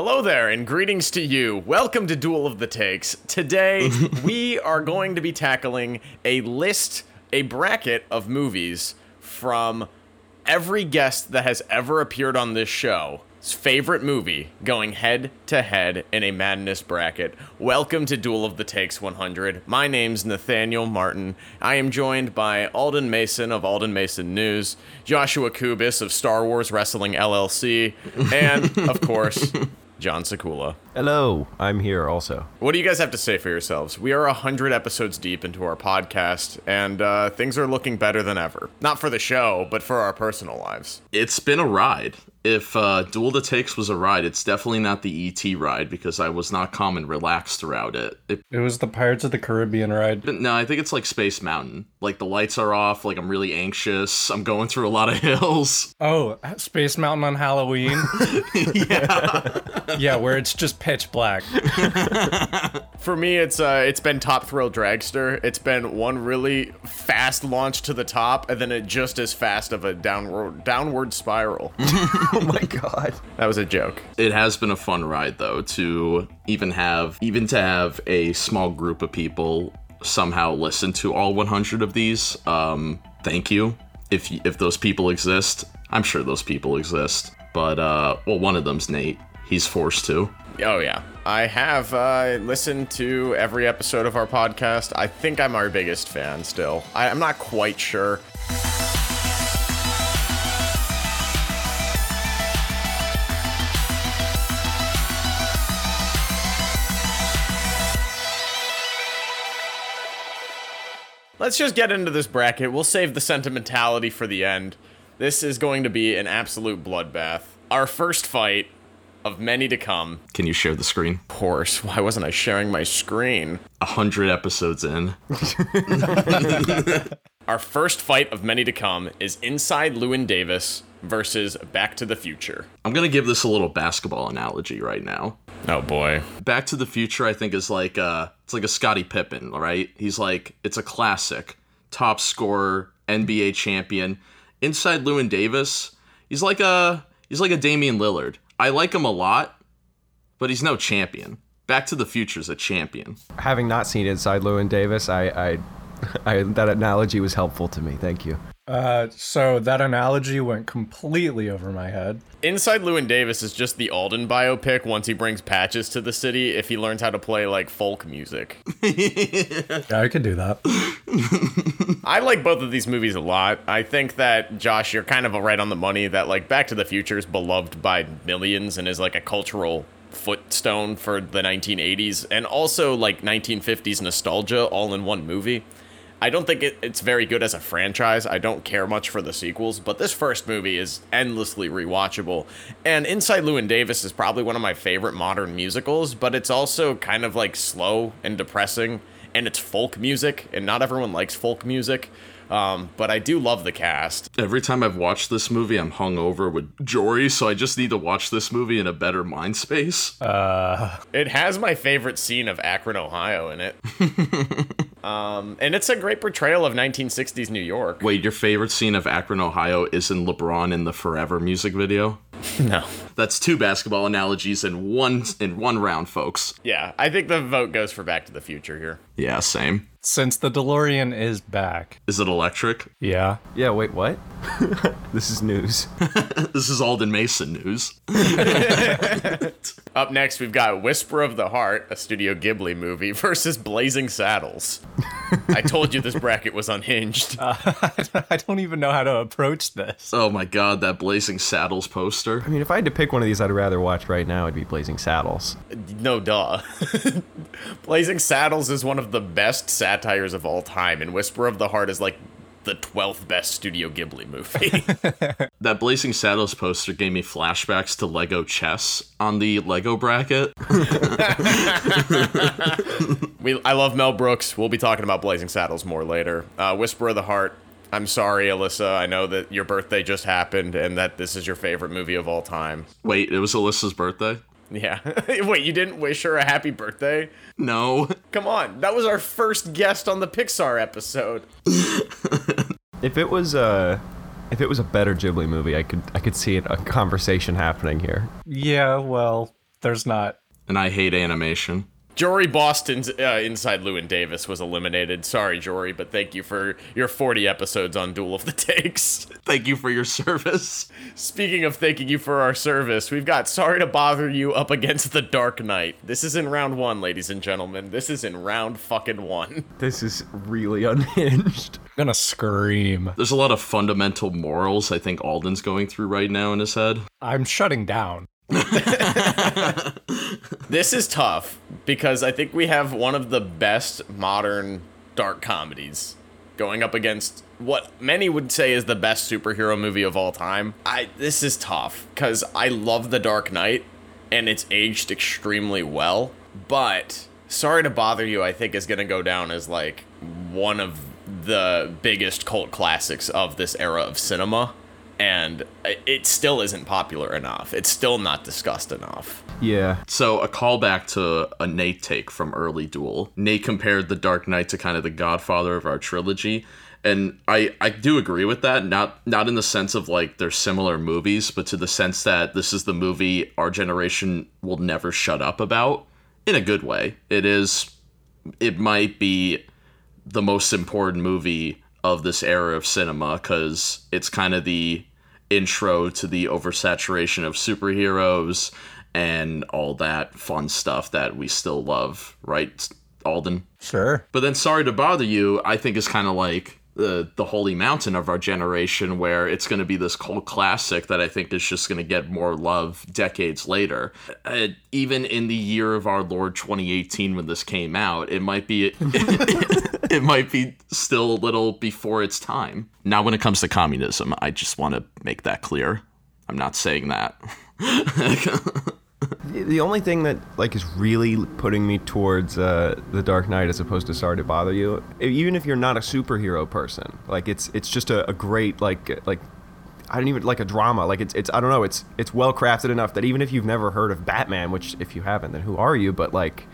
Hello there, and greetings to you. Welcome to Duel of the Takes. Today, we are going to be tackling a list, a bracket of movies from every guest that has ever appeared on this show. Favorite movie going head to head in a madness bracket. Welcome to Duel of the Takes 100. My name's Nathaniel Martin. I am joined by Alden Mason of Alden Mason News, Joshua Kubis of Star Wars Wrestling LLC, and, of course, John Sakula. Hello, I'm here also. What do you guys have to say for yourselves? We are 100 episodes deep into our podcast, and uh, things are looking better than ever. Not for the show, but for our personal lives. It's been a ride. If uh, Duel to Takes was a ride, it's definitely not the ET ride because I was not calm and relaxed throughout it. it It was the Pirates of the Caribbean ride. but no, I think it's like Space Mountain. Like the lights are off, like I'm really anxious. I'm going through a lot of hills. Oh, Space Mountain on Halloween. yeah. yeah, where it's just pitch black. For me, it's uh, it's been Top Thrill Dragster. It's been one really fast launch to the top, and then it just as fast of a downward downward spiral. Oh my god. that was a joke. It has been a fun ride though to even have even to have a small group of people somehow listen to all 100 of these. Um, thank you. If if those people exist, I'm sure those people exist. But uh, well, one of them's Nate. He's forced to. Oh yeah, I have uh, listened to every episode of our podcast. I think I'm our biggest fan still. I, I'm not quite sure. Let's just get into this bracket. We'll save the sentimentality for the end. This is going to be an absolute bloodbath. Our first fight of many to come. Can you share the screen? Of course, why wasn't I sharing my screen? A hundred episodes in. Our first fight of many to come is Inside Llewyn Davis versus Back to the Future. I'm gonna give this a little basketball analogy right now. Oh boy. Back to the Future, I think, is like uh it's like a Scottie Pippen, right? He's like it's a classic, top scorer, NBA champion. Inside Llewyn Davis, he's like a he's like a Damian Lillard. I like him a lot, but he's no champion. Back to the Future is a champion. Having not seen Inside Llewyn Davis, I, I, I that analogy was helpful to me. Thank you. Uh, so that analogy went completely over my head. Inside Llewyn Davis is just the Alden biopic once he brings patches to the city if he learns how to play like folk music. Yeah, I could do that. I like both of these movies a lot. I think that Josh, you're kind of right on the money that like Back to the Future is beloved by millions and is like a cultural footstone for the 1980s and also like 1950s nostalgia all in one movie. I don't think it, it's very good as a franchise. I don't care much for the sequels, but this first movie is endlessly rewatchable. And Inside Llewyn Davis is probably one of my favorite modern musicals, but it's also kind of like slow and depressing, and it's folk music, and not everyone likes folk music. Um, but I do love the cast. Every time I've watched this movie, I'm hungover with Jory, so I just need to watch this movie in a better mind space. Uh, It has my favorite scene of Akron, Ohio in it. um, and it's a great portrayal of 1960s New York. Wait, your favorite scene of Akron, Ohio is in LeBron in the Forever music video? No. That's two basketball analogies in one in one round, folks. Yeah, I think the vote goes for Back to the Future here. Yeah, same. since the DeLorean is back. Is it electric? Yeah. Yeah, wait, what? this is news. This is Alden Mason news. Up next, we've got Whisper of the Heart, a Studio Ghibli movie, versus Blazing Saddles. I told you this bracket was unhinged. I don't even know how to approach this. Oh my god, that Blazing Saddles poster. I mean, if I had to pick one of these I'd rather watch right now, it'd be Blazing Saddles. No duh. Blazing Saddles is one of the best satires of all time, and Whisper of the Heart is like the 12th best Studio Ghibli movie. That Blazing Saddles poster gave me flashbacks to Lego chess on the Lego bracket. we, I love Mel Brooks. We'll be talking about Blazing Saddles more later. Uh, Whisper of the Heart. I'm sorry, Alyssa. I know that your birthday just happened and that this is your favorite movie of all time. Wait, it was Alyssa's birthday? Yeah. Wait, you didn't wish her a happy birthday? No. Come on. That was our first guest on the Pixar episode. If it was uh if it was a better Ghibli movie, I could I could see it, a conversation happening here. Yeah, well, There's not. And I hate animation. Jory Boston's uh, Inside Llewyn Davis was eliminated. Sorry, Jory, but thank you for your 40 episodes on Duel of the Takes. Thank you for your service. Speaking of thanking you for our service, we've got Sorry to Bother You up against The Dark Knight. This is in round one, ladies and gentlemen. This is in round fucking one. This is really unhinged. I'm gonna scream. There's a lot of fundamental morals I think Alden's going through right now in his head. I'm shutting down. This is tough because I think we have one of the best modern dark comedies going up against what many would say is the best superhero movie of all time. I this is tough cuz I love The Dark Knight and it's aged extremely well, but Sorry to Bother You I think is going to go down as like one of the biggest cult classics of this era of cinema and it still isn't popular enough. It's still not discussed enough. Yeah. So a callback to a Nate take from early Duel. Nate compared The Dark Knight to kind of the godfather of our trilogy. And I, I do agree with that, not not in the sense of like they're similar movies, but to the sense that this is the movie our generation will never shut up about in a good way. It is it might be the most important movie of this era of cinema because it's kind of the intro to the oversaturation of superheroes and all that fun stuff that we still love, right, Alden? Sure. But then Sorry to Bother You, I think is kind of like the the holy mountain of our generation where it's going to be this cult classic that I think is just going to get more love decades later. Uh, even in the year of our Lord 2018 when this came out, it might be it might be still a little before its time. Now when it comes to communism, I just want to make that clear. I'm not saying that. The only thing that like is really putting me towards uh, the Dark Knight as opposed to Sorry to Bother You, even if you're not a superhero person, like it's it's just a, a great like like I don't even like a drama. Like it's it's I don't know. It's it's well crafted enough that even if you've never heard of Batman, which if you haven't, then who are you? But like,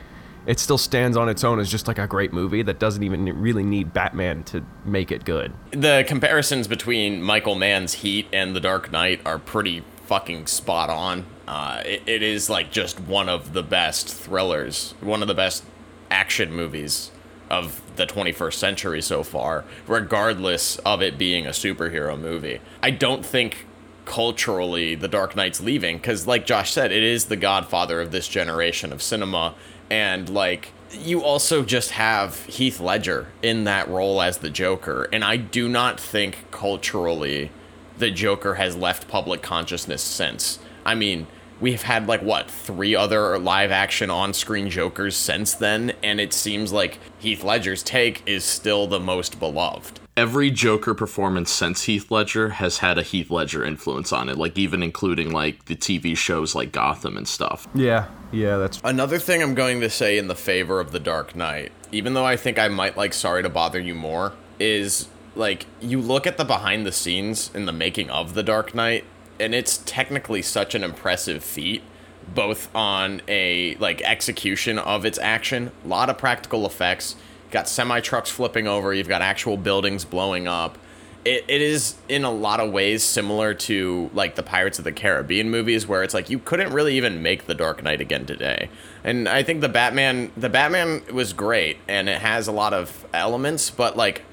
it still stands on its own as just like a great movie that doesn't even really need Batman to make it good. The comparisons between Michael Mann's Heat and The Dark Knight are pretty fucking spot on. Uh, it, it is like just one of the best thrillers, one of the best action movies of the 21st century so far, regardless of it being a superhero movie. I don't think culturally The Dark Knight's leaving because, like Josh said, it is the godfather of this generation of cinema. And, like, you also just have Heath Ledger in that role as the Joker. And I do not think culturally the Joker has left public consciousness since. I mean, we've had like what three other live action on screen Jokers since then, and it seems like Heath Ledger's take is still the most beloved. Every Joker performance since Heath Ledger has had a Heath Ledger influence on it, like even including like the TV shows like Gotham and stuff. Yeah, yeah, that's Another thing I'm going to say in the favor of The Dark Knight, even though I think I might like Sorry to Bother You more, is like you look at the behind the scenes in the making of The Dark Knight, and it's technically such an impressive feat both on a like execution of its action a lot of practical effects got semi trucks flipping over you've got actual buildings blowing up it, it is in a lot of ways similar to like the pirates of the caribbean movies where it's like you couldn't really even make the dark knight again today and i think the batman the batman was great and it has a lot of elements but like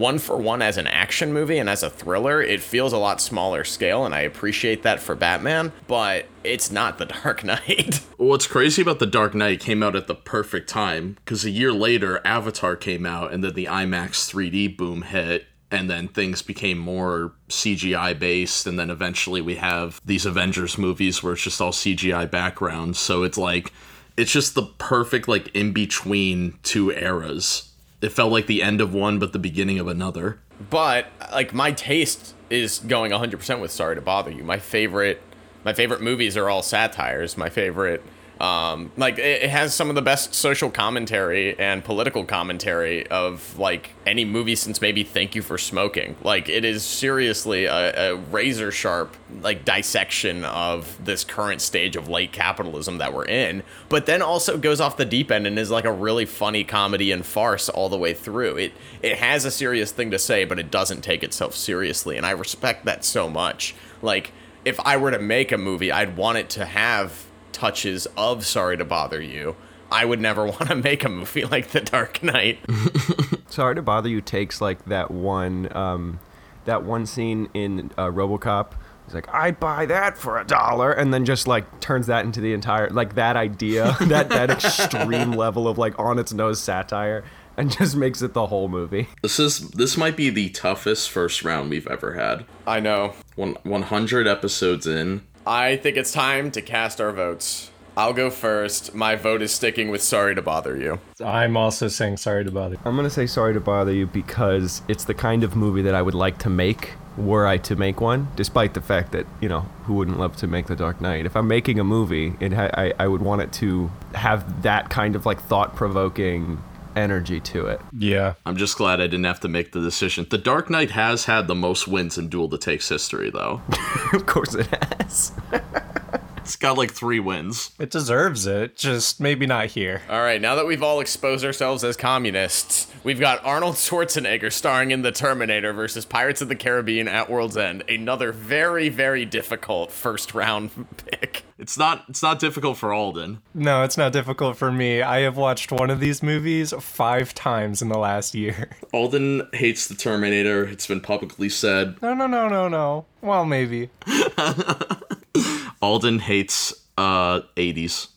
one for one as an action movie and as a thriller, it feels a lot smaller scale, and I appreciate that for Batman, but it's not The Dark Knight. What's crazy about The Dark Knight came out at the perfect time because a year later, Avatar came out, and then the IMAX 3D boom hit. And then things became more CGI based, and then eventually we have these Avengers movies where it's just all CGI backgrounds. So it's like, it's just the perfect, like, in between two eras. It felt like the end of one but the beginning of another. But like my taste is going 100% with sorry to bother you. My favorite my favorite movies are all satires. My favorite um, like it, has some of the best social commentary and political commentary of like any movie since maybe Thank You for Smoking. Like it is seriously a, a razor sharp like dissection of this current stage of late capitalism that we're in, but then also goes off the deep end and is like a really funny comedy and farce all the way through. It it has a serious thing to say, but it doesn't take itself seriously, and I respect that so much. Like if I were to make a movie, I'd want it to have touches of Sorry to Bother You, I would never want to make a movie like The Dark Knight. Sorry to bother you takes like that one um, that one scene in uh, RoboCop. He's like, I'd buy that for a dollar, and then just like turns that into the entire like that idea, that that extreme level of like on its nose satire, and just makes it the whole movie. This is this might be the toughest first round we've ever had. I know. One 100 episodes in. I think it's time to cast our votes. I'll go first. My vote is sticking with Sorry to Bother You. I'm also saying sorry to bother. you. I'm gonna say sorry to bother you because it's the kind of movie that I would like to make were I to make one. Despite the fact that you know who wouldn't love to make The Dark Knight. If I'm making a movie, it ha- I I would want it to have that kind of like thought provoking energy to it. Yeah. I'm just glad I didn't have to make the decision. The Dark Knight has had the most wins in Duel to Takes history, though. of course it has. It's got like three wins. It deserves it, just maybe not here. All right, now that we've all exposed ourselves as communists, we've got Arnold Schwarzenegger starring in The Terminator versus Pirates of the Caribbean at World's End. Another very, very difficult first round pick. It's not it's not difficult for Alden. No, it's not difficult for me. I have watched one of these movies five times in the last year. Alden hates the Terminator. It's been publicly said. No, no, no, no, no. Well, maybe. Alden hates uh 80s.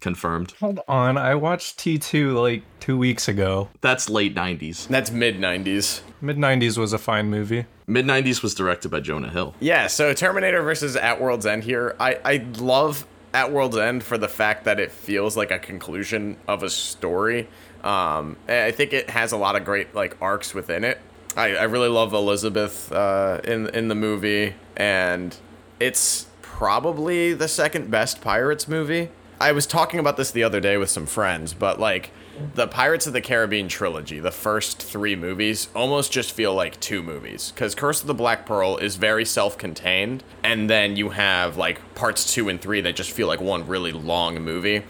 Confirmed. Hold on. I watched T2 like two weeks ago. That's late 90s. That's mid 90s. Mid 90s was a fine movie. Mid 90s was directed by Jonah Hill. Yeah, so Terminator versus At World's End here. I, I love At World's End for the fact that it feels like a conclusion of a story. Um, and I think it has a lot of great like arcs within it. I, I really love Elizabeth uh, in in the movie, and it's probably the second best Pirates movie. I was talking about this the other day with some friends, but like the Pirates of the Caribbean trilogy, the first three movies, almost just feel like two movies. Because Curse of the Black Pearl is very self contained, and then you have like parts two and three that just feel like one really long movie.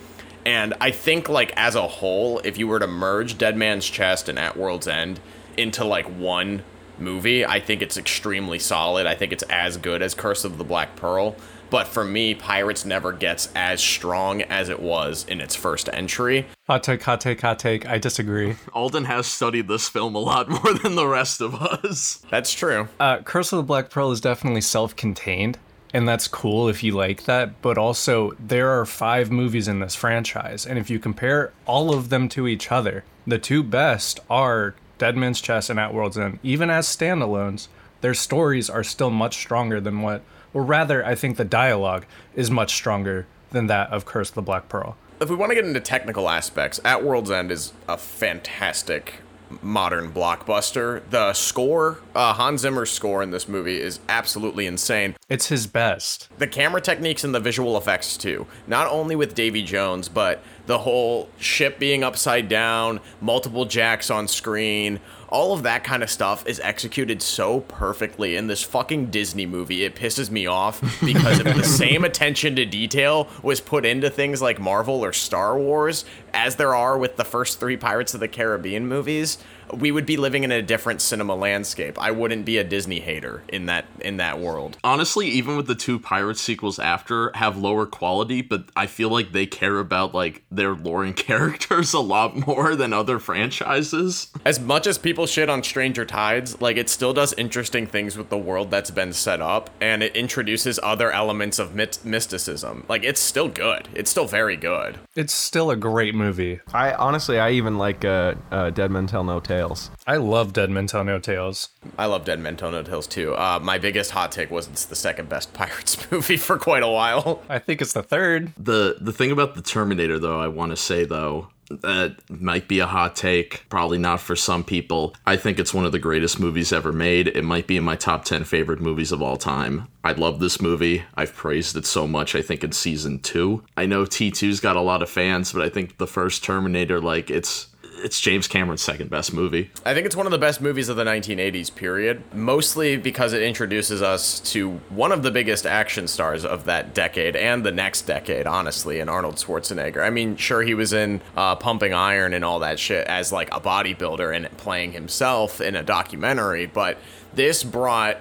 And I think, like, as a whole, if you were to merge Dead Man's Chest and At World's End into like one movie, I think it's extremely solid. I think it's as good as Curse of the Black Pearl. But for me, Pirates never gets as strong as it was in its first entry. Hot take, hot take, hot take. I disagree. Alden has studied this film a lot more than the rest of us. That's true. Uh, Curse of the Black Pearl is definitely self contained, and that's cool if you like that. But also, there are five movies in this franchise, and if you compare all of them to each other, the two best are Dead Man's Chest and At World's End. Even as standalones, their stories are still much stronger than what, or rather, I think the dialogue is much stronger than that of Curse of the Black Pearl. If we want to get into technical aspects, At World's End is a fantastic modern blockbuster. The score, uh, Hans Zimmer's score in this movie is absolutely insane. It's his best. the camera techniques and the visual effects too. Not only with Davy Jones, but the whole ship being upside down, multiple jacks on screen, all of that kind of stuff is executed so perfectly in this fucking Disney movie. It pisses me off because if the same attention to detail was put into things like Marvel or Star Wars as there are with the first 3 Pirates of the Caribbean movies, we would be living in a different cinema landscape. I wouldn't be a Disney hater in that in that world. Honestly, even with the two pirate sequels after have lower quality, but I feel like they care about like their lore and characters a lot more than other franchises. as much as people shit on Stranger Tides, like it still does interesting things with the world that's been set up, and it introduces other elements of myth- mysticism. Like it's still good. It's still very good. It's still a great movie. I honestly, I even like uh, uh, Dead Men Tell No Tales. I love Dead Men Tell No Tales. I love Dead Men Tell No Tales too. Uh, my biggest hot take was it's the second best Pirates movie for quite a while. I think it's the third. The the thing about the Terminator though, I want to say though, that might be a hot take, probably not for some people. I think it's one of the greatest movies ever made. It might be in my top 10 favorite movies of all time. I love this movie. I've praised it so much, I think, in season two. I know T2's got a lot of fans, but I think the first Terminator, like, it's. It's James Cameron's second best movie. I think it's one of the best movies of the 1980s period, mostly because it introduces us to one of the biggest action stars of that decade and the next decade, honestly, in Arnold Schwarzenegger. I mean, sure, he was in uh, Pumping Iron and all that shit as like a bodybuilder and playing himself in a documentary, but this brought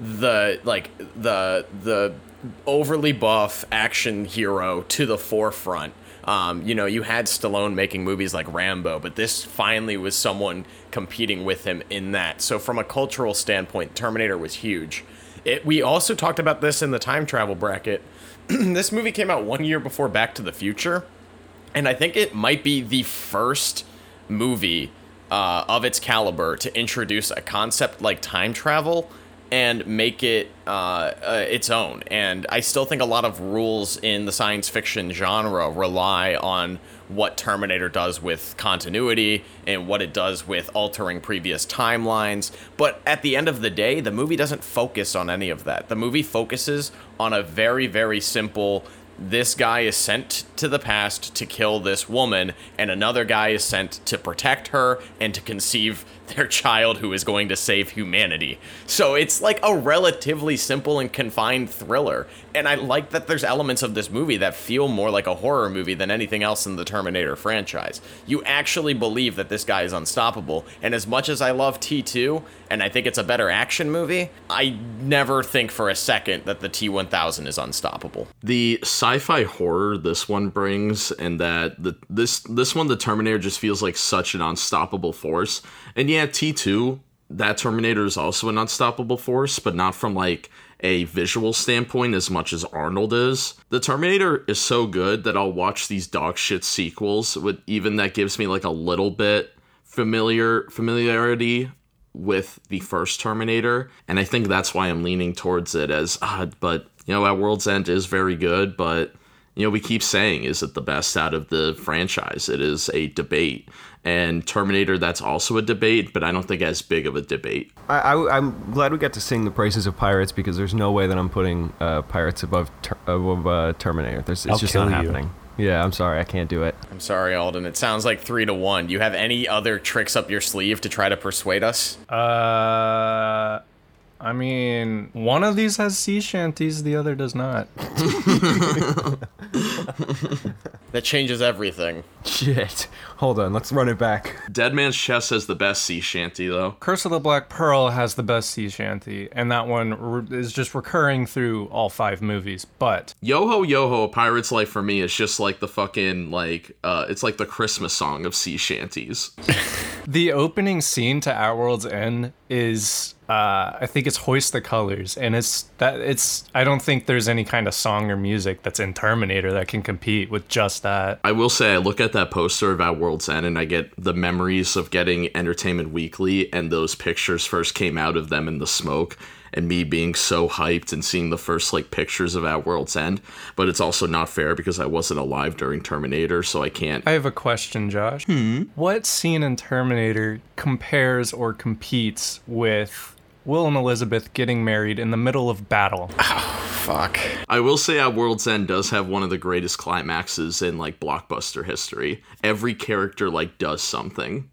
the like the the overly buff action hero to the forefront. Um, you know, you had Stallone making movies like Rambo, but this finally was someone competing with him in that. So, from a cultural standpoint, Terminator was huge. It, we also talked about this in the time travel bracket. this movie came out one year before Back to the Future, and I think it might be the first movie uh, of its caliber to introduce a concept like time travel and make it uh, uh, its own. And I still think a lot of rules in the science fiction genre rely on what Terminator does with continuity and what it does with altering previous timelines. But at the end of the day, the movie doesn't focus on any of that. The movie focuses on a very, very simple this guy is sent to the past to kill this woman, and another guy is sent to protect her and to conceive their child who is going to save humanity. So it's like a relatively simple and confined thriller. And I like that there's elements of this movie that feel more like a horror movie than anything else in the Terminator franchise. You actually believe that this guy is unstoppable. And as much as I love T2, and I think it's a better action movie, I never think for a second that the T1000 is unstoppable. The sci-fi horror this one brings, and that the this this one, the Terminator just feels like such an unstoppable force. And yeah, T2, that Terminator is also an unstoppable force, but not from like a visual standpoint as much as Arnold is. The Terminator is so good that I'll watch these dog shit sequels with even that gives me like a little bit familiar familiarity with the first Terminator, and I think that's why I'm leaning towards it as. But you know, at World's End is very good, but you know, we keep saying, is it the best out of the franchise? It is a debate. And Terminator, that's also a debate, but I don't think as big of a debate. I, I, am glad we got to sing the praises of Pirates because there's no way that I'm putting uh, Pirates above ter- above uh, Terminator. There's, it's I'll just kill not you. happening. Yeah, I'm sorry, I can't do it. I'm sorry, Alden. It sounds like three to one. Do you have any other tricks up your sleeve to try to persuade us? Uh, I mean, one of these has sea shanties, the other does not. That changes everything. Shit. Hold on, let's run it back. Dead Man's Chest has the best sea shanty, though. Curse of the Black Pearl has the best sea shanty, and that one re- is just recurring through all five movies. But Yo ho yo ho, A Pirate's Life for me is just like the fucking like uh it's like the Christmas song of sea shanties. the opening scene to Our World's End is, uh, I think it's Hoist the Colors, and it's that it's. I don't think there's any kind of song or music that's in Terminator that can compete with just that. I will say I look at that poster of At World's End and I get the memories of getting Entertainment Weekly and those pictures first came out of them in the smoke and me being so hyped and seeing the first like pictures of At World's End. But it's also not fair because I wasn't alive during Terminator, so I can't I have a question, Josh. Hmm? What scene in Terminator compares or competes with Will and Elizabeth getting married in the middle of battle? Oh, Fuck. I will say At World's End does have one of the greatest climaxes in like blockbuster history. Every character like does something.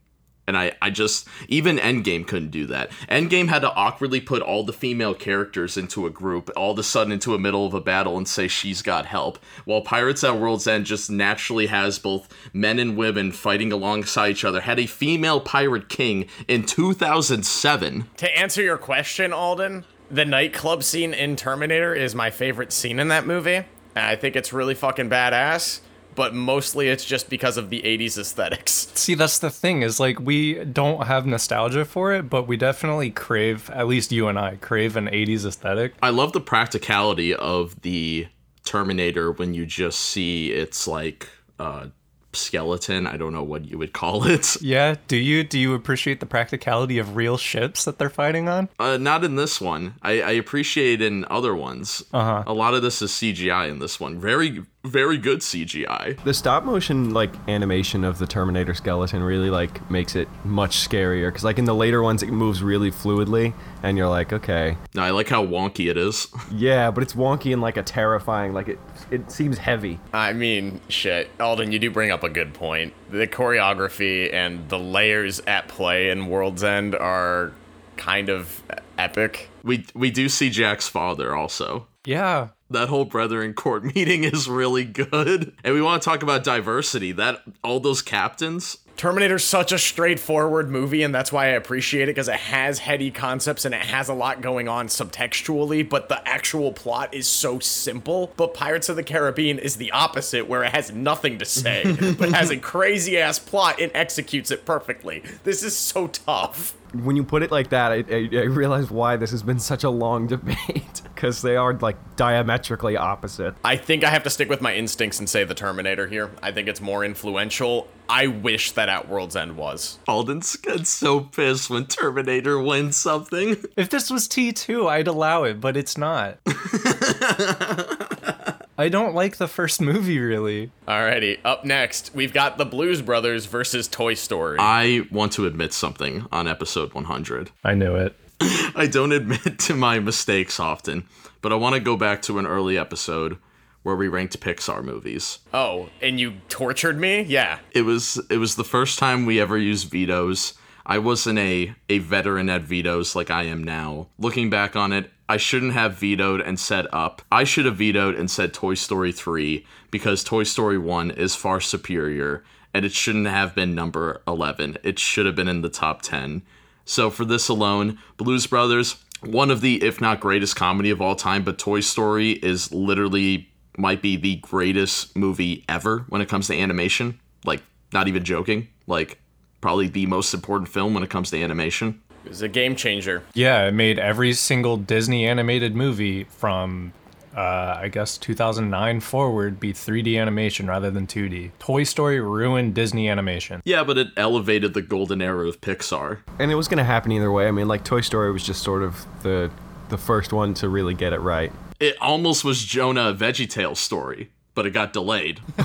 And I, I just even Endgame couldn't do that. Endgame had to awkwardly put all the female characters into a group, all of a sudden into a middle of a battle and say she's got help. While Pirates at World's End just naturally has both men and women fighting alongside each other, had a female pirate king in 2007. To answer your question, Alden, the nightclub scene in Terminator is my favorite scene in that movie. And I think it's really fucking badass, but mostly it's just because of the 80s aesthetics. See, that's the thing is like we don't have nostalgia for it, but we definitely crave, at least you and I, crave an 80s aesthetic. I love the practicality of the Terminator when you just see its like uh skeleton. I don't know what you would call it. Yeah, do you do you appreciate the practicality of real ships that they're fighting on? Uh, not in this one. I, I appreciate in other ones. Uh-huh. A lot of this is CGI in this one. Very very good CGI. The stop motion like animation of the Terminator skeleton really like makes it much scarier because like in the later ones it moves really fluidly and you're like okay Now, I like how wonky it is. yeah but it's wonky and like a terrifying like it it seems heavy. I mean, shit. Alden, you do bring up a good point. The choreography and the layers at play in World's End are kind of epic. We we do see Jack's father also. Yeah. That whole Brethren Court meeting is really good. And we want to talk about diversity. That all those captains, Terminator's such a straightforward movie, and that's why I appreciate it because it has heady concepts and it has a lot going on subtextually, but the actual plot is so simple. But Pirates of the Caribbean is the opposite, where it has nothing to say, but has a crazy ass plot and executes it perfectly. This is so tough. When you put it like that, I, I, I realize why this has been such a long debate because they are like diametrically opposite. I think I have to stick with my instincts and say the Terminator here. I think it's more influential. I wish that At World's End was. Alden's gets so pissed when Terminator wins something. If this was T2, I'd allow it, but it's not. I don't like the first movie really. Alrighty, up next, we've got the Blues Brothers versus Toy Story. I want to admit something on episode 100. I knew it. I don't admit to my mistakes often, but I want to go back to an early episode where we ranked Pixar movies. oh, and you tortured me? Yeah. It was it was the first time we ever used vetoes. I wasn't a a veteran at vetoes like I am now. Looking back on it, I shouldn't have vetoed and said up. I should have vetoed and said Toy Story 3 because Toy Story 1 is far superior and it shouldn't have been number 11. It should have been in the top 10. So for this alone, Blues Brothers, one of the if not greatest comedy of all time, but Toy Story is literally might be the greatest movie ever when it comes to animation. Like not even joking. Like probably the most important film when it comes to animation. It was a game changer. Yeah, it made every single Disney animated movie from uh, I guess 2009 forward be 3D animation rather than 2D. Toy Story ruined Disney animation. Yeah, but it elevated the golden era of Pixar. And it was going to happen either way. I mean, like Toy Story was just sort of the the first one to really get it right. It almost was Jonah a VeggieTales story, but it got delayed.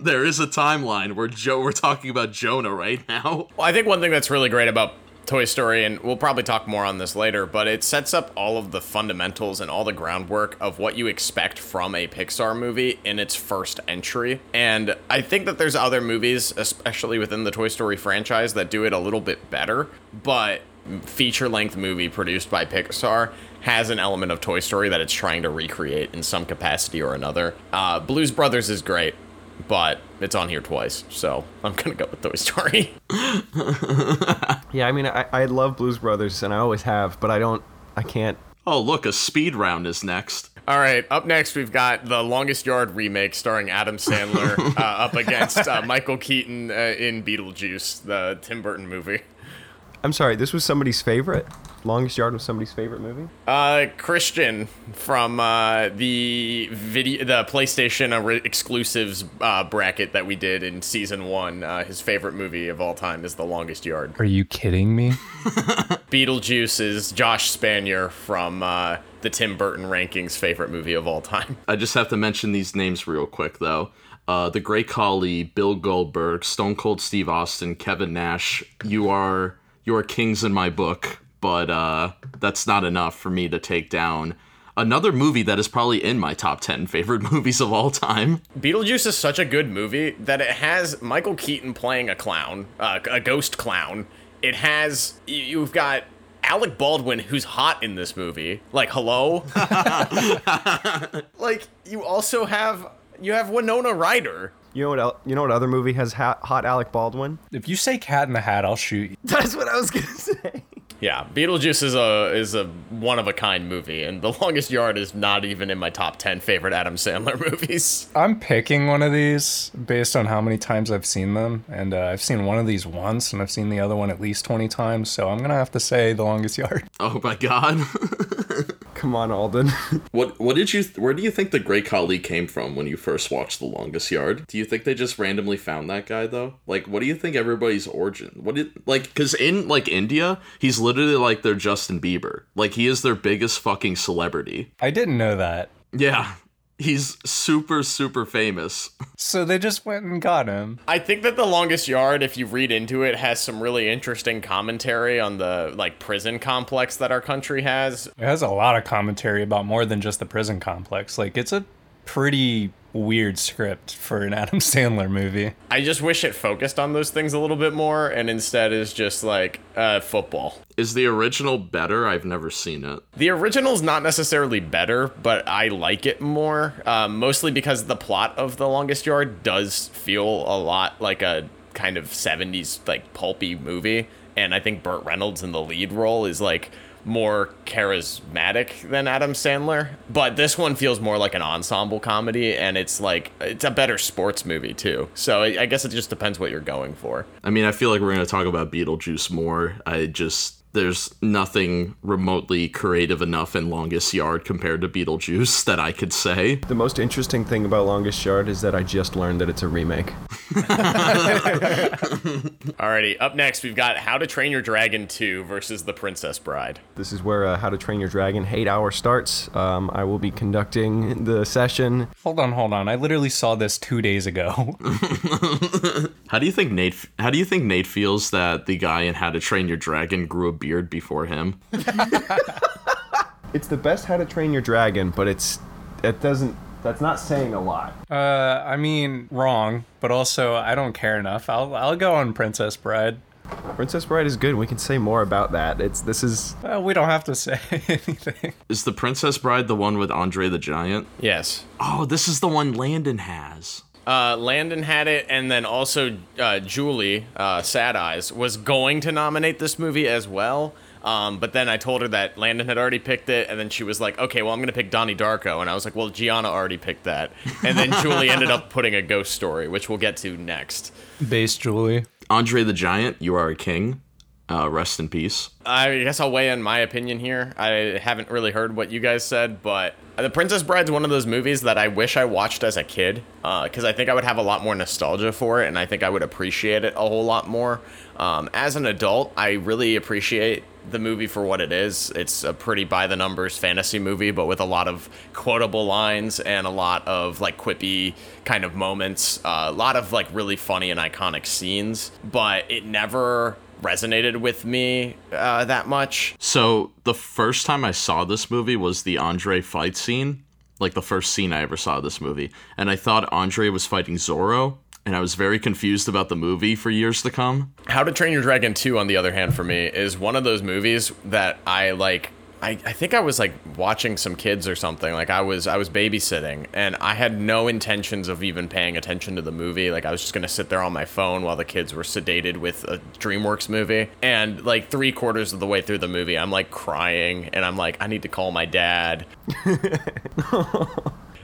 there is a timeline where Joe we're talking about Jonah right now. Well, I think one thing that's really great about Toy Story, and we'll probably talk more on this later, but it sets up all of the fundamentals and all the groundwork of what you expect from a Pixar movie in its first entry. And I think that there's other movies, especially within the Toy Story franchise, that do it a little bit better, but feature length movie produced by Pixar has an element of Toy Story that it's trying to recreate in some capacity or another. Uh, Blues Brothers is great, but it's on here twice, so I'm gonna go with Toy Story. Yeah, I mean, I, I love Blues Brothers, and I always have, but I don't, I can't. Oh, look, a speed round is next. All right, up next we've got the Longest Yard remake starring Adam Sandler uh, up against uh, Michael Keaton uh, in Beetlejuice, the Tim Burton movie. I'm sorry, this was somebody's favorite. Longest Yard was somebody's favorite movie. Uh, Christian from uh, the video, the PlayStation ori- exclusives uh, bracket that we did in season one. Uh, his favorite movie of all time is The Longest Yard. Are you kidding me? Beetlejuice is Josh Spanier from uh, the Tim Burton rankings favorite movie of all time. I just have to mention these names real quick though. Uh, the Great Khali, Bill Goldberg, Stone Cold Steve Austin, Kevin Nash. You are you are kings in my book, but uh, that's not enough for me to take down another movie that is probably in my top ten favorite movies of all time. Beetlejuice is such a good movie that it has Michael Keaton playing a clown, uh, a ghost clown. It has you've got Alec Baldwin who's hot in this movie. Like hello. like you also have you have Winona Ryder. You know what? El- you know what other movie has ha- hot Alec Baldwin? If you say Cat in the Hat, I'll shoot you. That's what I was gonna say. Yeah, Beetlejuice is a is a one of a kind movie, and The Longest Yard is not even in my top ten favorite Adam Sandler movies. I'm picking one of these based on how many times I've seen them, and uh, I've seen one of these once, and I've seen the other one at least 20 times. So I'm gonna have to say The Longest Yard. Oh my god. Come on, Alden. What what did you where do you think the Great Khali came from when you first watched The Longest Yard? Do you think they just randomly found that guy though? Like what do you think everybody's origin? What did like cuz in like India, he's literally like their Justin Bieber. Like he is their biggest fucking celebrity. I didn't know that. Yeah. He's super super famous. So they just went and got him. I think that The Longest Yard, if you read into it, has some really interesting commentary on the like prison complex that our country has. It has a lot of commentary about more than just the prison complex. Like it's a pretty weird script for an Adam Sandler movie. I just wish it focused on those things a little bit more and instead is just like uh, football. Is the original better? I've never seen it. The original's not necessarily better, but I like it more, um, mostly because the plot of The Longest Yard does feel a lot like a kind of 70s, like, pulpy movie. And I think Burt Reynolds in the lead role is like more charismatic than Adam Sandler. But this one feels more like an ensemble comedy, and it's like it's a better sports movie too. So I guess it just depends what you're going for. I mean, I feel like we're to talk about Beetlejuice more. I just there's nothing remotely creative enough in Longest Yard compared to Beetlejuice that I could say. The most interesting thing about Longest Yard is that I just learned that it's a remake. Alrighty, up next we've got How to Train Your Dragon 2 versus The Princess Bride. This is where uh, How to Train Your Dragon hate hour starts. Um, I will be conducting the session. Hold on, hold on. I literally saw this two days ago. How do you think Nate how do you think Nate feels that the guy in How to Train Your Dragon grew a beard before him? It's the best How to Train Your Dragon, but it's it doesn't. That's not saying a lot. uh, I mean, wrong, but also I don't care enough. I'll I'll go on Princess Bride. Princess Bride is good. We can say more about that. It's this is Uh, we don't have to say anything. Is the Princess Bride the one with Andre the Giant? Yes. Oh, this is the one Landon has. Uh, Landon had it, and then also uh, Julie, uh, Sad Eyes, was going to nominate this movie as well. Um, but then I told her that Landon had already picked it, and then she was like, "Okay, well, I'm gonna pick Donnie Darko," and I was like, "Well, Gianna already picked that," and then Julie ended up putting a ghost story, which we'll get to next. Base Julie. Andre the Giant, you are a king. Uh, rest in peace. I guess I'll weigh in my opinion here. I haven't really heard what you guys said, but The Princess Bride's one of those movies that I wish I watched as a kid, because I think I would have a lot more nostalgia for it, and I think I would appreciate it a whole lot more. Um, as an adult, I really appreciate the movie for what it is. It's a pretty by the numbers fantasy movie, but with a lot of quotable lines and a lot of like quippy kind of moments, uh, a lot of like really funny and iconic scenes, but it never resonated with me uh, that much. So the first time I saw this movie was the Andre fight scene, like the first scene I ever saw this movie, and I thought Andre was fighting Zorro, and I was very confused about the movie for years to come. How to Train Your Dragon 2, on the other hand, for me, is one of those movies that I like. I, I think I was like watching some kids or something. Like I was I was babysitting and I had no intentions of even paying attention to the movie. Like I was just gonna sit there on my phone while the kids were sedated with a DreamWorks movie. And like three quarters of the way through the movie, I'm like crying and I'm like, I need to call my dad.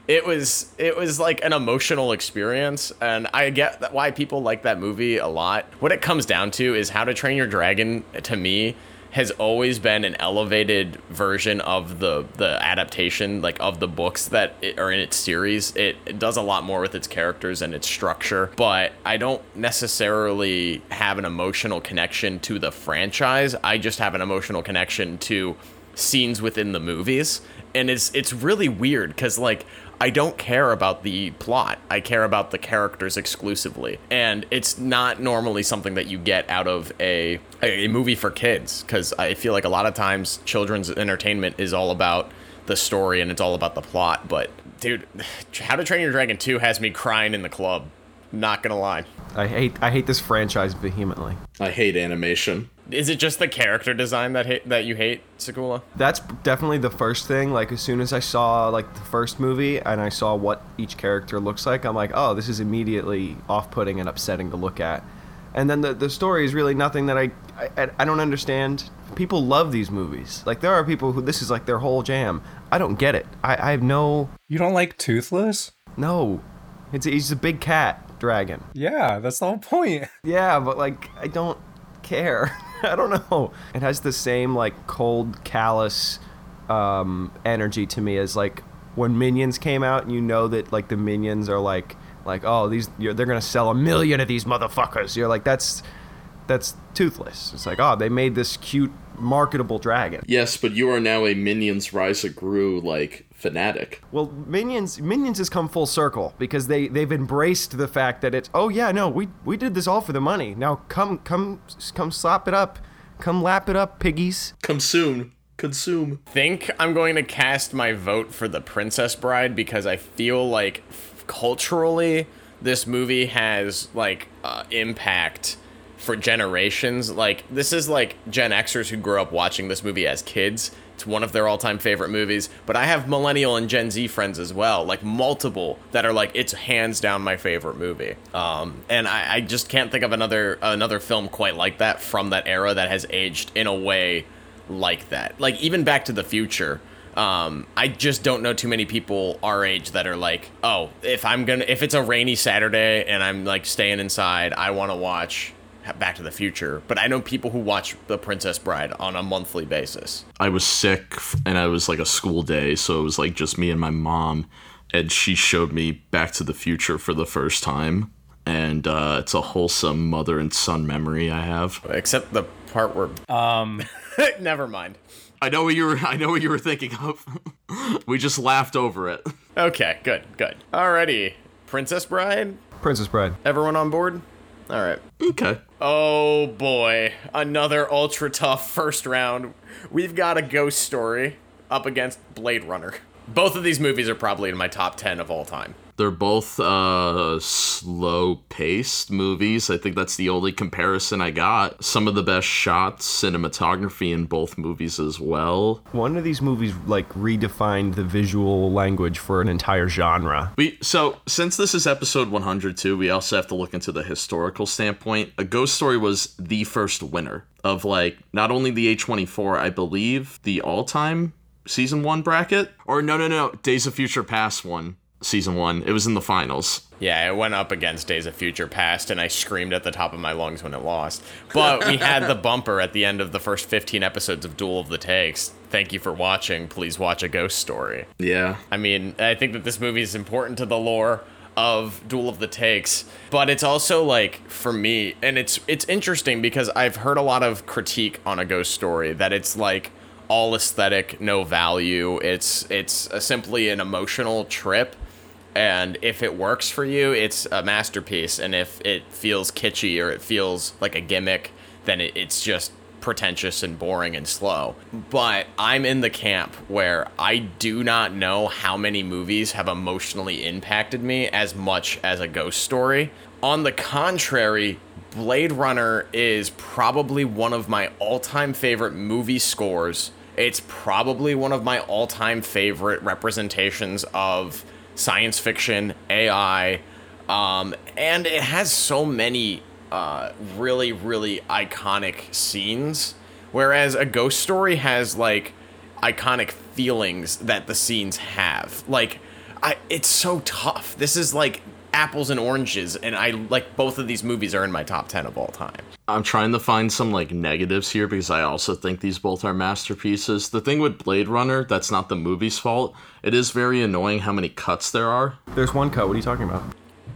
it was it was like an emotional experience and i get why people like that movie a lot what it comes down to is how to train your dragon to me has always been an elevated version of the the adaptation like of the books that it, are in its series. It, it does a lot more with its characters and its structure but i don't necessarily have an emotional connection to the franchise. I just have an emotional connection to scenes within the movies. And it's it's really weird because like I don't care about the plot. I care about the characters exclusively. And it's not normally something that you get out of a a movie for kids cuz I feel like a lot of times children's entertainment is all about the story and it's all about the plot, but dude, How to Train Your Dragon 2 has me crying in the club. Not going to lie. I hate I hate this franchise vehemently. I hate animation. Is it just the character design that hate, that you hate, Sakula? That's definitely the first thing. Like as soon as I saw like the first movie and I saw what each character looks like, I'm like, oh, this is immediately off-putting and upsetting to look at. And then the the story is really nothing that I I, I don't understand. People love these movies. Like there are people who this is like their whole jam. I don't get it. I, I have no You don't like Toothless? no. It's he's a big cat dragon. Yeah, that's the whole point. Yeah, but like I don't care. I don't know. It has the same like cold, callous um, energy to me as like when Minions came out, and you know that like the Minions are like like oh these they're gonna sell a million of these motherfuckers. You're like that's that's toothless. It's like oh they made this cute marketable dragon. Yes, but you are now a Minions Rise of Gru like fanatic. Well, Minions Minions has come full circle because they they've embraced the fact that it's oh yeah no we we did this all for the money. Now come come come slap it up, come lap it up, piggies. Consume. Consume. think I'm going to cast my vote for the Princess Bride because I feel like f- culturally, this movie has like uh, impact for generations. Like this is like Gen Xers who grew up watching this movie as kids. It's one of their all-time favorite movies. But I have millennial and Gen Z friends as well, like multiple that are like it's hands down my favorite movie. Um, and I, I just can't think of another another film quite like that from that era that has aged in a way like that. Like even Back to the Future. Um, I just don't know too many people our age that are like, oh, if I'm gonna, if it's a rainy Saturday and I'm like staying inside, I want to watch Back to the Future. But I know people who watch The Princess Bride on a monthly basis. I was sick and I was like a school day, so it was like just me and my mom, and she showed me Back to the Future for the first time, and uh, it's a wholesome mother and son memory I have. Except the part where, Um, never mind. I know what you were. I know what you were thinking of. we just laughed over it. Okay, good, good. Alrighty, Princess Bride. Princess Bride. Everyone on board? All right. Okay. Oh boy, another ultra tough first round. We've got a ghost story up against Blade Runner. Both of these movies are probably in my top 10 of all time. They're both uh, slow paced movies. I think that's the only comparison I got. Some of the best shots, cinematography in both movies as well. One of these movies like redefined the visual language for an entire genre. We so since this is episode 102, we also have to look into the historical standpoint. A Ghost Story was the first winner of like not only the A24, I believe the all-time season 1 bracket or no no no, Days of Future Past one, season 1. It was in the finals. Yeah, it went up against Days of Future Past, and I screamed at the top of my lungs when it lost. But we had the bumper at the end of the first 15 episodes of Duel of the Takes. Thank you for watching. Please watch a ghost story. Yeah. I mean, I think that this movie is important to the lore of Duel of the Takes, but it's also like for me, and it's it's interesting because I've heard a lot of critique on a ghost story that it's like all aesthetic, no value. It's it's simply an emotional trip, and if it works for you, it's a masterpiece. And if it feels kitschy or it feels like a gimmick, then it, it's just pretentious and boring and slow. But I'm in the camp where I do not know how many movies have emotionally impacted me as much as a ghost story. On the contrary, Blade Runner is probably one of my all time favorite movie scores. It's probably one of my all time favorite representations of science fiction, AI, um, and it has so many uh, really, really iconic scenes. Whereas a ghost story has like iconic feelings that the scenes have. Like, I, it's so tough. This is like apples and oranges, and I like both of these movies are in my top ten of all time. I'm trying to find some like negatives here because I also think these both are masterpieces. The thing with Blade Runner, that's not the movie's fault. It is very annoying how many cuts there are. There's one cut. What are you talking about?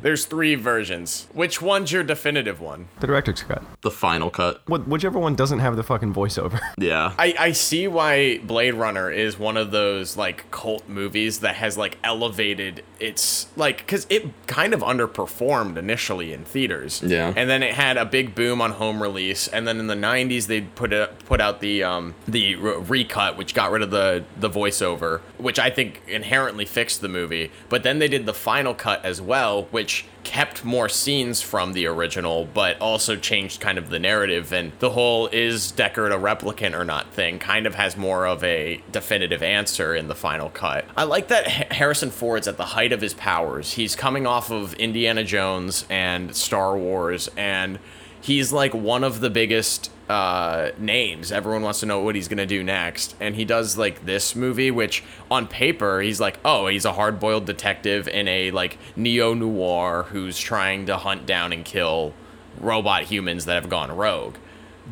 There's three versions. Which one's your definitive one? The director's cut. The final cut. What, whichever one doesn't have the fucking voiceover. Yeah. I, I see why Blade Runner is one of those like cult movies that has like elevated its like because it kind of underperformed initially in theaters. Yeah. And then it had a big boom on home release, and then in the '90s they put it put out the um the re- recut, which got rid of the the voiceover, which I think inherently fixed the movie. But then they did the final cut as well, which kept more scenes from the original, but also changed kind of the narrative. And the whole is Deckard a replicant or not thing kind of has more of a definitive answer in the final cut. I like that Harrison Ford's at the height of his powers. He's coming off of Indiana Jones and Star Wars, and he's like one of the biggest uh, names. Everyone wants to know what he's gonna do next, and he does like this movie, which on paper he's like, oh, he's a hard-boiled detective in a like neo noir who's trying to hunt down and kill robot humans that have gone rogue,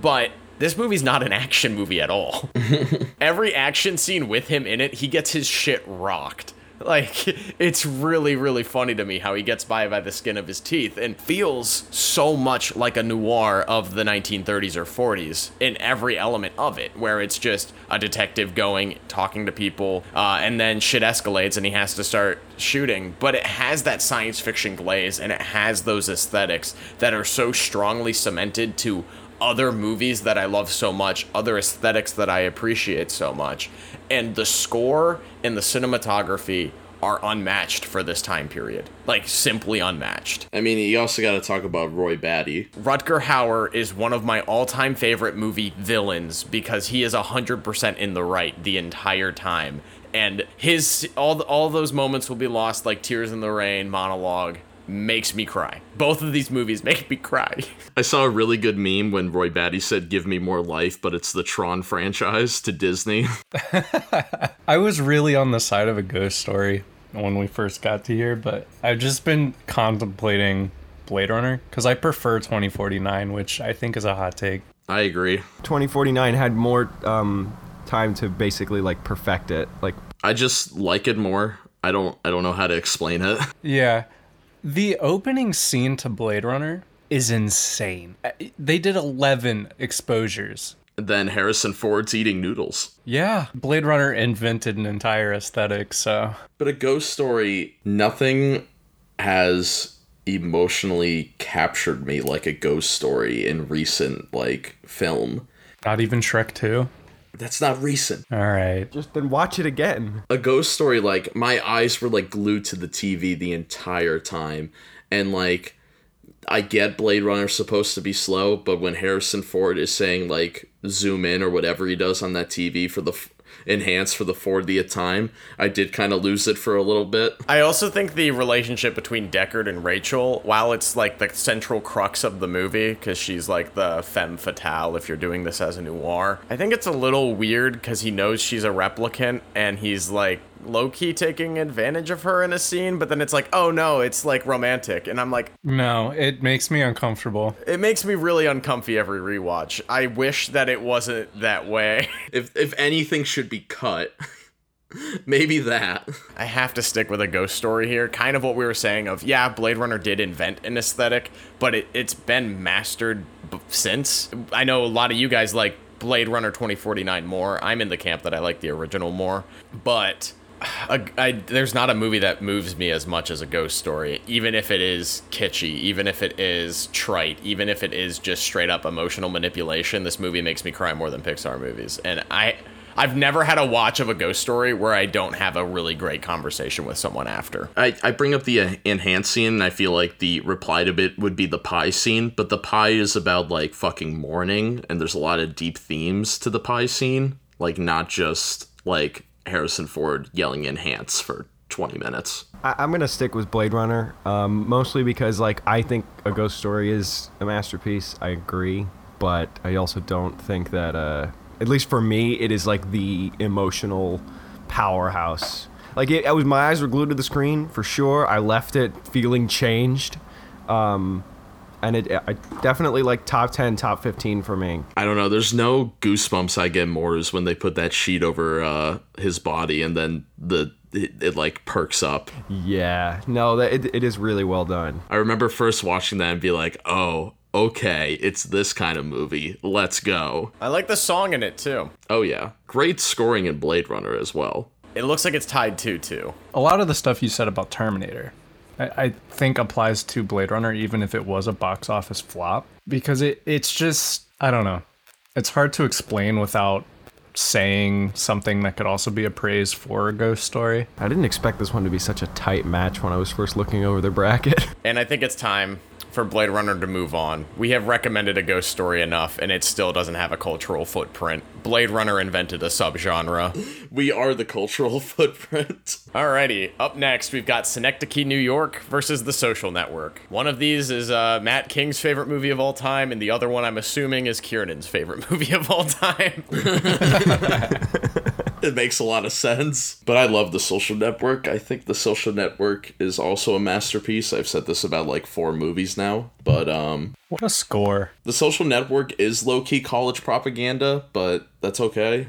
but. This movie's not an action movie at all. Every action scene with him in it, he gets his shit rocked. Like, it's really, really funny to me how he gets by by the skin of his teeth and feels so much like a noir of the 1930s or 40s in every element of it, where it's just a detective going, talking to people, uh, and then shit escalates and he has to start shooting. But it has that science fiction glaze and it has those aesthetics that are so strongly cemented to other movies that I love so much, other aesthetics that I appreciate so much. And the score and the cinematography are unmatched for this time period. Like simply unmatched. I mean, you also got to talk about Roy Batty. Rutger Hauer is one of my all-time favorite movie villains because he is 100% in the right the entire time. And his all all those moments will be lost like Tears in the Rain monologue makes me cry. Both of these movies make me cry. I saw a really good meme when Roy Batty said, Give me more life, but it's the Tron franchise to Disney. I was really on the side of a ghost story when we first got to here, but I've just been contemplating Blade Runner because I prefer 2049, which I think is a hot take. I agree. 2049 had more um, time to basically like perfect it. Like I just like it more. I don't I don't know how to explain it. Yeah. The opening scene to Blade Runner is insane. Uh, They did 11 exposures. then Harrison Ford's eating noodles. Yeah. Blade Runner invented an entire aesthetic, so But a ghost story, nothing has emotionally captured me like a ghost story in recent like film. not even Shrek 2. That's not recent. All right. just then watch it again. a ghost story like my eyes were like glued to the TV the entire time and like I get Blade Runner supposed to be slow but when Harrison Ford is saying like zoom in or whatever he does on that TV for the f- enhance for the 40th time. I did kind of lose it for a little bit. I also think the relationship between Deckard and Rachael, while it's like the central crux of the movie, because she's like the femme fatale if you're doing this as a noir, I think it's a little weird because he knows she's a replicant and he's like low key taking advantage of her in a scene, but then it's like, oh no, it's like romantic. And I'm like, No, it makes me uncomfortable. it makes me really uncomfy every rewatch. I wish that it wasn't that way. if if anything should be cut maybe that I have to stick with a ghost story here. Kind of what we were saying of, yeah, Blade Runner did invent an aesthetic, but it, it's been mastered b- since. I know a lot of you guys like Blade Runner 2049 more. I'm in the camp that I like the original more, but a, I, there's not a movie that moves me as much as a ghost story, even if it is kitschy, even if it is trite, even if it is just straight up emotional manipulation. This movie makes me cry more than Pixar movies, and I. I've never had a watch of a ghost story where I don't have a really great conversation with someone after. I, I bring up the uh, enhance scene and I feel like the reply to it would be the pie scene, but the pie is about like fucking mourning and there's a lot of deep themes to the pie scene, like not just like Harrison Ford yelling enhance for 20 minutes. I, I'm gonna stick with Blade Runner, um, mostly because like I think a ghost story is a masterpiece. I agree, but I also don't think that, uh, at least for me, it is like the emotional powerhouse. Like it, was, my eyes were glued to the screen for sure. I left it feeling changed, um, and it I definitely like top ten, top fifteen for me. I don't know, there's no goosebumps I get more is when they put that sheet over uh, his body and then the it, it like perks up. Yeah, no, that it, it is really well done. I remember first watching that and be like, oh, okay, it's this kind of movie. Let's go. I like the song in it too. Oh, yeah. Great scoring in Blade Runner as well. It looks like it's tied to too. A lot of the stuff you said about Terminator, I, I think applies to Blade Runner, even if it was a box office flop, because it it's just I don't know. It's hard to explain without saying something that could also be a praise for a ghost story. I didn't expect this one to be such a tight match when I was first looking over the bracket. And I think it's time for Blade Runner to move on. We have recommended a ghost story enough, and it still doesn't have a cultural footprint. Blade Runner invented a subgenre. We are the cultural footprint. Alrighty, up next we've got Synecdoche, New York versus The Social Network. One of these is uh, Matt King's favorite movie of all time, and the other one I'm assuming is Kieran's favorite movie of all time. It makes a lot of sense. But I love The Social Network. I think The Social Network is also a masterpiece. I've said this about like four movies now. But um What a score! The Social Network is low-key college propaganda, but that's okay.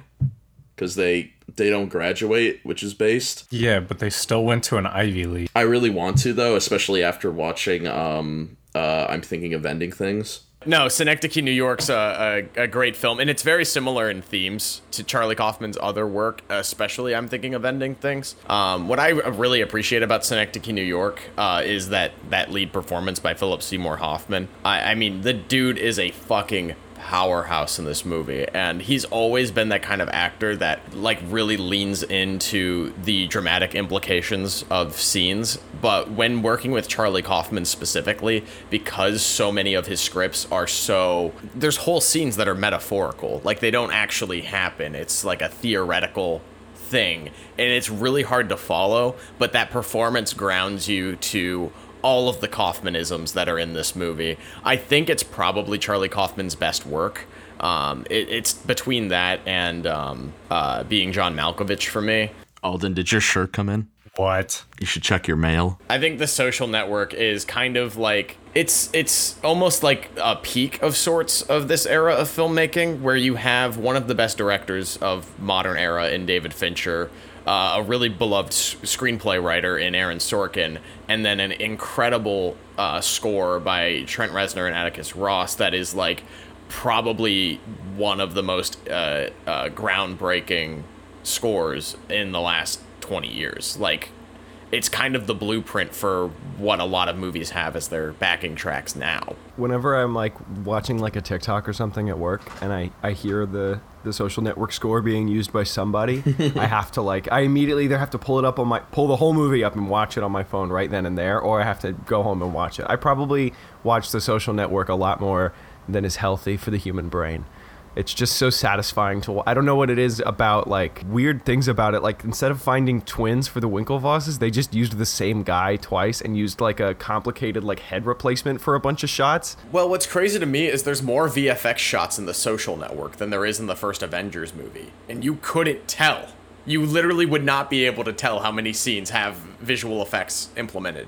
Cause they they don't graduate, which is based. Yeah, but they still went to an Ivy League. I really want to though, especially after watching um uh I'm thinking of ending things. No, Synecdoche, New York's a, a, a great film, and it's very similar in themes to Charlie Kaufman's other work, especially I'm thinking of ending things. Um, what I really appreciate about Synecdoche, New York, uh, is that that lead performance by Philip Seymour Hoffman. I, I mean, the dude is a fucking powerhouse in this movie and he's always been that kind of actor that like really leans into the dramatic implications of scenes. But when working with Charlie Kaufman specifically because so many of his scripts are so there's whole scenes that are metaphorical like they don't actually happen. It's like a theoretical thing and it's really hard to follow but that performance grounds you to all of the Kaufmanisms that are in this movie. I think it's probably Charlie Kaufman's best work. Um, it, it's between that and um, uh, being John Malkovich for me. Alden, did your shirt come in? What? You should check your mail. I think the social network is kind of like it's it's almost like a peak of sorts of this era of filmmaking where you have one of the best directors of modern era in David Fincher uh, a really beloved s- screenplay writer in Aaron Sorkin, and then an incredible uh, score by Trent Reznor and Atticus Ross that is like probably one of the most uh, uh, groundbreaking scores in the last 20 years. Like, it's kind of the blueprint for what a lot of movies have as their backing tracks now. Whenever I'm like watching like a TikTok or something at work, and I I hear the the social network score being used by somebody, I have to like I immediately either have to pull it up on my pull the whole movie up and watch it on my phone right then and there, or I have to go home and watch it. I probably watch the social network a lot more than is healthy for the human brain. It's just so satisfying to. I don't know what it is about like weird things about it. Like instead of finding twins for the Winklevosses, they just used the same guy twice and used like a complicated like head replacement for a bunch of shots. Well, what's crazy to me is there's more VFX shots in the social network than there is in the first Avengers movie. And you couldn't tell. You literally would not be able to tell how many scenes have visual effects implemented.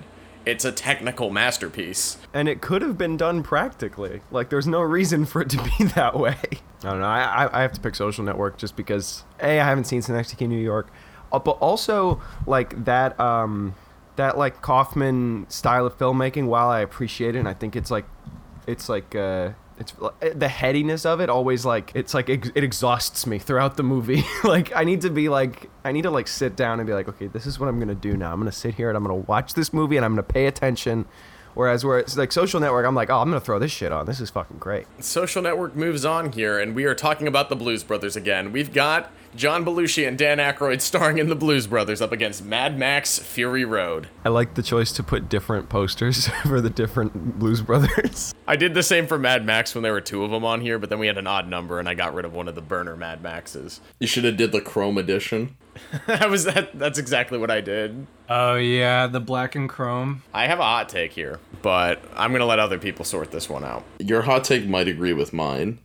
It's a technical masterpiece. and it could have been done practically. Like, there's no reason for it to be that way. I don't know. I, I, I have to pick Social Network just because a I haven't seen Synecdoche, New York, uh, but also like that um that like Kaufman style of filmmaking. While I appreciate it, and I think it's like it's like uh it's uh, the headiness of it always like it's like it exhausts me throughout the movie. Like i need to be like i need to like sit down and be like okay this is what i'm gonna do now. I'm gonna sit here and i'm gonna watch this movie and i'm gonna pay attention. Whereas where it's like social network i'm like oh i'm gonna throw this shit on. This is fucking great. Social Network moves on here, and we are talking about the Blues Brothers again. We've got John Belushi and Dan Aykroyd starring in the Blues Brothers up against Mad Max Fury Road. i like the choice to put different posters for the different blues brothers I did the same for Mad Max when there were two of them on here, but then we had an odd number, and I got rid of one of the burner Mad Maxes. You should have did the Chrome edition. that was that. That's exactly what I did. Oh yeah, the black and chrome. I have a hot take here, but I'm gonna let other people sort this one out. Your hot take might agree with mine.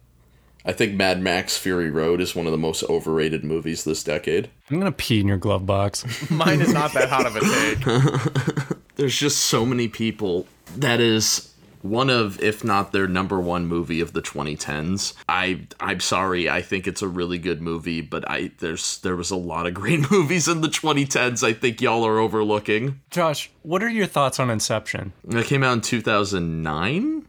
I think Mad Max Fury Road is one of the most overrated movies this decade. I'm gonna pee in your glove box. Mine is not that hot of a take. There's just so many people that is one of if not their number one movie of the 2010s. I I'm sorry, I think it's a really good movie, but I there's there was a lot of great movies in the 2010s I think y'all are overlooking. Josh, what are your thoughts on Inception? It came out in 2009.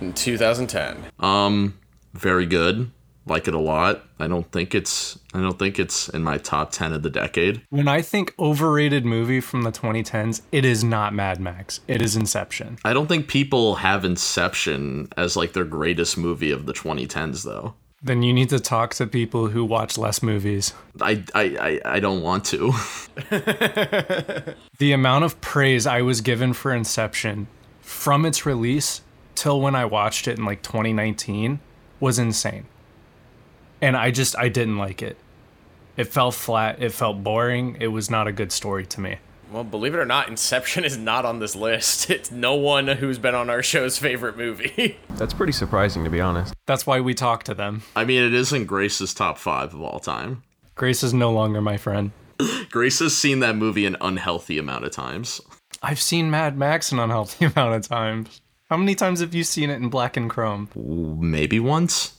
In 2010. Um very good. Like it a lot. I don't think it's I don't think it's in my top 10 of the decade. When I think overrated movie from the 2010s, it is not Mad Max. It is Inception. I don't think people have Inception as like their greatest movie of the 2010s though. Then you need to talk to people who watch less movies. I I I, I don't want to. The amount of praise I was given for Inception from its release till when I watched it in like 2019 was insane. And I just I didn't like it. It felt flat, it felt boring, it was not a good story to me. Well, believe it or not, Inception is not on this list. It's no one who's been on our show's favorite movie. that's pretty surprising to be honest That's why we talk to them. I mean, it isn't Grace's top five of all time. Grace is no longer my friend. Grace has seen that movie an unhealthy amount of times. I've seen Mad Max an unhealthy amount of times. How many times have you seen it in black and chrome? Maybe once.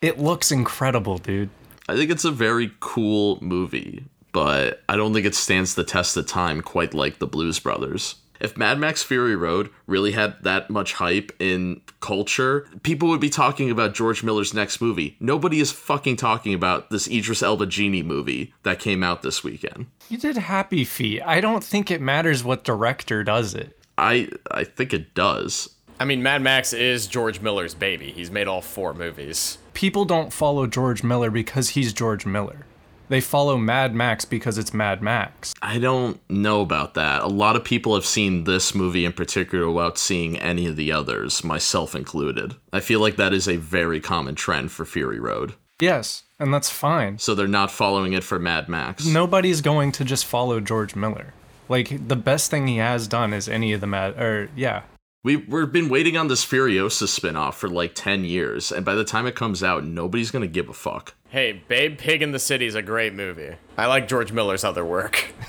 It looks incredible, dude. I think it's a very cool movie, but I don't think it stands the test of time quite like the Blues Brothers. If Mad Max Fury Road really had that much hype in culture, people would be talking about George Miller's next movie. Nobody is fucking talking about this Idris Elba Genie movie that came out this weekend. You did Happy Feet. I don't think it matters what director does it. I I think it does. I mean, Mad Max is George Miller's baby. He's made all four movies. People don't follow George Miller because he's George Miller. They follow Mad Max because it's Mad Max. I don't know about that. A lot of people have seen this movie in particular without seeing any of the others, myself included. I feel like that is a very common trend for Fury Road. Yes, and that's fine. So they're not following it for Mad Max. Nobody's going to just follow George Miller. Like the best thing he has done is any of the Mad or yeah. We, we've been waiting on this Furiosa spinoff for like 10 years, and by the time it comes out, nobody's gonna give a fuck. Hey, Babe Pig in the City is a great movie. I like George Miller's other work.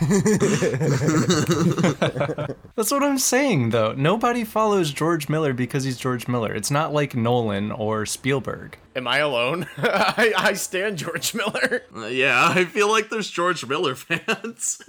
That's what I'm saying though. Nobody follows George Miller because he's George Miller. It's not like Nolan or Spielberg. Am I alone? I, I stand George Miller. Uh, yeah, I feel like there's George Miller fans.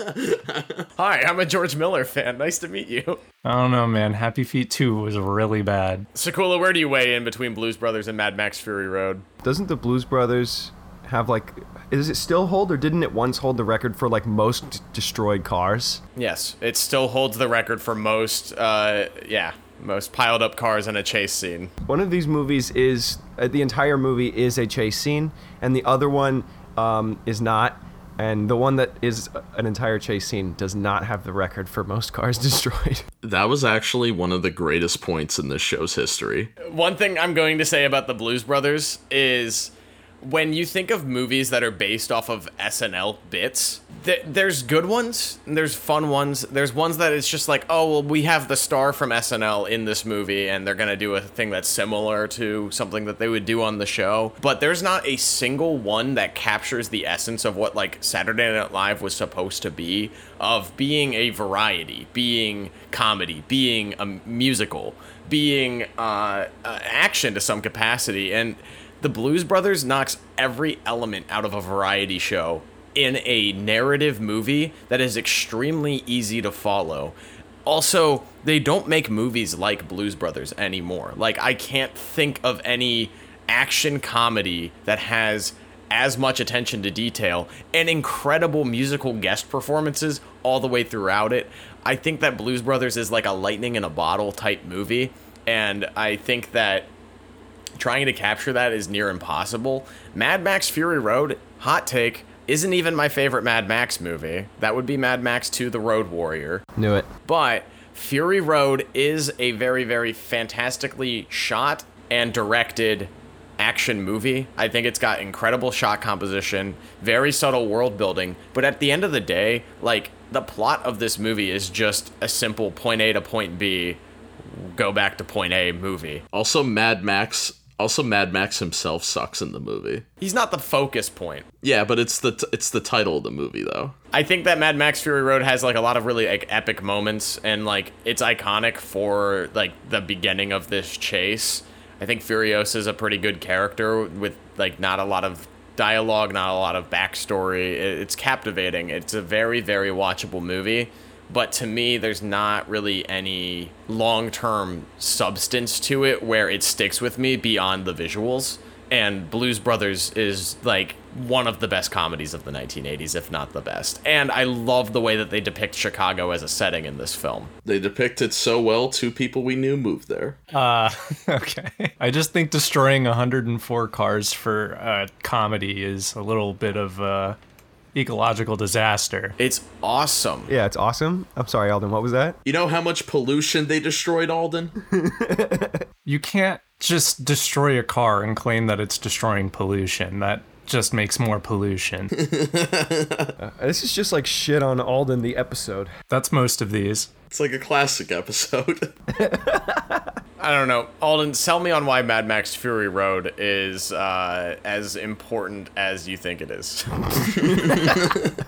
Hi, I'm a George Miller fan. Nice to meet you. I don't know, man. Happy Feet 2 was really bad. Sakula, where do you weigh in between Blues Brothers and Mad Max Fury Road? Doesn't the Blues Brothers have like? is it still hold, or didn't it once hold the record for like most d- destroyed cars? Yes, it still holds the record for most, uh, yeah, most piled up cars in a chase scene. One of these movies is uh, the entire movie is a chase scene, and the other one um, is not. And the one that is an entire chase scene does not have the record for most cars destroyed. that was actually one of the greatest points in this show's history. One thing I'm going to say about the Blues Brothers is when you think of movies that are based off of SNL bits, th- there's good ones, there's fun ones. There's ones that it's just like, oh, well, we have the star from SNL in this movie, and they're gonna do a thing that's similar to something that they would do on the show. But there's not a single one that captures the essence of what like Saturday Night Live was supposed to be, of being a variety, being comedy, being a musical, being uh, uh, action to some capacity, and the Blues Brothers knocks every element out of a variety show in a narrative movie that is extremely easy to follow. Also, they don't make movies like Blues Brothers anymore. Like, I can't think of any action comedy that has as much attention to detail and incredible musical guest performances all the way throughout it. I think that Blues Brothers is like a lightning in a bottle type movie, and I think that trying to capture that is near impossible. Mad Max Fury Road, hot take, isn't even my favorite Mad Max movie. That would be Mad Max 2 The Road Warrior. Knew it. But Fury Road is a very, very fantastically shot and directed action movie. I think it's got incredible shot composition, very subtle world building, but at the end of the day, like the plot of this movie is just a simple point A to point B, go back to point A movie. Also, Mad Max. Also, Mad Max himself sucks in the movie. He's not the focus point. Yeah, but it's the t- it's the title of the movie though. I think that Mad Max Fury Road has like a lot of really like epic moments and like it's iconic for like the beginning of this chase. I think Furiosa is a pretty good character with like not a lot of dialogue, not a lot of backstory. It's captivating. It's a very very watchable movie, but to me there's not really any long-term substance to it where it sticks with me beyond the visuals. And Blues Brothers is like one of the best comedies of the 1980s, if not the best. And I love the way that they depict Chicago as a setting in this film. They depict it so well. Two people we knew moved there. Uh, okay. I just think destroying 104 cars for uh, comedy is a little bit of uh, ecological disaster. It's awesome. Yeah, it's awesome. I'm sorry, Alden. What was that? You know how much pollution they destroyed, Alden? You can't just destroy a car and claim that it's destroying pollution. That just makes more pollution. This is just like shit on Alden the episode. That's most of these. It's like a classic episode. I don't know. Alden, sell me on why Mad Max Fury Road is uh, as important as you think it is.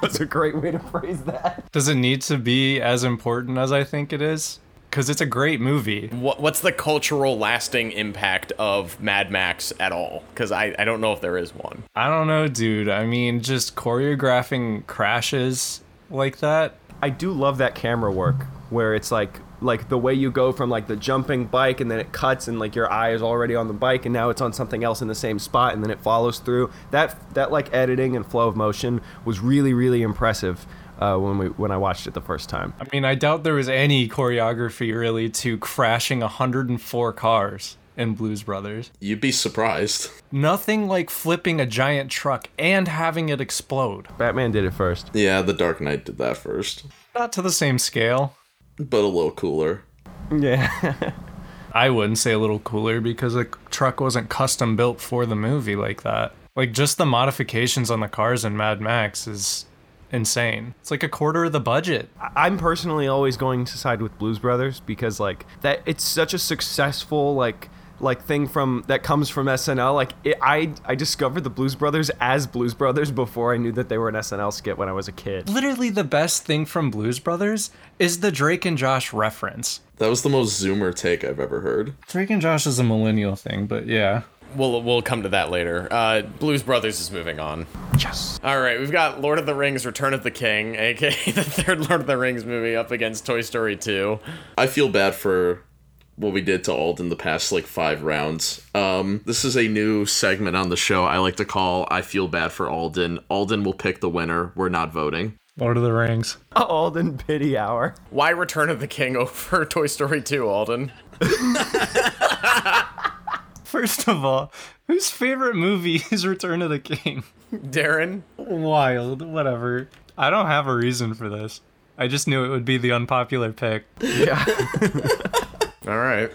That's a great way to phrase that. Does it need to be as important as I think it is? Because it's a great movie. what, what's the cultural lasting impact of Mad Max at all? Because I, I don't know if there is one. I don't know, dude. I mean, just choreographing crashes like that. I do love that camera work where it's like like the way you go from like the jumping bike and then it cuts and like your eye is already on the bike and now it's on something else in the same spot and then it follows through. That that like editing and flow of motion was really really impressive. Uh, when we when I watched it the first time. I mean, I doubt there was any choreography really to crashing 104 cars in Blues Brothers. You'd be surprised. Nothing like flipping a giant truck and having it explode. Batman did it first. Yeah, The Dark Knight did that first, Not to the same scale. but a little cooler. Yeah. I wouldn't say a little cooler because the truck wasn't custom built for the movie like that. Like just the modifications on the cars in Mad Max is insane. It's like a quarter of the budget. I'm personally always going to side with Blues Brothers because like that it's such a successful like like thing from that comes from SNL. Like it, I I discovered the Blues Brothers as Blues Brothers before I knew that they were an SNL skit when I was a kid. Literally the best thing from Blues Brothers is the Drake and Josh reference. That was the most Zoomer take I've ever heard. Drake and Josh is a millennial thing, but yeah. We'll we'll come to that later. Uh, Blues Brothers is moving on. Yes. All right, we've got Lord of the Rings: Return of the King, aka the third Lord of the Rings movie, up against Toy Story 2. I feel bad for what we did to Alden the past like five rounds. Um, this is a new segment on the show I like to call I Feel Bad for Alden. Alden will pick the winner. We're not voting. Lord of the Rings. Alden Pity Hour. Why Return of the King over Toy Story 2, Alden? First of all, whose favorite movie is Return of the King? Darren? Wild, whatever. I don't have a reason for this. I just knew it would be the unpopular pick. Yeah. All right.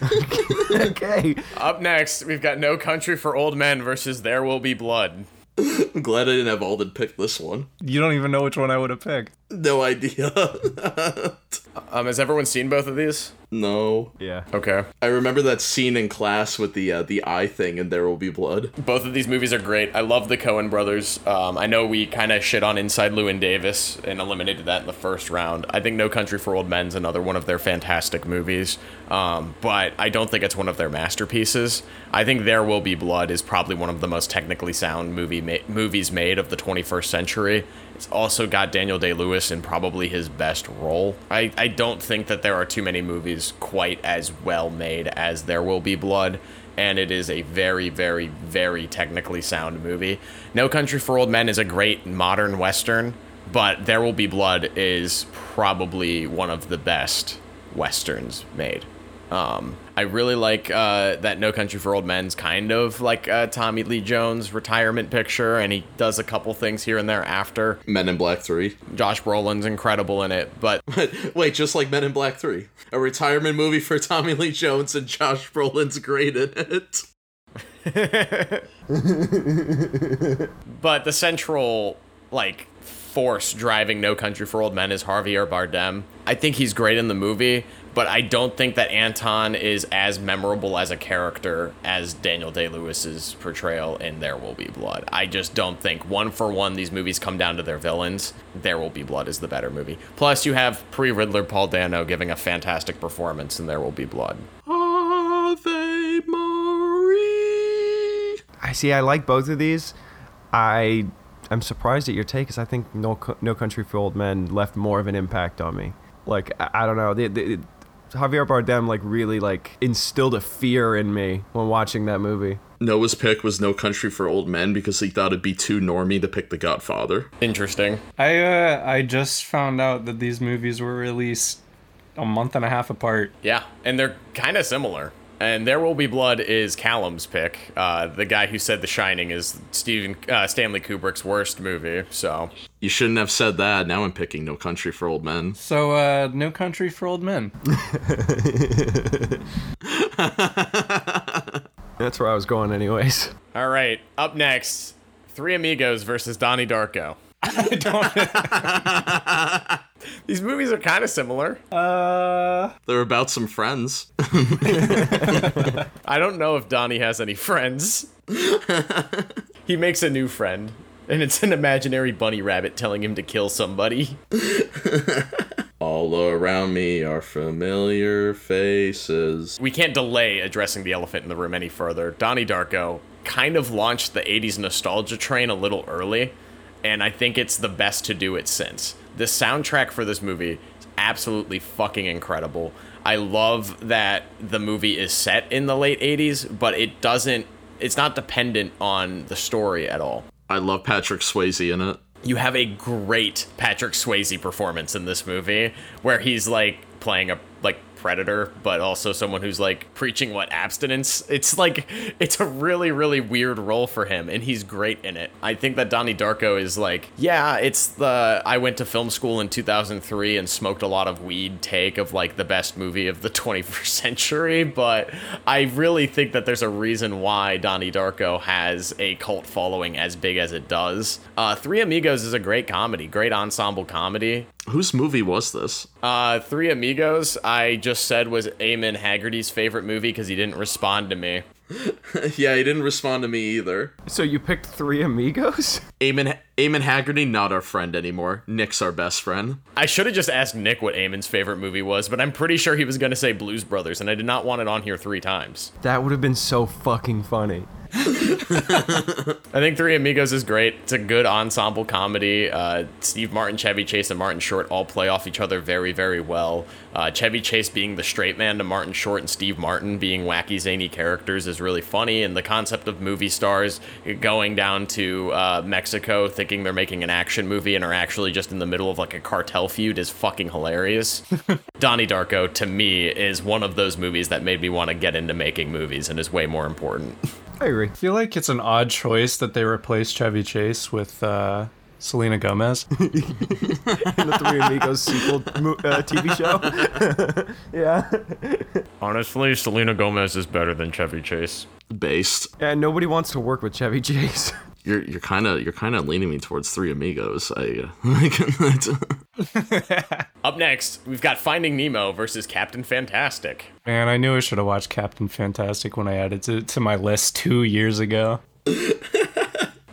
okay. Up next, we've got No Country for Old Men versus There Will Be Blood. I'm glad I didn't have Alden pick this one. You don't even know which one I would have picked. No idea. Um, has everyone seen both of these? No. Yeah. Okay. I remember that scene in class with the uh, the eye thing and There Will Be Blood. Both of these movies are great. I love the Coen brothers. Um, I know we kind of shit on Inside Llewyn Davis and eliminated that in the first round. I think No Country for Old Men's another one of their fantastic movies, um, but I don't think it's one of their masterpieces. I think There Will Be Blood is probably one of the most technically sound movie ma- movies made of the 21st century. It's also got Daniel Day Lewis in probably his best role. I, I don't think that there are too many movies quite as well made as There Will Be Blood and it is a very, very, very technically sound movie. No Country for Old Men is a great modern western, but There Will Be Blood is probably one of the best westerns made. Um, I really like uh, that No Country for Old Men's kind of like uh, Tommy Lee Jones' retirement picture, and he does a couple things here and there after. Men in Black 3. Josh Brolin's incredible in it, but Wait, just like Men in Black 3. A retirement movie for Tommy Lee Jones and Josh Brolin's great in it. But the central like force driving No Country for Old Men is Javier Bardem. I think he's great in the movie, but I don't think that Anton is as memorable as a character as Daniel Day Lewis's portrayal in There Will Be Blood. I just don't think one for one these movies come down to their villains. There Will Be Blood is the better movie. Plus, you have pre Riddler Paul Dano giving a fantastic performance in There Will Be Blood. Ave Marie. I see. I like both of these. I I'm surprised at your take because I think No No Country for Old Men left more of an impact on me. Like I, I don't know. The, the, Javier Bardem like really like instilled a fear in me when watching that movie. Noah's pick was No Country for Old Men because he thought it'd be too normy to pick The Godfather. Interesting. I uh, I just found out that these movies were released a month and a half apart. Yeah, and they're kind of similar. And There Will Be Blood is Callum's pick, uh, the guy who said The Shining is Stephen uh, Stanley Kubrick's worst movie. So You shouldn't have said that. Now I'm picking No Country for Old Men. So, uh, No Country for Old Men. That's where I was going, anyways. All right, up next, Three Amigos versus Donnie Darko. These movies are kind of similar. Uh, They're about some friends. I don't know if Donnie has any friends. he makes a new friend, and it's an imaginary bunny rabbit telling him to kill somebody. All around me are familiar faces. We can't delay addressing the elephant in the room any further. Donnie Darko kind of launched the 80s nostalgia train a little early, and I think it's the best to do it since. The soundtrack for this movie is absolutely fucking incredible. I love that the movie is set in the late 80s, but it doesn't it's not dependent on the story at all. I love Patrick Swayze in it. you have a great Patrick Swayze performance in this movie where he's like playing a predator but also someone who's like preaching what abstinence it's like it's a really really weird role for him and he's great in it. I think that donnie darko is like yeah it's the i went to film school in 2003 and smoked a lot of weed take of like the best movie of the 21st century but i really think that there's a reason why donnie darko has a cult following as big as it does. Uh, three amigos is a great comedy great ensemble comedy Whose movie was this? uh, Three Amigos, I just said was Eamon Haggerty's favorite movie because he didn't respond to me. yeah, he didn't respond to me either. So you picked Three Amigos? Eamon, Eamon Haggerty, not our friend anymore. Nick's our best friend. I should have just asked Nick what Eamon's favorite movie was, but I'm pretty sure he was going to say Blues Brothers, and I did not want it on here three times. That would have been so fucking funny. I think Three Amigos is great. It's a good ensemble comedy. Uh, Steve Martin, Chevy Chase, and Martin Short all play off each other very, very well. Uh, Chevy Chase being the straight man to Martin Short and Steve Martin being wacky, zany characters is really funny. And the concept of movie stars going down to uh, Mexico thinking they're making an action movie and are actually just in the middle of like a cartel feud is fucking hilarious. Donnie Darko, to me, is one of those movies that made me want to get into making movies and is way more important. I agree. I feel like it's an odd choice that they replaced Chevy Chase with uh, Selena Gomez. In the Three Amigos sequel uh, TV show. yeah. Honestly, Selena Gomez is better than Chevy Chase. Based. Yeah, nobody wants to work with Chevy Chase. You're you're kind of you're kind of leaning me towards Three Amigos. I uh, Up next, we've got Finding Nemo versus Captain Fantastic. Man, I knew I should have watched Captain Fantastic when I added it to my list two years ago.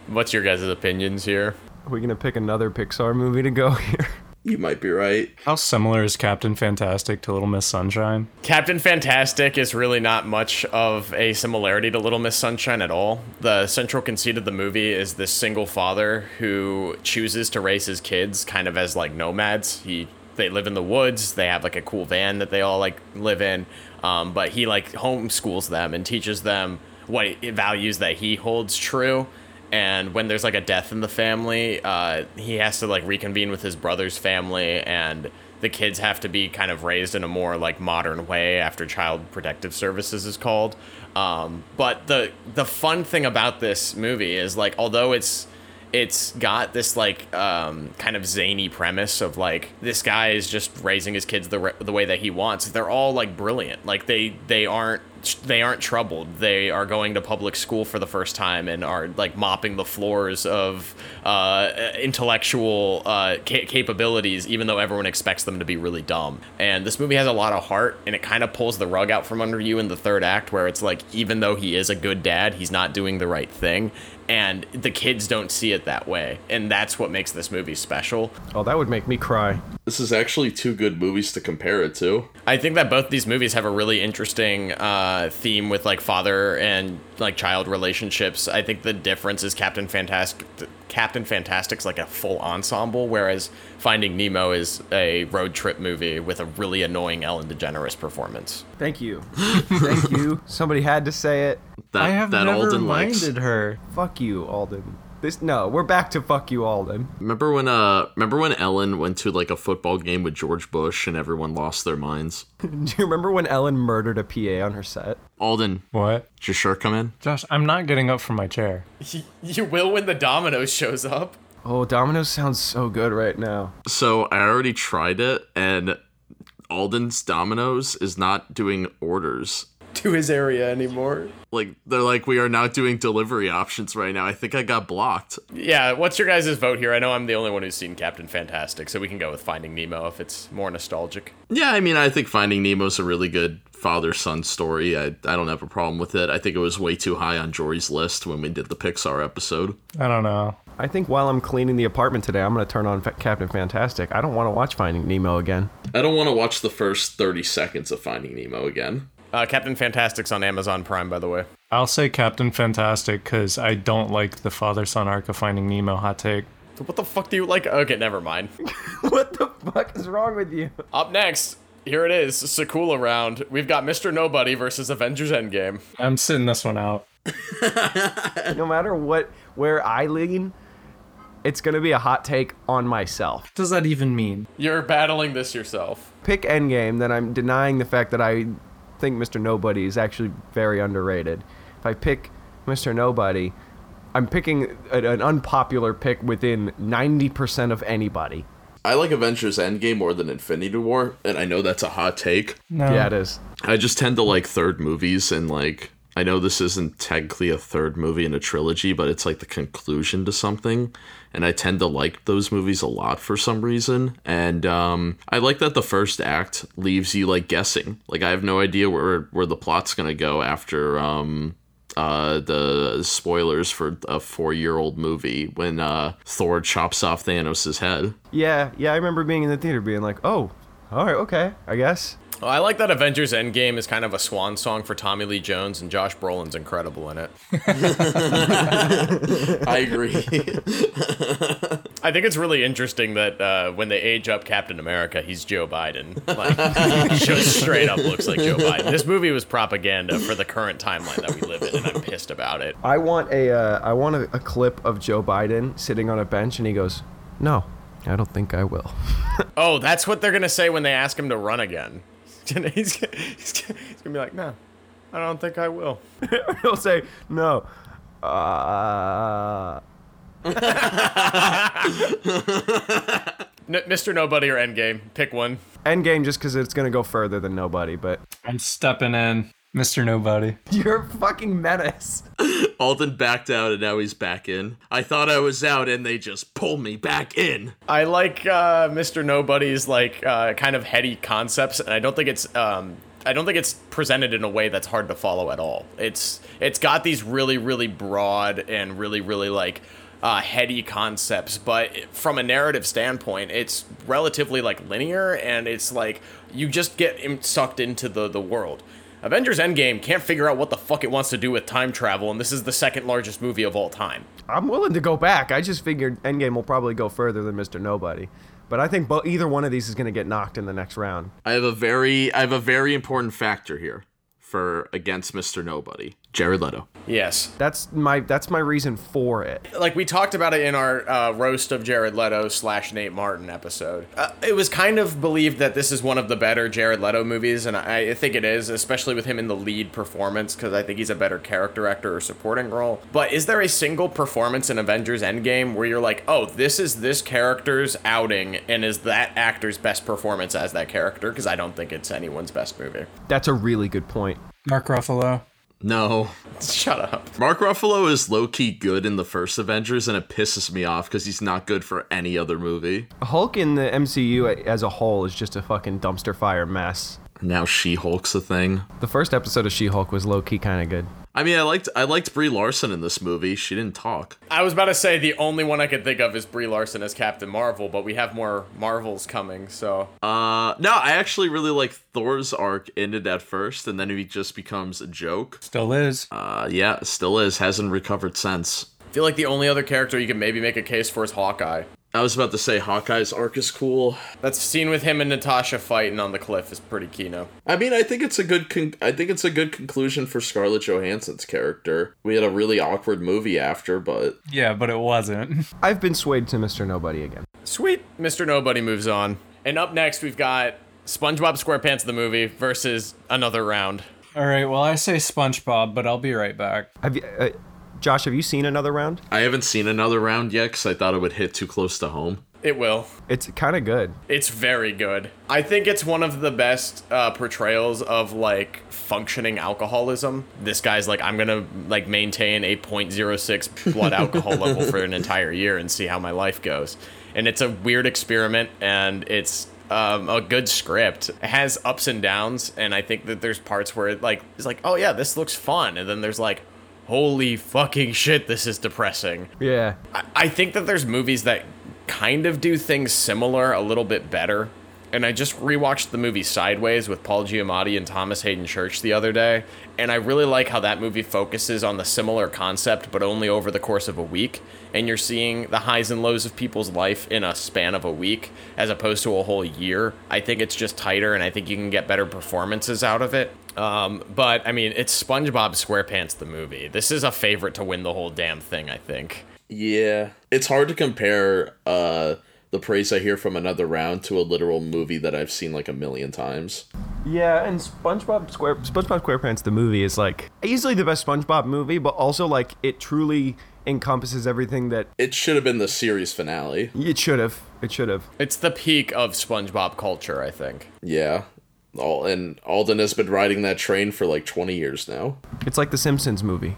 What's your guys' opinions here? Are we gonna pick another Pixar movie to go here? You might be right. How similar is Captain Fantastic to Little Miss Sunshine? Captain Fantastic is really not much of a similarity to Little Miss Sunshine at all. The central conceit of the movie is this single father who chooses to raise his kids kind of as like nomads. He they live in the woods. They have like a cool van that they all like live in. Um, but he like homeschools them and teaches them what values that he holds true. And when there's like a death in the family, uh, he has to like reconvene with his brother's family, and the kids have to be kind of raised in a more like modern way after Child Protective Services is called. Um, but the the fun thing about this movie is like although it's it's got this like um, kind of zany premise of like this guy is just raising his kids the, re- the way that he wants. They're all like brilliant. Like they they aren't they aren't troubled. They are going to public school for the first time and are like mopping the floors of uh, intellectual uh, ca- capabilities, even though everyone expects them to be really dumb. And this movie has a lot of heart, and it kind of pulls the rug out from under you in the third act, where it's like even though he is a good dad, he's not doing the right thing, and the kids don't see it that way, and that's what makes this movie special. Oh, that would make me cry. This is actually two good movies to compare it to. I think that both these movies have a really interesting uh, theme with like father and like child relationships. I think the difference is Captain Fantastic. Captain Fantastic's like a full ensemble, whereas Finding Nemo is a road trip movie with a really annoying Ellen DeGeneres performance. Thank you. Thank you. Somebody had to say it. That I have that never Alden likes. reminded her. Fuck you, Alden. This no, we're back to fuck you, Alden. Remember when uh remember when Ellen went to like a football game with George Bush and everyone lost their minds? Do you remember when Ellen murdered a PA on her set? Alden, What? did your shirt come in? Josh, I'm not getting up from my chair. You will when the Domino's shows up. Oh, Domino's sounds so good right now. So I already tried it and Alden's Domino's is not doing orders. To his area anymore. Like they're like we are not doing delivery options right now. I think I got blocked. Yeah, what's your guys' vote here? I know I'm the only one who's seen Captain Fantastic, so we can go with Finding Nemo if it's more nostalgic. Yeah, I mean, I think Finding Nemo's a really good father son story. I, I don't have a problem with it. I think it was way too high on Jory's list when we did the Pixar episode. I don't know. I think while I'm cleaning the apartment today, I'm gonna turn on Fa- Captain Fantastic. I don't want to watch Finding Nemo again. I don't want to watch the first 30 seconds of Finding Nemo again. Uh, Captain Fantastic's on Amazon Prime, by the way. I'll say Captain Fantastic because I don't like the father son arc of Finding Nemo hot take. What the fuck do you like? Okay, never mind. what the fuck is wrong with you? Up next, here it is, Sakula round. We've got Mr. Nobody versus Avengers Endgame. I'm sitting this one out. No matter what, where I lean, it's gonna be a hot take on myself. What does that even mean? You're battling this yourself. Pick Endgame, then I'm denying the fact that I think Mr. Nobody is actually very underrated. If I pick Mr. Nobody, I'm picking a, an unpopular pick within 90% of anybody. I like Avengers Endgame more than Infinity War, and I know that's a hot take. No. Yeah, it is. I just tend to like third movies, and like I know this isn't technically a third movie in a trilogy, but it's like the conclusion to something, and I tend to like those movies a lot for some reason. And um, I like that the first act leaves you like guessing. Like I have no idea where where the plot's gonna go after um, uh, the spoilers for a four year old movie when uh, Thor chops off Thanos' head. Yeah, yeah, I remember being in the theater being like, oh, all right, okay, I guess. Well, I like that Avengers Endgame is kind of a swan song for Tommy Lee Jones, and Josh Brolin's incredible in it. I agree. I think it's really interesting that uh, when they age up Captain America, he's Joe Biden. Like, he just straight up looks like Joe Biden. This movie was propaganda for the current timeline that we live in, and I'm pissed about it. I want a, uh, I want a, a clip of Joe Biden sitting on a bench, and he goes, "No, I don't think I will." Oh, that's what they're gonna say when they ask him to run again. He's gonna, he's gonna, he's gonna be like, "No, I don't think I will." He'll say, "No." Uh, N- Mr. Nobody or Endgame, pick one. Endgame, just because it's gonna go further than nobody. But I'm stepping in, Mr. Nobody. you're a fucking menace. Alden backed out and now he's back in. I thought I was out and they just pulled me back in. I like uh, Mr. Nobody's like uh, kind of heady concepts, and I don't think it's um, I don't think it's presented in a way that's hard to follow at all. It's it's got these really really broad and really really like uh, heady concepts, but from a narrative standpoint, it's relatively like linear, and it's like you just get sucked into the the world. Avengers Endgame can't figure out what the fuck it wants to do with time travel, and this is the second largest movie of all time. I'm willing to go back. I just figured Endgame will probably go further than Mr. Nobody. But I think bo- either one of these is gonna get knocked in the next round. I have a very I have a very important factor here for against Mr. Nobody. Jared Leto. Yes, That's my that's my reason for it. like we talked about it in our uh, roast of Jared Leto slash Nate Martin episode. Uh, it was kind of believed that this is one of the better Jared Leto movies, and I, I think it is, especially with him in the lead performance, because I think he's a better character actor or supporting role. But is there a single performance in Avengers Endgame where you're like, oh, this is this character's outing, and is that actor's best performance as that character? Because I don't think it's anyone's best movie. That's a really good point. Mark Ruffalo. No. Shut up. Mark Ruffalo is low key good in the first Avengers, and it pisses me off because he's not good for any other movie. Hulk in the MCU as a whole is just a fucking dumpster fire mess. Now She Hulk's a thing. The first episode of She-Hulk was low key kind of good. I mean, I liked I liked Brie Larson in this movie. She didn't talk. I was about to say the only one I could think of is Brie Larson as Captain Marvel, but we have more Marvels coming, so Uh, no, I actually really like Thor's arc ended at first, and then he just becomes a joke. Still is. Uh, yeah, still is. Hasn't recovered since. I feel like the only other character you can maybe make a case for is Hawkeye. I was about to say Hawkeye's arc is cool. That scene with him and Natasha fighting on the cliff is pretty kino. I mean, I think it's a good. Con- I think it's a good conclusion for Scarlett Johansson's character. We had a really awkward movie after, but Yeah, but it wasn't. I've been swayed to Mr. Nobody again. Sweet. Mr. Nobody moves on. And up next, we've got SpongeBob SquarePants the movie versus another round. All right, well, I say SpongeBob, but I'll be right back. Have you, uh, Josh? Have you seen another round? I haven't seen another round yet because I thought it would hit too close to home. It will. It's kind of good. It's very good. I think it's one of the best uh, portrayals of like functioning alcoholism. This guy's like, I'm gonna like maintain a 0.06 blood alcohol level for an entire year and see how my life goes. And it's a weird experiment, and it's um, a good script. It has ups and downs, and I think that there's parts where it like it's like, oh yeah, this looks fun, and then there's like, holy fucking shit, this is depressing. Yeah. I- I think that there's movies that kind of do things similar a little bit better. And I just rewatched the movie Sideways with Paul Giamatti and Thomas Haden Church the other day, and I really like how that movie focuses on the similar concept but only over the course of a week. And you're seeing the highs and lows of people's life in a span of a week as opposed to a whole year. I think it's just tighter and I think you can get better performances out of it. Um, but I mean, it's SpongeBob SquarePants the movie. This is a favorite to win the whole damn thing, I think. Yeah, it's hard to compare uh, the praise I hear from another round to a literal movie that I've seen like a million times. Yeah, and SpongeBob Square SpongeBob SquarePants the movie is like easily the best SpongeBob movie, but also like it truly encompasses everything that It should have been the series finale. it should have. It should have. It's the peak of SpongeBob culture, I think. Yeah. All and Alden has been riding that train for like 20 years now. It's like the Simpsons movie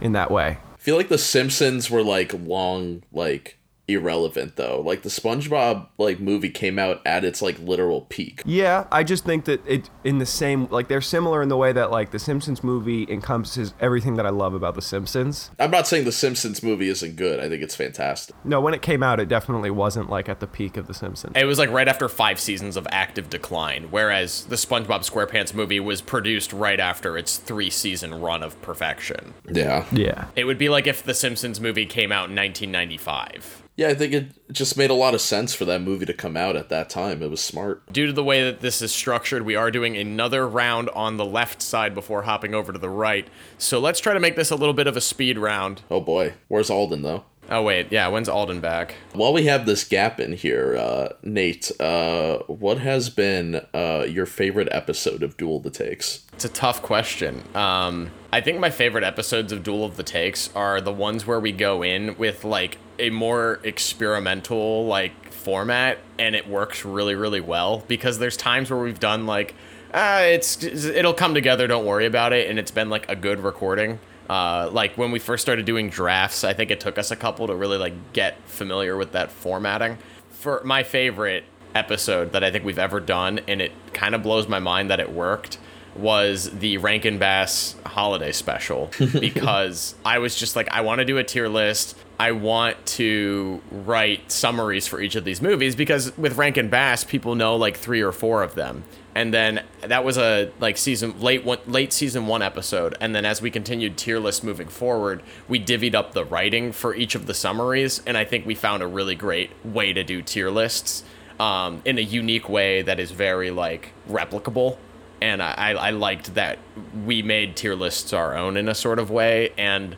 in that way. I feel like the Simpsons were like long like irrelevant though. Like the SpongeBob like movie came out at its like literal peak. Yeah, I just think that it in the same like they're similar in the way that like the Simpsons movie encompasses everything that I love about the Simpsons. I'm not saying the Simpsons movie isn't good. I think it's fantastic. No, when it came out, it definitely wasn't like at the peak of the Simpsons. It was like right after five seasons of active decline, whereas the SpongeBob SquarePants movie was produced right after its three season run of perfection. Yeah. Yeah. It would be like if the Simpsons movie came out in 1995. Yeah, I think it just made a lot of sense for that movie to come out at that time. It was smart. Due to the way that this is structured, we are doing another round on the left side before hopping over to the right. So let's try to make this a little bit of a speed round. Oh boy. Where's Alden though? Oh, wait, yeah, when's Alden back? While we have this gap in here, uh, Nate, uh, what has been uh, your favorite episode of Duel the Takes? It's a tough question. Um, I think my favorite episodes of Duel of the Takes are the ones where we go in with like a more experimental like format and it works really really well because there's times where we've done like ah it's it'll come together don't worry about it and it's been like a good recording uh, like when we first started doing drafts i think it took us a couple to really like get familiar with that formatting for my favorite episode that i think we've ever done and it kind of blows my mind that it worked was the Rankin Bass holiday special because I was just like, I want to do a tier list. I want to write summaries for each of these movies because with Rankin Bass, people know like three or four of them. And then that was a like season late one late season one episode. And then as we continued tier list moving forward, we divvied up the writing for each of the summaries. And I think we found a really great way to do tier lists um, in a unique way that is very like replicable and I, I liked that we made tier lists our own in a sort of way and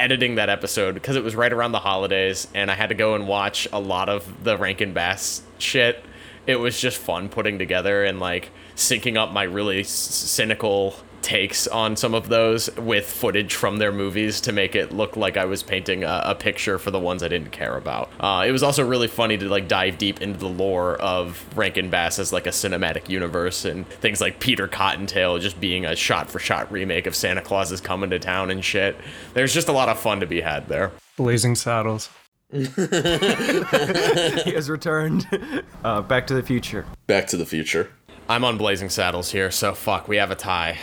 editing that episode because it was right around the holidays and I had to go and watch a lot of the Rankin Bass shit. It was just fun putting together and like syncing up my really s- cynical takes on some of those with footage from their movies to make it look like I was painting a, a picture for the ones I didn't care about. Uh, it was also really funny to like dive deep into the lore of Rankin Bass as like a cinematic universe and things like Peter Cottontail just being a shot-for-shot remake of Santa Claus is Coming to Town and shit. There's just a lot of fun to be had there. Blazing Saddles. he has returned. Uh, Back to the Future. Back to the Future. I'm on Blazing Saddles here, so fuck, we have a tie.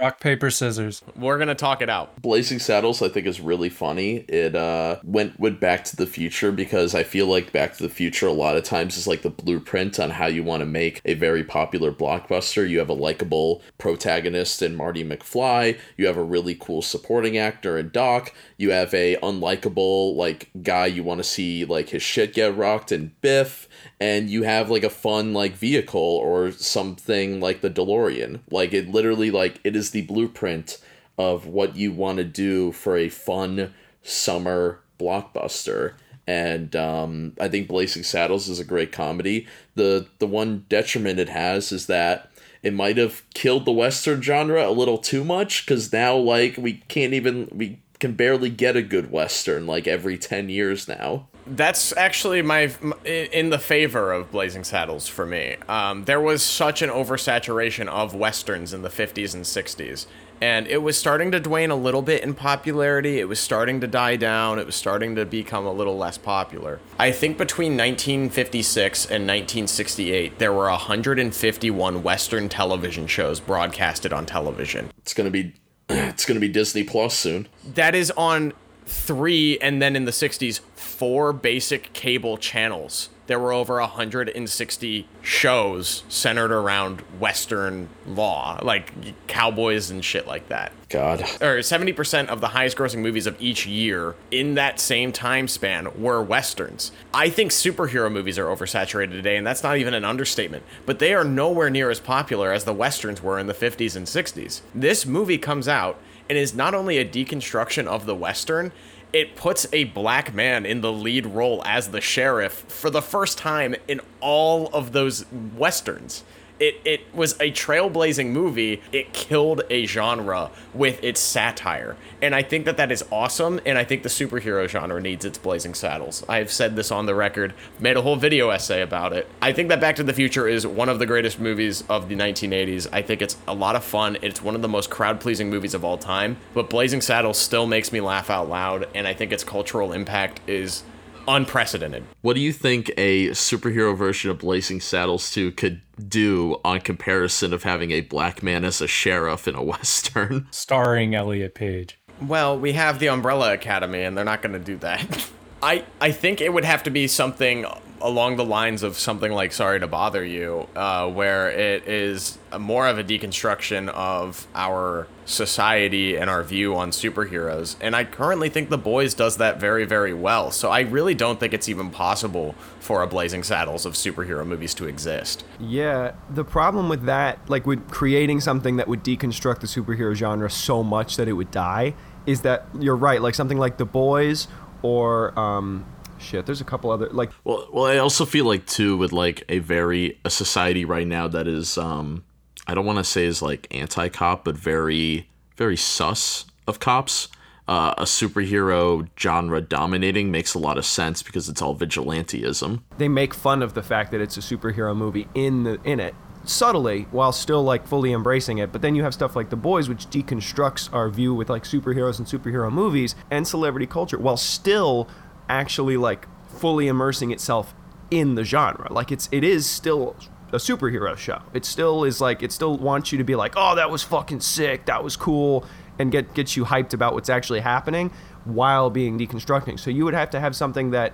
Rock, paper, scissors. We're gonna talk it out. Blazing Saddles, I think, is really funny. It uh, went with Back to the Future because I feel like Back to the Future a lot of times is like the blueprint on how you want to make a very popular blockbuster. You have a likable protagonist in Marty McFly. You have a really cool supporting actor in Doc. You have a unlikable like guy you want to see like his shit get rocked in Biff and you have like a fun like vehicle or something like the DeLorean. Like it literally like it is the blueprint of what you want to do for a fun summer blockbuster. And um, I think Blazing Saddles is a great comedy. The the one detriment it has is that it might have killed the western genre a little too much because now like we can't even we can barely get a good western like every 10 years now That's actually my in the favor of Blazing Saddles for me. Um, there was such an oversaturation of westerns in the 50s and 60s, and it was starting to wane a little bit in popularity. It was starting to die down. It was starting to become a little less popular. I think between 1956 and 1968, there were 151 western television shows broadcasted on television. it's gonna be it's gonna be disney plus soon That is on three, and then in the 60s, four basic cable channels. There were over 160 shows centered around Western law, like cowboys and shit like that. god Or 70% of the highest grossing movies of each year in that same time span were Westerns. I think superhero movies are oversaturated today, and that's not even an understatement, but they are nowhere near as popular as the Westerns were in the 50s and 60s. This movie comes out and is not only a deconstruction of the Western, it puts a black man in the lead role as the sheriff for the first time in all of those westerns. It, it was a trailblazing movie. It killed a genre with its satire. And I think that that is awesome. And I think the superhero genre needs its blazing saddles. I've said this on the record, made a whole video essay about it. I think that Back to the Future is one of the greatest movies of the 1980s. I think it's a lot of fun. It's one of the most crowd pleasing movies of all time. But Blazing Saddles still makes me laugh out loud. And I think its cultural impact is unprecedented. What do you think a superhero version of Blazing Saddles 2 could do on comparison of having a black man as a sheriff in a western? Starring Elliot Page. Well, we have the Umbrella Academy, and they're not going to do that. I I think it would have to be something along the lines of something like Sorry to Bother You, uh, where it is more of a deconstruction of our society and our view on superheroes. And I currently think The Boys does that very, very well. So I really don't think it's even possible for a Blazing Saddles of superhero movies to exist. Yeah, the problem with that, like with creating something that would deconstruct the superhero genre so much that it would die, is that you're right. Like something like The Boys or um, shit. There's a couple other like. Well, well, I also feel like too with like a very a society right now that is um I don't want to say is like anti-cop, but very very sus of cops. Uh, a superhero genre dominating makes a lot of sense because it's all vigilanteism. They make fun of the fact that it's a superhero movie in the in it subtly while still like fully embracing it. But then you have stuff like The Boys, which deconstructs our view with like superheroes and superhero movies and celebrity culture while still actually like fully immersing itself in the genre. Like it's it is still a superhero show. It still is like it still wants you to be like, "Oh, that was fucking sick. That was cool." And get gets you hyped about what's actually happening while being deconstructing. So you would have to have something that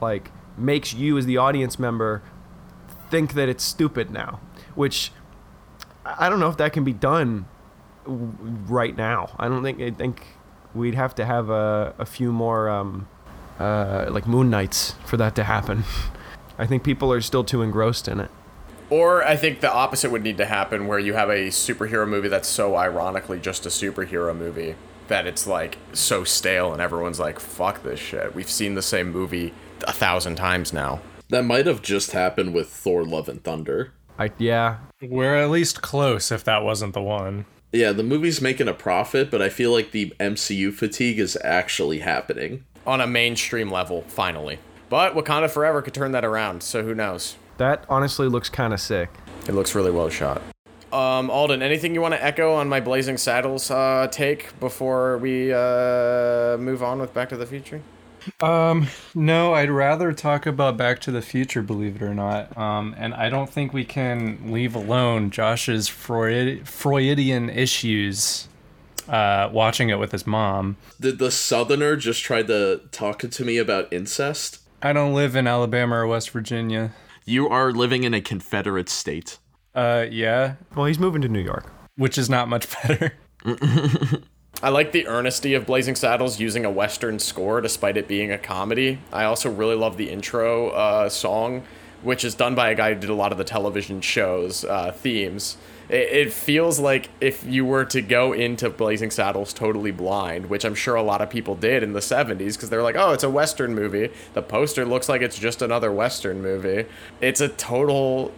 like makes you as the audience member think that it's stupid now, which I don't know if that can be done right now. I don't think I think we'd have to have a, a few more um, uh, like Moon Knights for that to happen. I think people are still too engrossed in it. Or I think the opposite would need to happen where you have a superhero movie that's so ironically just a superhero movie that it's like so stale and everyone's like, fuck this shit. We've seen the same movie a thousand times now. That might have just happened with Thor Love and Thunder. I yeah. We're at least close if that wasn't the one. Yeah, the movie's making a profit, but I feel like the MCU fatigue is actually happening. On a mainstream level, finally. But Wakanda Forever could turn that around, so who knows? That honestly looks kind of sick. It looks really well shot. Um, Alden, anything you want to echo on my Blazing Saddles uh, take before we uh, move on with Back to the Future? Um, no, I'd rather talk about Back to the Future, believe it or not. Um, and I don't think we can leave alone Josh's Freud- Freudian issues uh, watching it with his mom. Did the Southerner just try to talk to me about incest? I don't live in Alabama or West Virginia. You are living in a Confederate state. Uh, yeah, Well, he's moving to New York. which is not much better. I like the earnesty of Blazing Saddles using a Western score despite it being a comedy. I also really love the intro uh, song, which is done by a guy who did a lot of the television shows uh, themes. It, it feels like if you were to go into Blazing Saddles totally blind, which I'm sure a lot of people did in the 70s because they're like, oh, it's a Western movie. The poster looks like it's just another Western movie. It's a total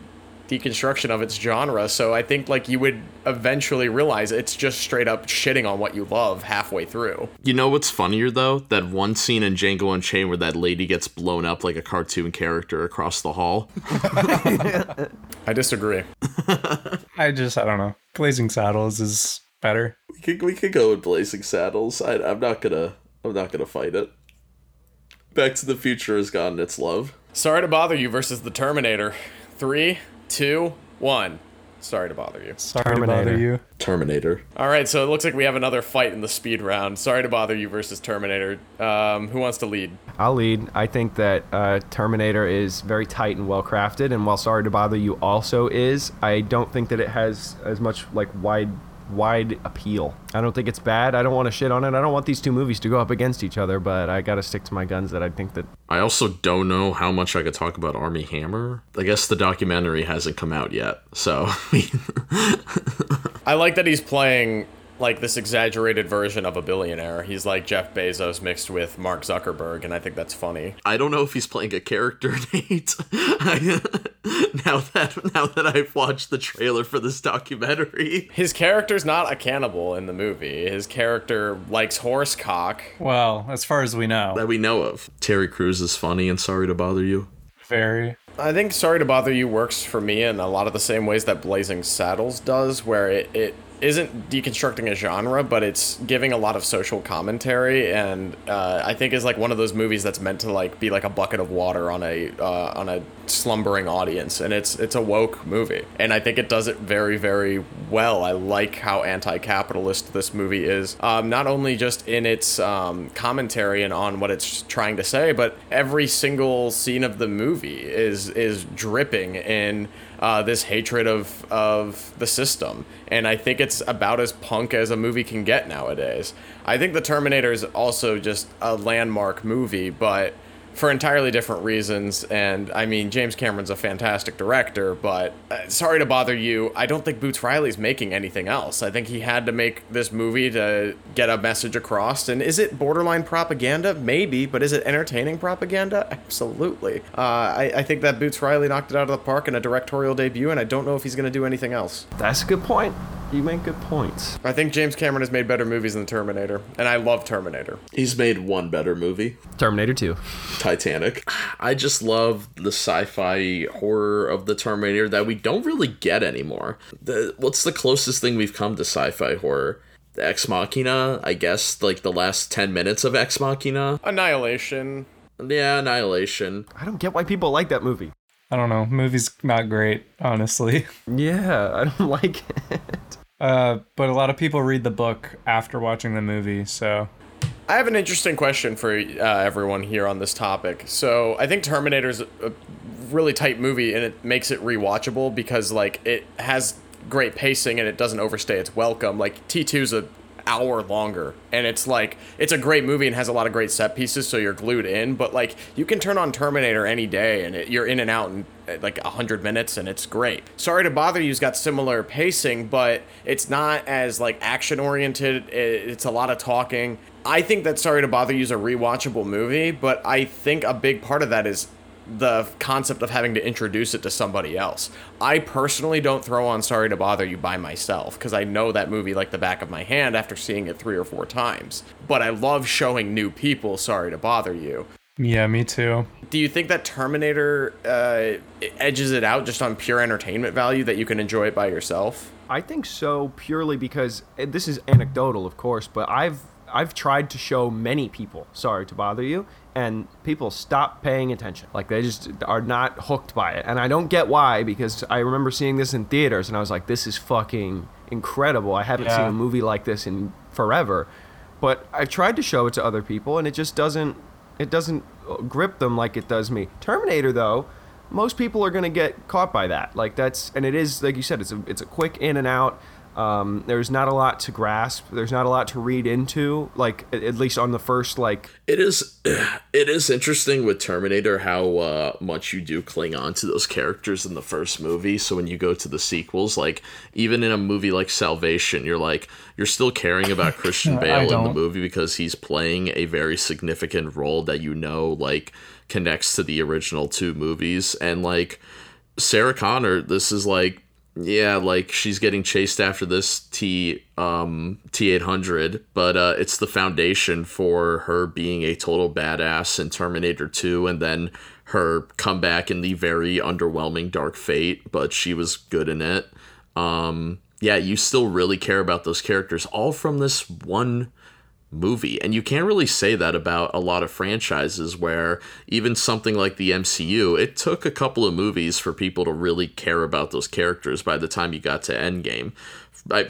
deconstruction of its genre. So I think like you would eventually realize it's just straight up shitting on what you love halfway through. You know what's funnier though? That one scene in Django Unchained where that lady gets blown up like a cartoon character across the hall. I disagree. I just, I don't know. Blazing Saddles is better. we could we could go with Blazing Saddles. I, I'm not gonna I'm not gonna fight it. Back to the Future has gotten its love. Sorry to bother you versus the Terminator. Three, two, one. Sorry to bother you. Sorry to bother you. Terminator. All right, so it looks like we have another fight in the speed round. Sorry to bother you versus Terminator. Um, who wants to lead? I'll lead. I think that uh, Terminator is very tight and well crafted, and while Sorry to Bother You also is, I don't think that it has as much like wide wide appeal. I don't think it's bad. I don't want to shit on it. I don't want these two movies to go up against each other, but I got to stick to my guns that I think that I also don't know how much I could talk about Armie Hammer. I guess the documentary hasn't come out yet, so I like that he's playing like this exaggerated version of a billionaire. He's like Jeff Bezos mixed with Mark Zuckerberg, and I think that's funny. I don't know if he's playing a character, Nate. I, now that now that I've watched the trailer for this documentary, His character's not a cannibal in the movie. His character likes horse cock. Well, as far as we know, that we know of, Terry Crews is funny and sorry to bother you. very. I think Sorry to Bother You works for me in a lot of the same ways that Blazing Saddles does, where it, it isn't deconstructing a genre, but it's giving a lot of social commentary, and uh, I think is like one of those movies that's meant to like be like a bucket of water on a uh, on a slumbering audience, and it's it's a woke movie, and I think it does it very very well. I like how anti-capitalist this movie is, um, not only just in its um, commentary and on what it's trying to say, but every single scene of the movie is is dripping in uh, this hatred of of the system, and I think it's about as punk as a movie can get nowadays. I think The Terminator is also just a landmark movie, but for entirely different reasons. And I mean, James Cameron's a fantastic director, but uh, sorry to bother you. I don't think Boots Riley's making anything else. I think he had to make this movie to get a message across. And is it borderline propaganda? Maybe, but is it entertaining propaganda? Absolutely. Uh, I, I think that Boots Riley knocked it out of the park in a directorial debut, and I don't know if he's going to do anything else. That's a good point. You make good points. I think James Cameron has made better movies than Terminator, and I love Terminator. He's made one better movie, Terminator 2. Titanic. I just love the sci-fi horror of the Terminator that we don't really get anymore. The what's the closest thing we've come to sci-fi horror? The Ex Machina, I guess, like the last 10 minutes of Ex Machina. Annihilation. Yeah, Annihilation. I don't get why people like that movie. I don't know. Movie's not great, honestly. Yeah, I don't like it. Uh, but a lot of people read the book after watching the movie, so I have an interesting question for uh, everyone here on this topic. So I think Terminator's a really tight movie, and it makes it rewatchable because like it has great pacing and it doesn't overstay its welcome. Like T2's a hour longer and it's like it's a great movie and has a lot of great set pieces so you're glued in but like you can turn on terminator any day and it, you're in and out in uh, like 100 minutes and it's great sorry to bother you's got similar pacing but it's not as like action oriented it's a lot of talking i think that sorry to bother you is a rewatchable movie but i think a big part of that is the concept of having to introduce it to somebody else. I personally don't throw on Sorry to Bother You by myself because I know that movie like the back of my hand after seeing it three or four times. But I love showing new people Sorry to Bother You. yeah, me too. Do you think that Terminator uh, edges it out just on pure entertainment value that you can enjoy it by yourself? I think so purely because this is anecdotal, of course, but I've I've tried to show many people sorry to bother you, and people stop paying attention. Like they just are not hooked by it, and I don't get why. Because I remember seeing this in theaters, and I was like, "This is fucking incredible." I haven't seen a movie like this in forever. But I've tried to show it to other people, and it just doesn't it doesn't grip them like it does me. Terminator, though, most people are gonna get caught by that. Like that's and it is like you said, it's a it's a quick in and out. Um, there's not a lot to grasp. There's not a lot to read into. Like at, least on the first like It is it is interesting with Terminator how uh, much you do cling on to those characters in the first movie. So when you go to the sequels, like even in a movie like Salvation, you're like you're still caring about Christian Bale in the movie because he's playing a very significant role that you know like connects to the original two movies and like Sarah Connor, this is like yeah, like she's getting chased after this T um T eight hundred, but uh, it's the foundation for her being a total badass in Terminator two, and then her comeback in the very underwhelming Dark Fate, but she was good in it. Um, yeah, you still really care about those characters, all from this one movie. And you can't really say that about a lot of franchises where even something like the MCU, it took a couple of movies for people to really care about those characters by the time you got to Endgame.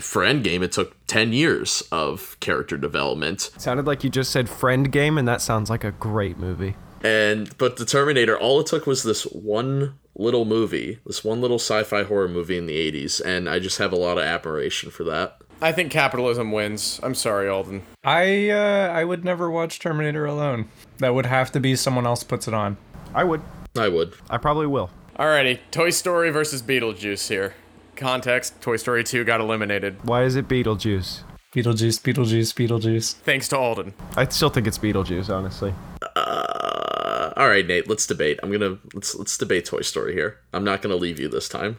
For Endgame, it took 10 years of character development. sounded like you just said friend game, and that sounds like a great movie. And but the Terminator, all it took was this one little movie, this one little sci-fi horror movie in the 80s, and I just have a lot of admiration for that. I think capitalism wins. I'm sorry, Alden. I uh, I would never watch Terminator alone. That would have to be someone else puts it on. I would. I would. I probably will. Alrighty, Toy Story versus Beetlejuice here. Context: Toy Story 2 got eliminated. Why is it Beetlejuice? Beetlejuice, Beetlejuice, Beetlejuice. Thanks to Alden. I still think it's Beetlejuice, honestly. Uh, all right, Nate. Let's debate. I'm gonna let's let's debate Toy Story here. I'm not gonna leave you this time.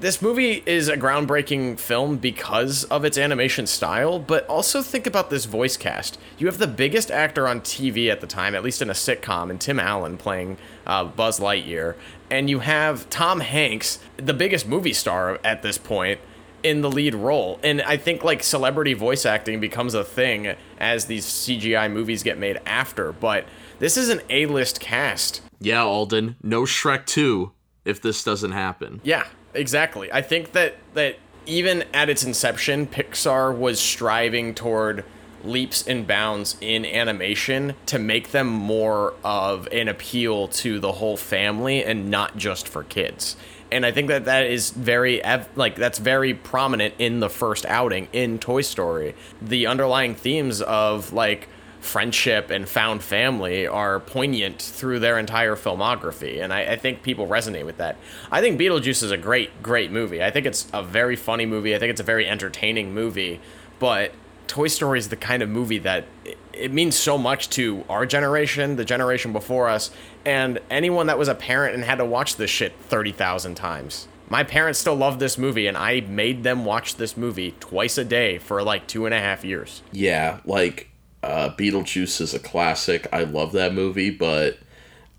This movie is a groundbreaking film because of its animation style, but also think about this voice cast. You have the biggest actor on TV at the time, at least in a sitcom, and Tim Allen playing uh, Buzz Lightyear, and you have Tom Hanks, the biggest movie star at this point, in the lead role. And I think like celebrity voice acting becomes a thing as these CGI movies get made after, but this is an A-list cast. Yeah, Alden. No Shrek 2 if this doesn't happen. Yeah, exactly. I think that that even at its inception, Pixar was striving toward leaps and bounds in animation to make them more of an appeal to the whole family and not just for kids. And I think that that is very like that's very prominent in the first outing in Toy Story. The underlying themes of like friendship and found family are poignant through their entire filmography, and I, I, think people resonate with that. I think Beetlejuice is a great, great movie. I think it's a very funny movie. I think it's a very entertaining movie, but Toy Story is the kind of movie that it, it means so much to our generation, the generation before us, and anyone that was a parent and had to watch this shit 30,000 times. My parents still love this movie, and I made them watch this movie twice a day for like two and a half years. Yeah, like uh, Beetlejuice is a classic. I love that movie, but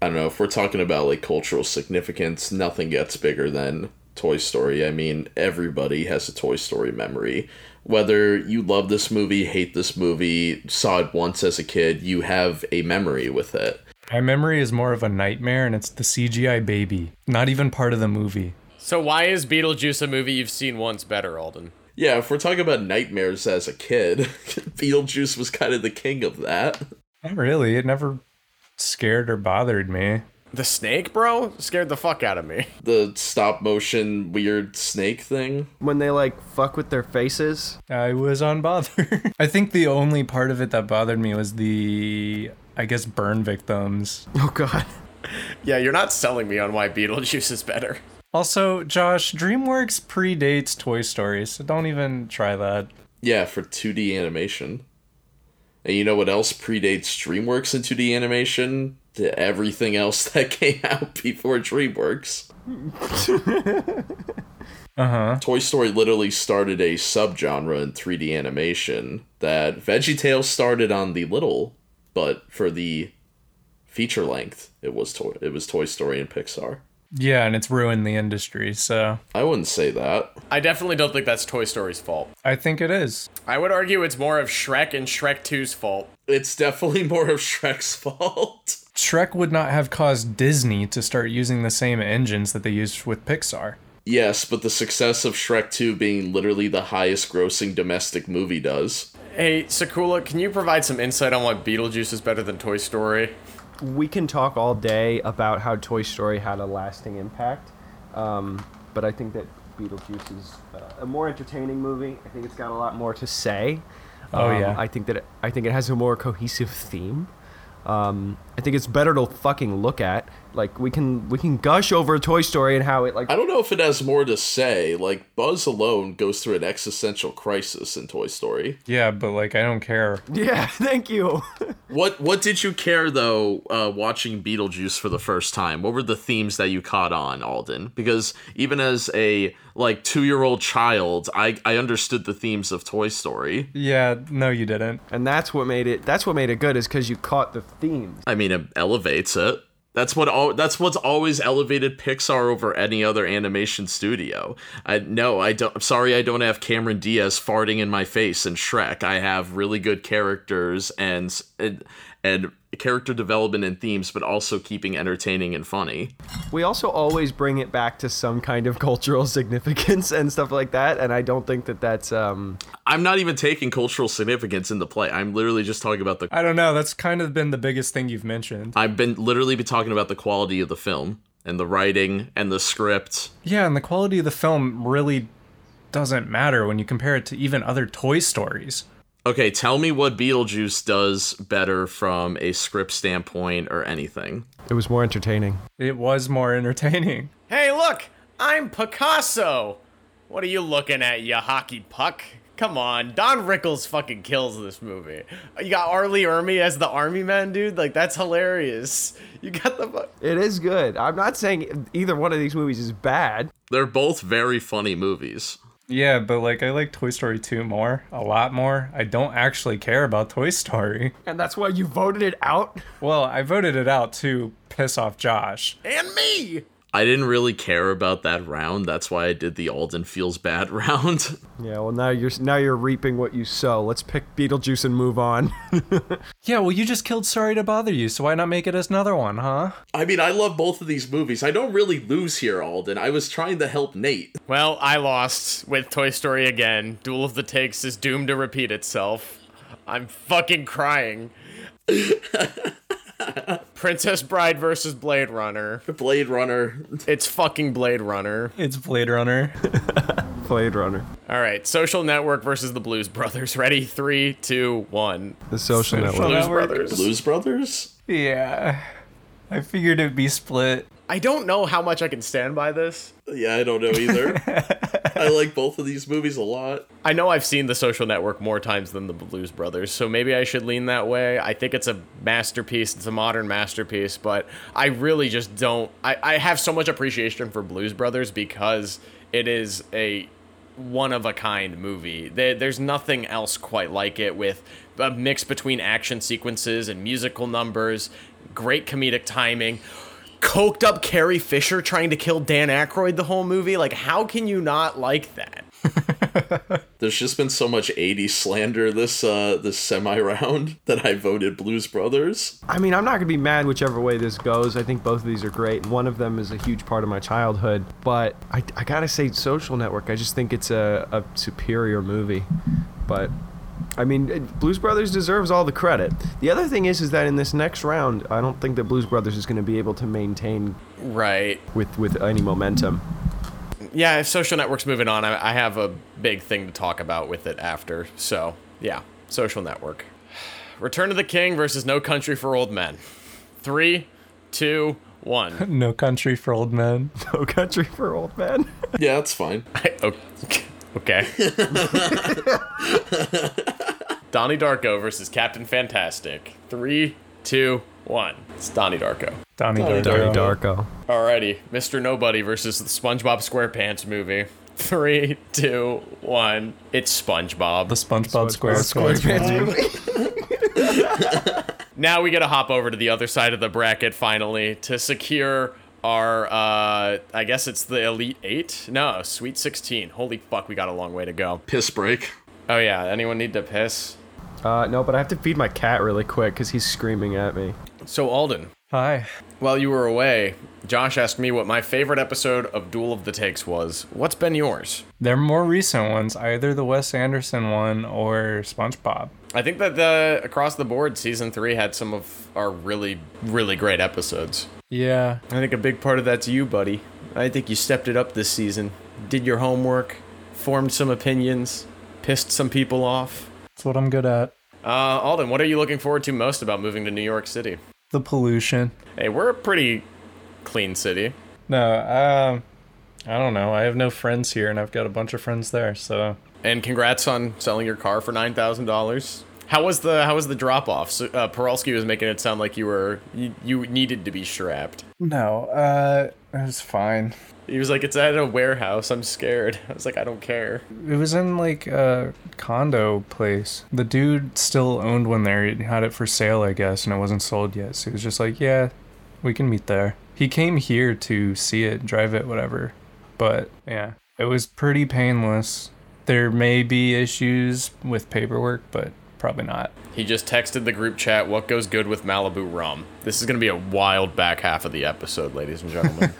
I don't know if we're talking about like cultural significance. Nothing gets bigger than Toy Story. I mean, everybody has a Toy Story memory. Whether you love this movie, hate this movie, saw it once as a kid, you have a memory with it. My memory is more of a nightmare, and it's the CGI baby, not even part of the movie. So why is Beetlejuice a movie you've seen once better, Alden? Yeah, if we're talking about nightmares as a kid, Beetlejuice was kind of the king of that. Not really. It never scared or bothered me. The snake, bro, scared the fuck out of me. The stop motion weird snake thing. When they like fuck with their faces. I was unbothered. I think the only part of it that bothered me was the, I guess, burn victims. Oh god. Yeah, you're not selling me on why Beetlejuice is better. Also, Josh, DreamWorks predates Toy Story, so don't even try that. Yeah, for 2D animation. And you know what else predates DreamWorks in 2D animation? To everything else that came out before DreamWorks. Uh huh. Toy Story literally started a subgenre in 3D animation that VeggieTales started on the little, but for the feature length, it was Toy it was Toy Story and Pixar. Yeah, and it's ruined the industry, so I wouldn't say that. I definitely don't think that's Toy Story's fault. I think it is. I would argue it's more of Shrek and Shrek 2's fault. It's definitely more of Shrek's fault. Shrek would not have caused Disney to start using the same engines that they used with Pixar. Yes, but the success of Shrek 2 being literally the highest grossing domestic movie does. Hey, Sakula, can you provide some insight on why Beetlejuice is better than Toy Story? We can talk all day about how Toy Story had a lasting impact, um, but I think that Beetlejuice is uh, a more entertaining movie. I think it's got a lot more to say. Oh, Um, yeah. I think that it, I think it has a more cohesive theme. Um, I think it's better to fucking look at. Like we can we can gush over Toy Story and how it like I don't know if it has more to say. Like, Buzz alone goes through an existential crisis in Toy Story. Yeah, but like I don't care. yeah. Thank you. What what did you care though uh, watching Beetlejuice for the first time? What were the themes that you caught on, Alden? Because even as a like two year old child, I I understood the themes of Toy Story. Yeah, no, you didn't. and that's what made it. That's what made it good is because you caught the themes. I mean, it elevates it. That's what all. That's what's always elevated Pixar over any other animation studio. I no, I don't. I'm sorry, I don't have Cameron Diaz farting in my face in Shrek. I have really good characters and and, and character development and themes, but also keeping entertaining and funny. We also always bring it back to some kind of cultural significance and stuff like that, and I don't think that that's um. I'm not even taking cultural significance into play. I'm literally just talking about the. I don't know. That's kind of been the biggest thing you've mentioned. I've been literally been talking about the quality of the film and the writing and the script. Yeah, and the quality of the film really doesn't matter when you compare it to even other Toy Stories. Okay, tell me what Beetlejuice does better from a script standpoint or anything. It was more entertaining. It was more entertaining. Hey, look! I'm Picasso! What are you looking at, you hockey puck? Come on, Don Rickles fucking kills this movie. You got R. Lee Ermey as the army man, dude. Like that's hilarious. You got the. fu- It is good. I'm not saying either one of these movies is bad. They're both very funny movies. Yeah, but like I like Toy Story 2 more, a lot more. I don't actually care about Toy Story. And that's why you voted it out? Well, I voted it out to piss off Josh. And me. I didn't really care about that round. That's why I did the Alden feels bad round. Yeah, well now you're now you're reaping what you sow. Let's pick Beetlejuice and move on. Yeah, well, you just killed Sorry to Bother You, so why not make it as another one, huh? I mean, I love both of these movies. I don't really lose here, Alden. I was trying to help Nate. Well, I lost with Toy Story again. Duel of the Takes is doomed to repeat itself. I'm fucking crying. Princess Bride versus Blade Runner. Blade Runner. It's fucking Blade Runner. It's Blade Runner. Blade Runner. All right, Social Network versus the Blues Brothers. Ready? Three, two, one. The social Social network. Blues Network. Brothers. Blues Brothers? yeah. I figured it'd be split. I don't know how much I can stand by this. Yeah, I don't know either. I like both of these movies a lot. I know I've seen The Social Network more times than The Blues Brothers, so maybe I should lean that way. I think it's a masterpiece. It's a modern masterpiece, but I really just don't. I, I have so much appreciation for Blues Brothers because it is a one of a kind movie. There, there's nothing else quite like it with a mix between action sequences and musical numbers, great comedic timing. Coked up Carrie Fisher trying to kill Dan Aykroyd the whole movie. Like, how can you not like that? There's just been so much 80s slander this uh this semi round that I voted Blues Brothers. I mean, I'm not gonna be mad whichever way this goes. I think both of these are great. One of them is a huge part of my childhood, but I, I gotta say, Social Network. I just think it's a, a superior movie. But I mean, it- Blues Brothers deserves all the credit. The other thing is, is that in this next round, I don't think that Blues Brothers is gonna be able to maintain Right. with with any momentum. yeah, if social network's moving on, I, I have a big thing to talk about with it after. So, yeah, social network. Return of the King versus No Country for Old Men. Three, two, one. No Country for Old Men. No Country for Old Men. Yeah, that's fine. I- o- okay. Donnie Darko versus Captain Fantastic. Three, two, one. It's Donnie Darko. Donnie Donnie Darko. Darko. Alrighty, Mr. Nobody versus the SpongeBob SquarePants movie. Three, two, one. It's SpongeBob. The SpongeBob SquarePants. Movie. Now we gotta hop over to the other side of the bracket finally to secure our uh I guess it's the Elite Eight? No, Sweet Sixteen. Holy fuck, we got a long way to go. Piss break. Oh yeah, anyone need to piss? Uh, no, but I have to feed my cat really quick because he's screaming at me. So Alden, Hi. while you were away, Josh asked me what my favorite episode of Duel of the Takes was. What's been yours? They're more recent ones, either the Wes Anderson one or SpongeBob. I think that the across the board season three had some of our really, really great episodes. Yeah. I think a big part of that's you, buddy. I think you stepped it up this season. Did your homework, formed some opinions, pissed some people off. That's what I'm good at. Uh, Alden, what are you looking forward to most about moving to New York City? The pollution. Hey, we're a pretty clean city. No, um, I don't know. I have no friends here, and I've got a bunch of friends there. So And congrats on selling your car for nine thousand dollars. How was the How was the drop off? So, uh, Peralski was making it sound like you were you, you needed to be strapped. no, uh, it was fine. He was like, "It's at a warehouse. I'm scared." I was like, "I don't care." It was in like a condo place. The dude still owned one there. He had it for sale, I guess, and it wasn't sold yet. So he was just like, "Yeah, we can meet there." He came here to see it, drive it, whatever. But yeah, it was pretty painless. There may be issues with paperwork, but probably not. He just texted the group chat, "What goes good with Malibu rum?" This is going to be a wild back half of the episode, ladies and gentlemen.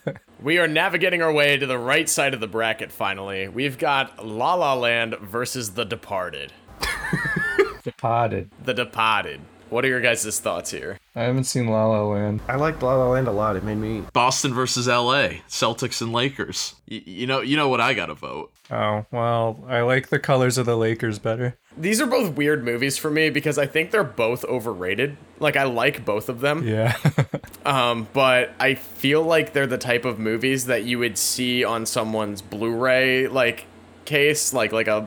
we are navigating our way to the right side of the bracket. Finally, we've got La La Land versus The Departed. Departed. The Departed. What are your guys' thoughts here? I haven't seen La La Land. I liked La La Land a lot. It made me. Boston versus LA. Celtics and Lakers. Y- you know you know what I gotta vote. Oh well, I like the colors of the Lakers better. These are both weird movies for me because I think they're both overrated. Like I like both of them. Yeah. Um, but I feel like they're the type of movies that you would see on someone's Blu-ray like case, like like a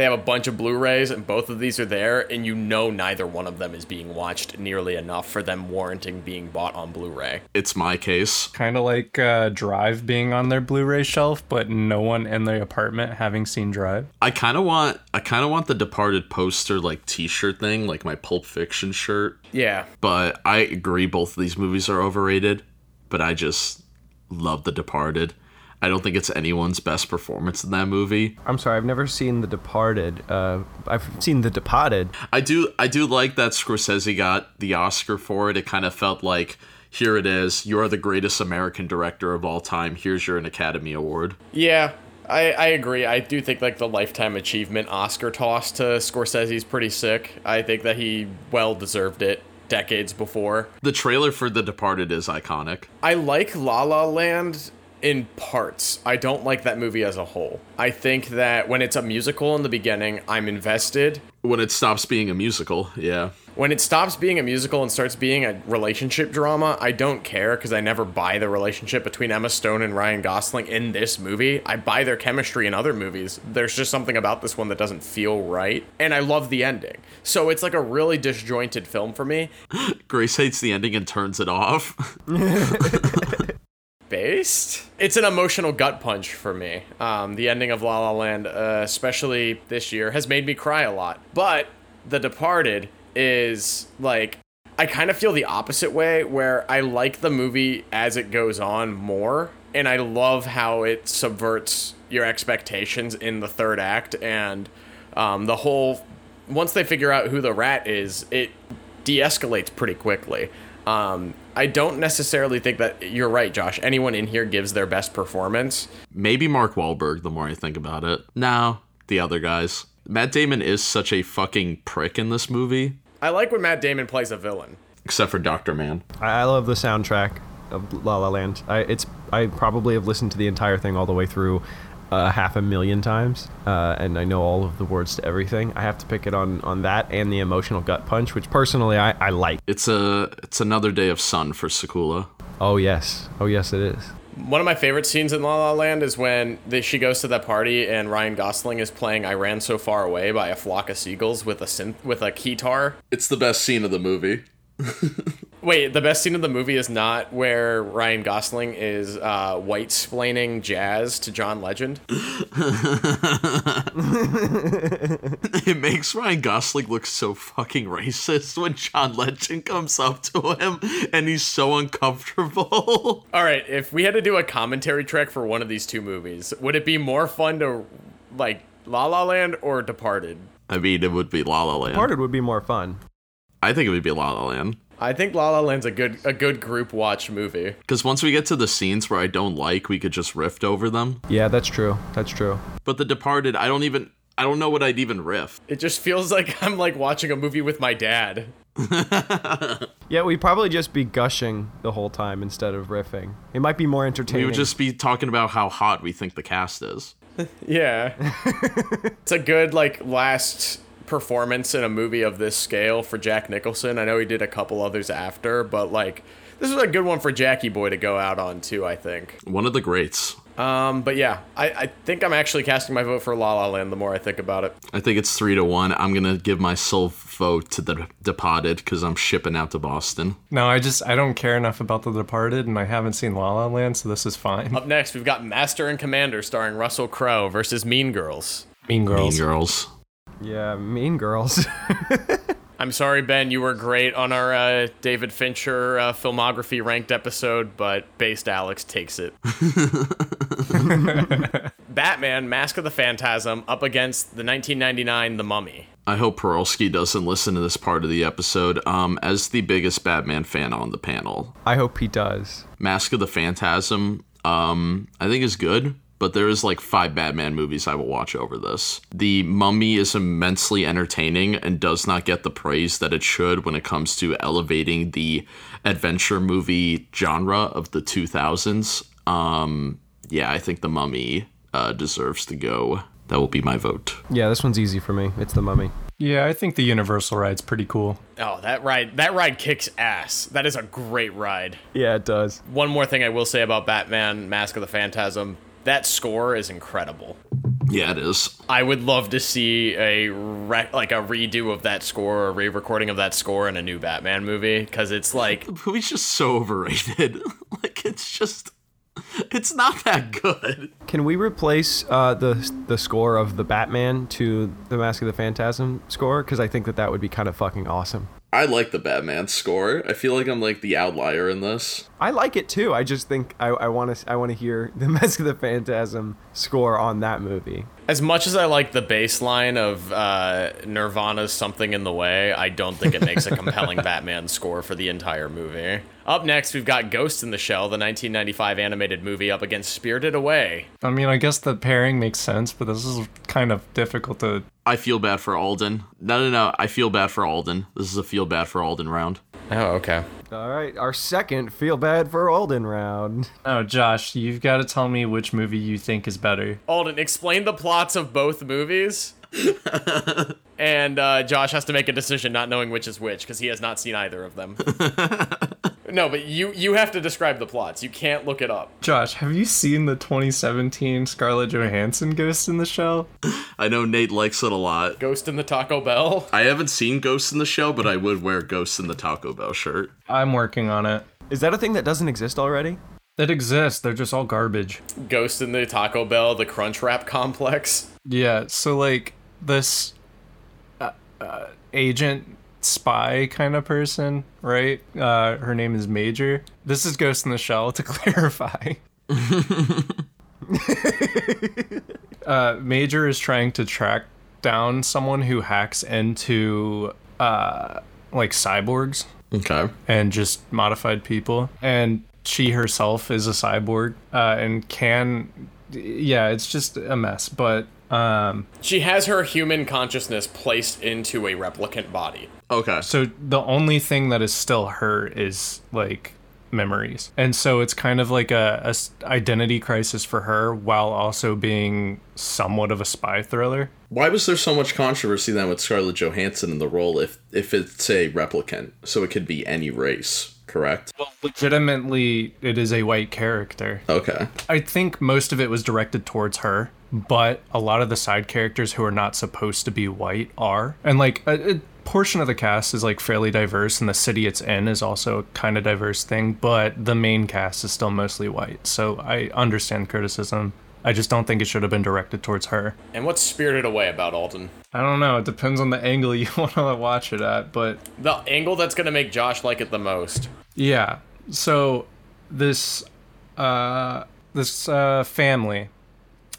they have a bunch of Blu-rays, and both of these are there, and you know neither one of them is being watched nearly enough for them warranting being bought on Blu-ray. It's my case. Kind of like uh, Drive being on their Blu-ray shelf, but no one in the apartment having seen Drive. I kind of want I kind of want the Departed poster like T-shirt thing, like my Pulp Fiction shirt. Yeah, But I agree, both of these movies are overrated. But I just love The Departed. I don't think it's anyone's best performance in that movie. I'm sorry, I've never seen The Departed. Uh, I've seen The Departed. I do I do like that Scorsese got the Oscar for it. It kind of felt like here it is. You are the greatest American director of all time. Here's your an Academy Award. yeah. I, I agree. I do think like the lifetime achievement Oscar toss to Scorsese is pretty sick. I think that he well deserved it decades before. The trailer for The Departed is iconic. I like La La Land in parts. I don't like that movie as a whole. I think that when it's a musical in the beginning, I'm invested. When it stops being a musical, yeah. When it stops being a musical and starts being a relationship drama, I don't care because I never buy the relationship between Emma Stone and Ryan Gosling in this movie. I buy their chemistry in other movies. There's just something about this one that doesn't feel right. And I love the ending. So it's like a really disjointed film for me. Grace hates the ending and turns it off. based. It's an emotional gut punch for me. Um, the ending of La La Land, uh, especially this year, has made me cry a lot. But The Departed is like. I kind of feel the opposite way, where I like the movie as it goes on more, and I love how it subverts your expectations in the third act, and um, the whole. Once they figure out who the rat is, it de-escalates pretty quickly. Um, I don't necessarily think that you're right, Josh. Anyone in here gives their best performance. Maybe Mark Wahlberg, the more I think about it. No, the other guys. Matt Damon is such a fucking prick in this movie, I like when Matt Damon plays a villain. except for Dr. Mann. I I love the soundtrack of La La Land. I it's I probably have listened to the entire thing all the way through uh, half a million times, uh, and I know all of the words to everything. I have to pick it on on that and the emotional gut punch, which personally I, I like. It's a it's another day of sun for Sakula. Oh yes, oh yes, it is. One of my favorite scenes in La La Land is when the, she goes to that party and Ryan Gosling is playing "I Ran So Far Away" by a flock of seagulls with a synth with a keytar. It's the best scene of the movie. Wait, the best scene of the movie is not where Ryan Gosling is uh, white splaining jazz to John Legend. It makes Ryan Gosling look so fucking racist when John Legend comes up to him and he's so uncomfortable. All right, if we had to do a commentary track for one of these two movies, would it be more fun to like La La Land or Departed? I mean, it would be La La Land. Departed would be more fun. I think it would be La La Land. I think La La Land's a good a good group watch movie. Because once we get to the scenes where I don't like, we could just riff over them. Yeah, that's true. That's true. But The Departed, I don't even, I don't know what I'd even riff. It just feels like I'm like watching a movie with my dad. Yeah, we'd probably just be gushing the whole time instead of riffing. It might be more entertaining. We would just be talking about how hot we think the cast is. Yeah. it's a good like last performance in a movie of this scale for Jack Nicholson. I know he did a couple others after, but like this is a good one for Jackie Boy to go out on too, I think. One of the greats. Um, but yeah, I, I think I'm actually casting my vote for La La Land the more I think about it. I think it's three to one. I'm gonna give my sole vote to The Departed because I'm shipping out to Boston. No, I just I don't care enough about The Departed, and I haven't seen La La Land, so this is fine. Up next, we've got Master and Commander starring Russell Crowe versus Mean Girls. Mean Girls. Mean Girls. Yeah, Mean Girls. I'm sorry, Ben, you were great on our uh, David Fincher uh, filmography ranked episode, but Based Alex takes it. Batman, Mask of the Phantasm, up against the 1999 The Mummy. I hope Perolsky doesn't listen to this part of the episode. Um, as the biggest Batman fan on the panel, I hope he does. Mask of the Phantasm, um, I think is good, but there is like five Batman movies I will watch over this. The Mummy is immensely entertaining and does not get the praise that it should when it comes to elevating the adventure movie genre of the 2000s. Um, yeah, I think the Mummy uh, deserves to go. That will be my vote. Yeah, this one's easy for me. It's the Mummy. Yeah, I think the Universal ride's pretty cool. Oh, that ride that ride kicks ass. That is a great ride. Yeah, it does. One more thing I will say about Batman, Mask of the Phantasm, that score is incredible. Yeah, it is. I would love to see a re- like a redo of that score, a re-recording of that score in a new Batman movie because it's like The movie's just so overrated. like it's just it's not that good. Can we replace uh, the the score of the Batman to the Mask of the Phantasm score? Because I think that that would be kind of fucking awesome. I like the Batman score. I feel like I'm like the outlier in this. I like it too. I just think I want to I want to hear the Mask of the Phantasm score on that movie. as much as I like the baseline of uh, Nirvana's "Something in the Way," I don't think it makes a compelling Batman score for the entire movie. Up next, we've got Ghost in the Shell, the 1995 animated movie, up against Spirited Away. I mean, I guess the pairing makes sense, but this is kind of difficult to. I feel bad for Alden. No, no, no. I feel bad for Alden. This is a feel bad for Alden round. Oh, okay. All right, our second feel bad for Alden round. Oh, Josh, you've got to tell me which movie you think is better. Alden, explain the plots of both movies. and uh, Josh has to make a decision, not knowing which is which, because he has not seen either of them. no, but you you have to describe the plots. You can't look it up. Josh, have you seen the 2017 Scarlett Johansson Ghost in the Shell? I know Nate likes it a lot. Ghost in the Taco Bell. I haven't seen Ghost in the Shell, but I would wear Ghost in the Taco Bell shirt. I'm working on it. Is that a thing that doesn't exist already? It exists. They're just all garbage. Ghost in the Taco Bell, the Crunch Wrap complex. Yeah. So like this uh, uh, agent spy kind of person, right? Uh, her name is Major. This is Ghost in the Shell to clarify. uh, Major is trying to track down someone who hacks into uh, like cyborgs Okay. and just modified people. And she herself is a cyborg uh, and can, yeah, it's just a mess. But um, She has her human consciousness placed into a replicant body. Okay. so the only thing that is still her is like memories, and so it's kind of like a identity crisis for her while also being somewhat of a spy thriller. Why was there so much controversy then with Scarlett Johansson in the role if if it's a replicant? So it could be any race, correct? Well, legitimately, it is a white character. Okay. I think most of it was directed towards her, but a lot of the side characters who are not supposed to be white are. And like a, a portion of the cast is like fairly diverse, and the city it's in is also a kind of diverse thing, but the main cast is still mostly white. So I understand criticism. I just don't think it should have been directed towards her. And what's Spirited Away about, Alden? I don't know. It depends on the angle you want to watch it at, but The angle that's gonna make Josh like it the most. Yeah. So this uh this uh family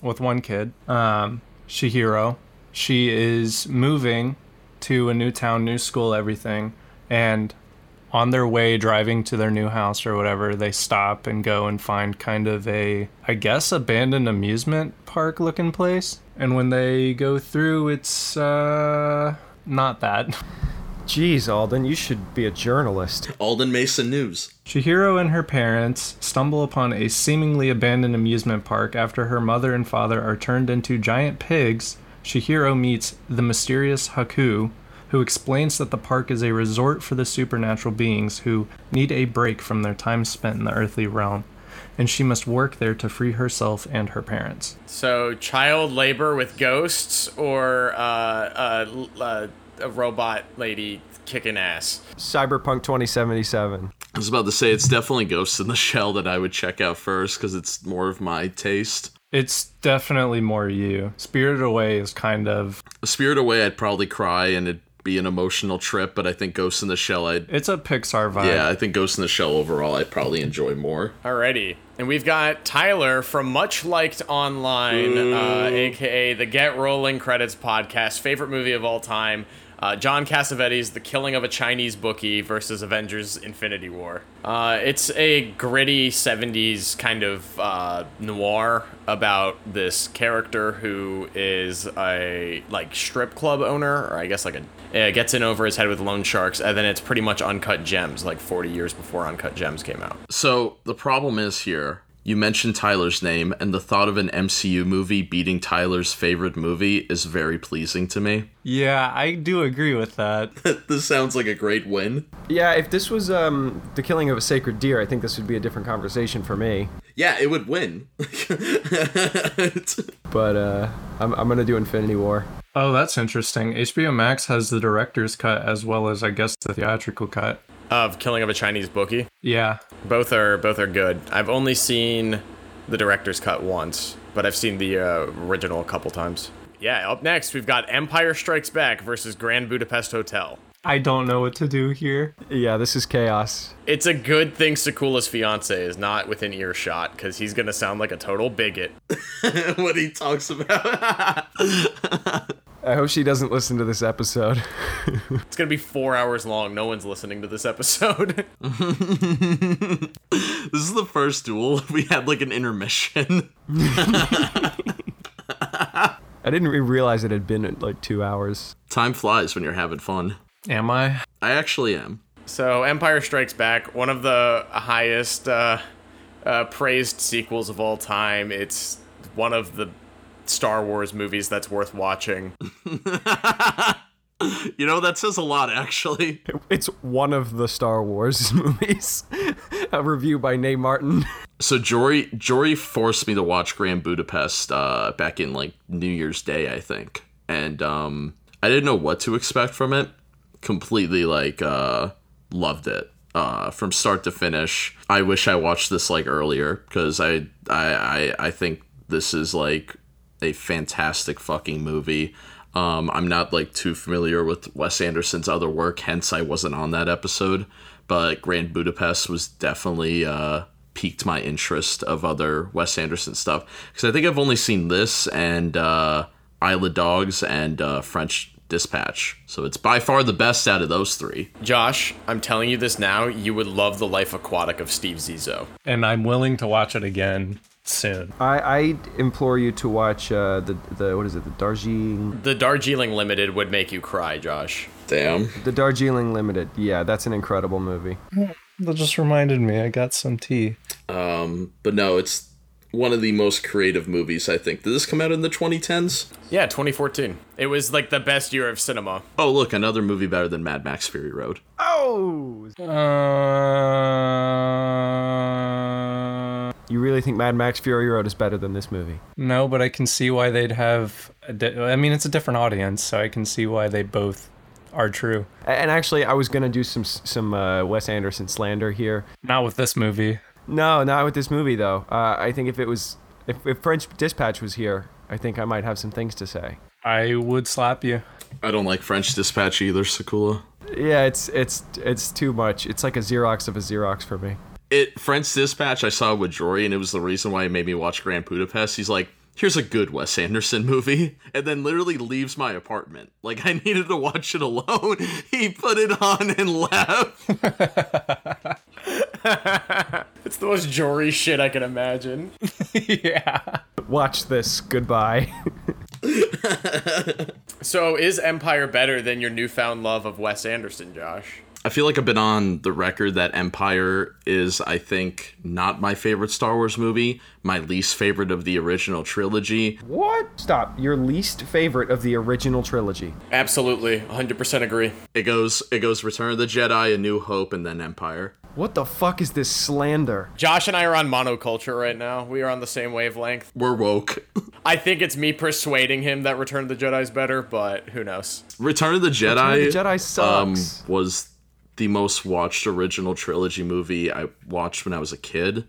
with one kid, um Chihiro, she is moving to a new town, new school, everything, and on their way driving to their new house or whatever, they stop and go and find kind of a I guess abandoned amusement park looking place. And when they go through it's uh not that. Jeez, Alden, you should be a journalist. Alden Mason News. Chihiro and her parents stumble upon a seemingly abandoned amusement park after her mother and father are turned into giant pigs. Chihiro meets the mysterious Haku, who explains that the park is a resort for the supernatural beings who need a break from their time spent in the earthly realm, and she must work there to free herself and her parents. So, child labor with ghosts or uh, uh, uh, a robot lady kicking ass? Cyberpunk 2077. I was about to say it's definitely Ghost in the Shell that I would check out first because it's more of my taste. It's definitely more you. Spirited Away is kind of Spirit Away, I'd probably cry and it'd be an emotional trip, but I think Ghost in the Shell, I'd it's a Pixar vibe. yeah, I think Ghost in the Shell overall, I'd probably enjoy more. Alrighty. And we've got Tyler from Much Liked Online, uh, aka the Get Rolling Credits podcast, favorite movie of all time. Uh, John Cassavetes' The Killing of a Chinese Bookie versus Avengers Infinity War. Uh, it's a gritty 70s kind of uh, noir about this character who is a like strip club owner, or I guess like a gets in over his head with loan sharks, and then it's pretty much Uncut Gems, like 40 years before Uncut Gems came out. So the problem is here. You mentioned Tyler's name, and the thought of an MCU movie beating Tyler's favorite movie is very pleasing to me. Yeah, I do agree with that. this sounds like a great win. Yeah, if this was um, the killing of a sacred deer, I think this would be a different conversation for me. Yeah, it would win. But uh, I'm I'm gonna do Infinity War. Oh, that's interesting. HBO Max has the director's cut as well as, I guess, the theatrical cut. Of Killing of a Chinese Bookie. Yeah. Both are both are good. I've only seen the director's cut once, but I've seen the uh, original a couple times. Yeah, up next we've got Empire Strikes Back versus Grand Budapest Hotel. I don't know what to do here. Yeah, this is chaos. It's a good thing Sakula's fiance is not within earshot because he's gonna sound like a total bigot. what he talks about. I hope she doesn't listen to this episode. It's gonna be four hours long. No one's listening to this episode. this is the first duel. We had like an intermission. I didn't re- realize it had been like two hours. Time flies when you're having fun. Am I? I actually am. so, Empire Strikes Back, one of the highest uh, uh, praised sequels of all time. It's one of the Star Wars movies that's worth watching. You know, that says a lot, actually. It's one of the Star Wars movies. a review by Nate Martin. So Jory Jory forced me to watch Grand Budapest uh, back in like New Year's Day, I think, and um, I didn't know what to expect from it. Completely like uh, loved it uh, from start to finish. I wish I watched this like earlier because I, I I I think this is like a fantastic fucking movie. Um, I'm not like too familiar with Wes Anderson's other work, hence I wasn't on that episode. But Grand Budapest was definitely uh, piqued my interest of other Wes Anderson stuff because I think I've only seen this and uh, Isle of Dogs and uh, French Dispatch. So it's by far the best out of those three. Josh, I'm telling you this now, you would love The Life Aquatic of Steve Zissou. And I'm willing to watch it again soon. I, I implore you to watch uh, the the what is it the Darjeeling The Darjeeling Limited would make you cry, Josh. Damn. the Darjeeling Limited. Yeah, that's an incredible movie. That just reminded me. I got some tea. Um, but no, it's one of the most creative movies, I think. Did this come out in the 2010s? Yeah, 2014. It was like the best year of cinema. Oh, look, another movie better than Mad Max Fury Road. Oh, Uh, you really think Mad Max Fury Road is better than this movie? no, but I can see why they'd have. A di- I mean, it's a different audience, so I can see why they both are true. And actually, I was gonna do some some uh, Wes Anderson slander here. Not with this movie. No, not with this movie though. Uh, I think if it was, if, if French Dispatch was here, I think I might have some things to say. I would slap you. I don't like French Dispatch either, Sakula. Yeah, it's it's it's too much. It's like a Xerox of a Xerox for me. It French Dispatch I saw with Jory, and it was the reason why he made me watch Grand Budapest. He's like, "Here's a good Wes Anderson movie," and then literally leaves my apartment. Like I needed to watch it alone. He put it on and left. It's the most Jory shit I can imagine. yeah. Watch this. Goodbye. So, is Empire better than your newfound love of Wes Anderson, Josh? I feel like I've been on the record that Empire is, I think, not my favorite Star Wars movie. My least favorite of the original trilogy. what? Stop. Your least favorite of the original trilogy. Absolutely, 100% agree. It goes, it goes Return of the Jedi, A New Hope, and then Empire. What the fuck is this slander? Josh and I are on monoculture right now. We are on the same wavelength. We're woke. I think it's me persuading him that Return of the Jedi is better, but who knows? Return of the Jedi, of the Jedi um, sucks. was the most watched original trilogy movie I watched when I was a kid.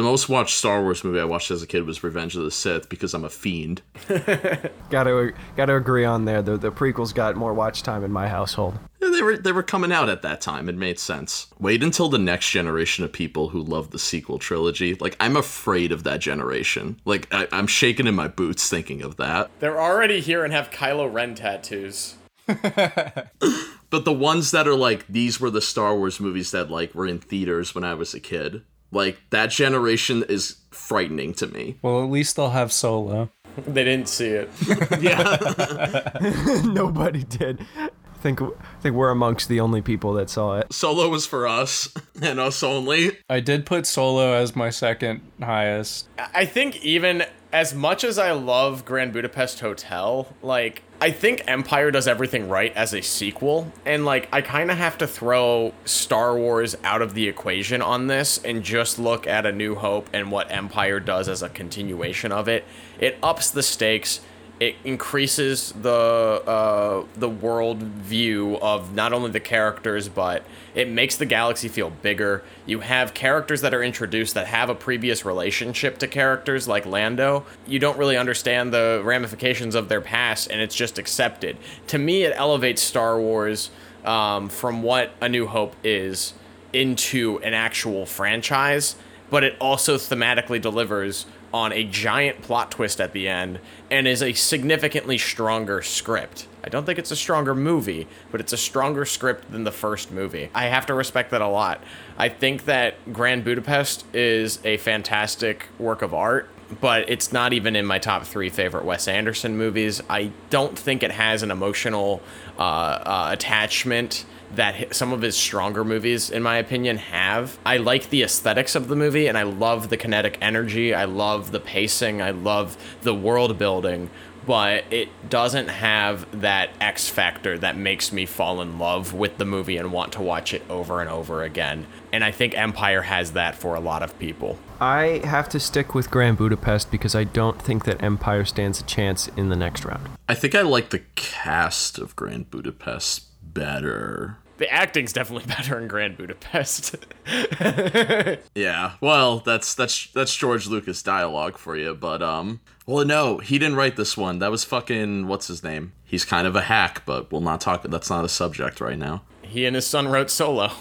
The most watched Star Wars movie I watched as a kid was Revenge of the Sith because I'm a fiend. Gotta gotta agree on there. The the prequels got more watch time in my household. Yeah, They were they were coming out at that time. It made sense. Wait until the next generation of people who love the sequel trilogy. Like I'm afraid of that generation. Like I, I'm shaking in my boots thinking of that. They're already here and have Kylo Ren tattoos. But the ones that are like these were the Star Wars movies that like were in theaters when I was a kid. Like that generation is frightening to me. Well, at least they'll have Solo. They didn't see it. Yeah. Nobody did. I think I think we're amongst the only people that saw it. Solo was for us and us only. I did put Solo as my second highest. I think even as much as I love Grand Budapest Hotel, like I think Empire does everything right as a sequel, and like I kind of have to throw Star Wars out of the equation on this and just look at A New Hope and what Empire does as a continuation of it. It ups the stakes. It increases the uh, the world view of not only the characters, but it makes the galaxy feel bigger. You have characters that are introduced that have a previous relationship to characters like Lando. You don't really understand the ramifications of their past, and it's just accepted. To me, it elevates Star Wars um, from what A New Hope is into an actual franchise, but it also thematically delivers on a giant plot twist at the end and is a significantly stronger script. I don't think it's a stronger movie, but it's a stronger script than the first movie. I have to respect that a lot. I think that Grand Budapest is a fantastic work of art, but it's not even in my top three favorite Wes Anderson movies. I don't think it has an emotional uh, uh, attachment that some of his stronger movies, in my opinion, have. I like the aesthetics of the movie and I love the kinetic energy. I love the pacing. I love the world building. But it doesn't have that X factor that makes me fall in love with the movie and want to watch it over and over again. And I think Empire has that for a lot of people. I have to stick with Grand Budapest because I don't think that Empire stands a chance in the next round. I think I like the cast of Grand Budapest better. The acting's definitely better in Grand Budapest. Yeah, well, that's that's that's George Lucas dialogue for you, but um, well, no, he didn't write this one. That was fucking what's his name? He's kind of a hack, but we'll not talk. That's not a subject right now. he and his son wrote Solo.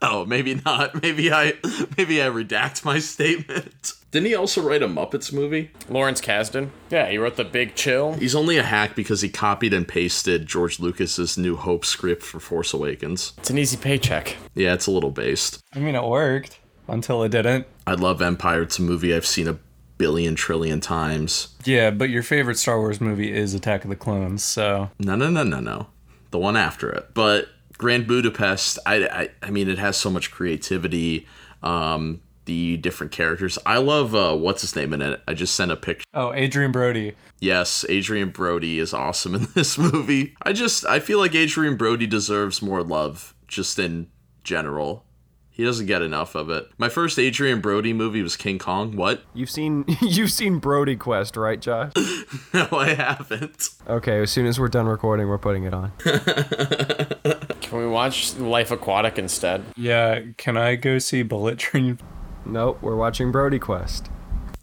Oh, maybe not. Maybe I maybe I redact my statement. Didn't he also write a Muppets movie? Lawrence Kasdan. Yeah, he wrote The Big Chill. He's only a hack because he copied and pasted George Lucas's New Hope script for Force Awakens. It's an easy paycheck. Yeah, it's a little based. I mean, it worked until it didn't. I love Empire. It's a movie I've seen a billion trillion times. Yeah, but your favorite Star Wars movie is Attack of the Clones, so No, no, no, no, no. The one after it. But Grand Budapest, I, I, I mean, it has so much creativity. Um, the different characters. I love uh, what's his name in it. I just sent a picture. oh, Adrien Brody. Yes, Adrien Brody is awesome in this movie. I just I feel like Adrien Brody deserves more love just in general. He doesn't get enough of it. My first Adrien Brody movie was King Kong. What? You've seen you've seen Brody Quest, right, Josh? No, I haven't. Okay, as soon as we're done recording, we're putting it on. Can we watch Life Aquatic instead? Yeah, can I go see Bullet Train? Nope, we're watching Brody Quest.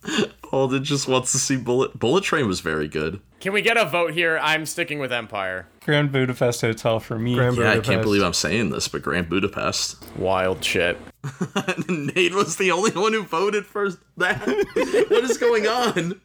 Alden just wants to see Bullet. Bullet Train was very good. Can we get a vote here? I'm sticking with Empire. Grand Budapest Hotel for me. Grand Yeah, I can't believe I'm saying this, but Grand Budapest. Wild shit. Nate was the only one who voted for that. what is going on?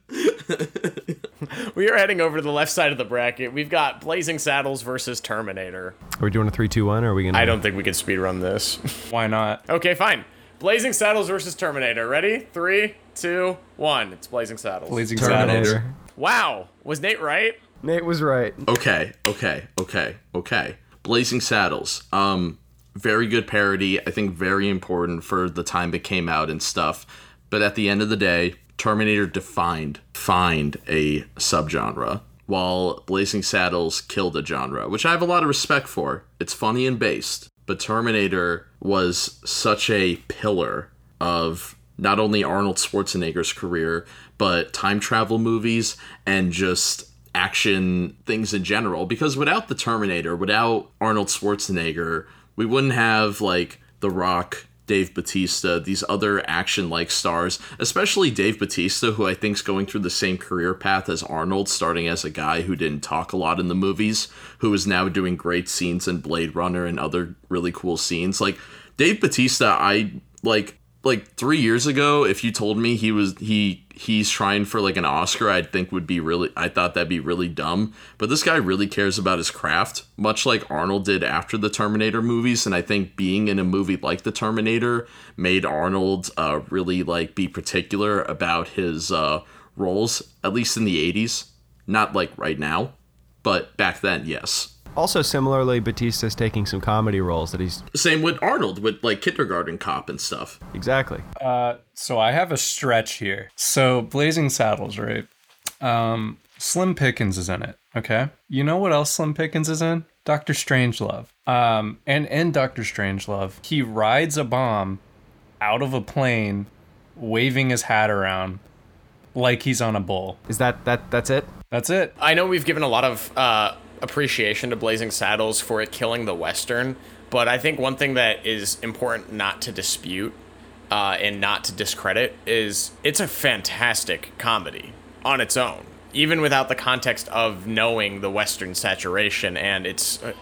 We are heading over to the left side of the bracket. We've got Blazing Saddles versus Terminator. Are we doing a three, two, one, or are we gonna? I don't think we can speedrun this. Why not? okay, fine. Blazing Saddles versus Terminator. Ready? Three, two, one. It's Blazing Saddles. Blazing Saddles. Wow. Was Nate right? Nate was right. Okay, okay, okay, okay. Blazing Saddles. Um, very good parody. I think very important for the time it came out and stuff. But at the end of the day, Terminator defined find a subgenre, while Blazing Saddles killed a genre, which I have a lot of respect for. It's funny and based, but Terminator was such a pillar of not only Arnold Schwarzenegger's career, but time travel movies and just action things in general. Because without the Terminator, without Arnold Schwarzenegger, we wouldn't have like The Rock, Dave Bautista, these other action like stars, especially Dave Bautista, who I think is going through the same career path as Arnold, starting as a guy who didn't talk a lot in the movies, who is now doing great scenes in Blade Runner and other really cool scenes. Like Dave Bautista, I like like three years ago, if you told me he was he he's trying for like an Oscar, I'd think would be really I thought that'd be really dumb. But this guy really cares about his craft, much like Arnold did after the Terminator movies. And I think being in a movie like the Terminator made Arnold uh, really like be particular about his uh, roles, at least in the '80s. Not like right now, but back then, yes. Also, similarly, Bautista's taking some comedy roles that he's Same with Arnold with like Kindergarten Cop and stuff. exactly. Uh, so I have a stretch here. So Blazing Saddles, right? Um, Slim Pickens is in it. Okay. You know what else Slim Pickens is in? Doctor Strangelove. Um, and in Doctor Strangelove, he rides a bomb out of a plane, waving his hat around like he's on a bull. Is that that that's it? That's it. I know we've given a lot of uh, appreciation to Blazing Saddles for it killing the Western, but I think one thing that is important not to dispute uh, and not to discredit is it's a fantastic comedy on its own, even without the context of knowing the Western saturation and its uh,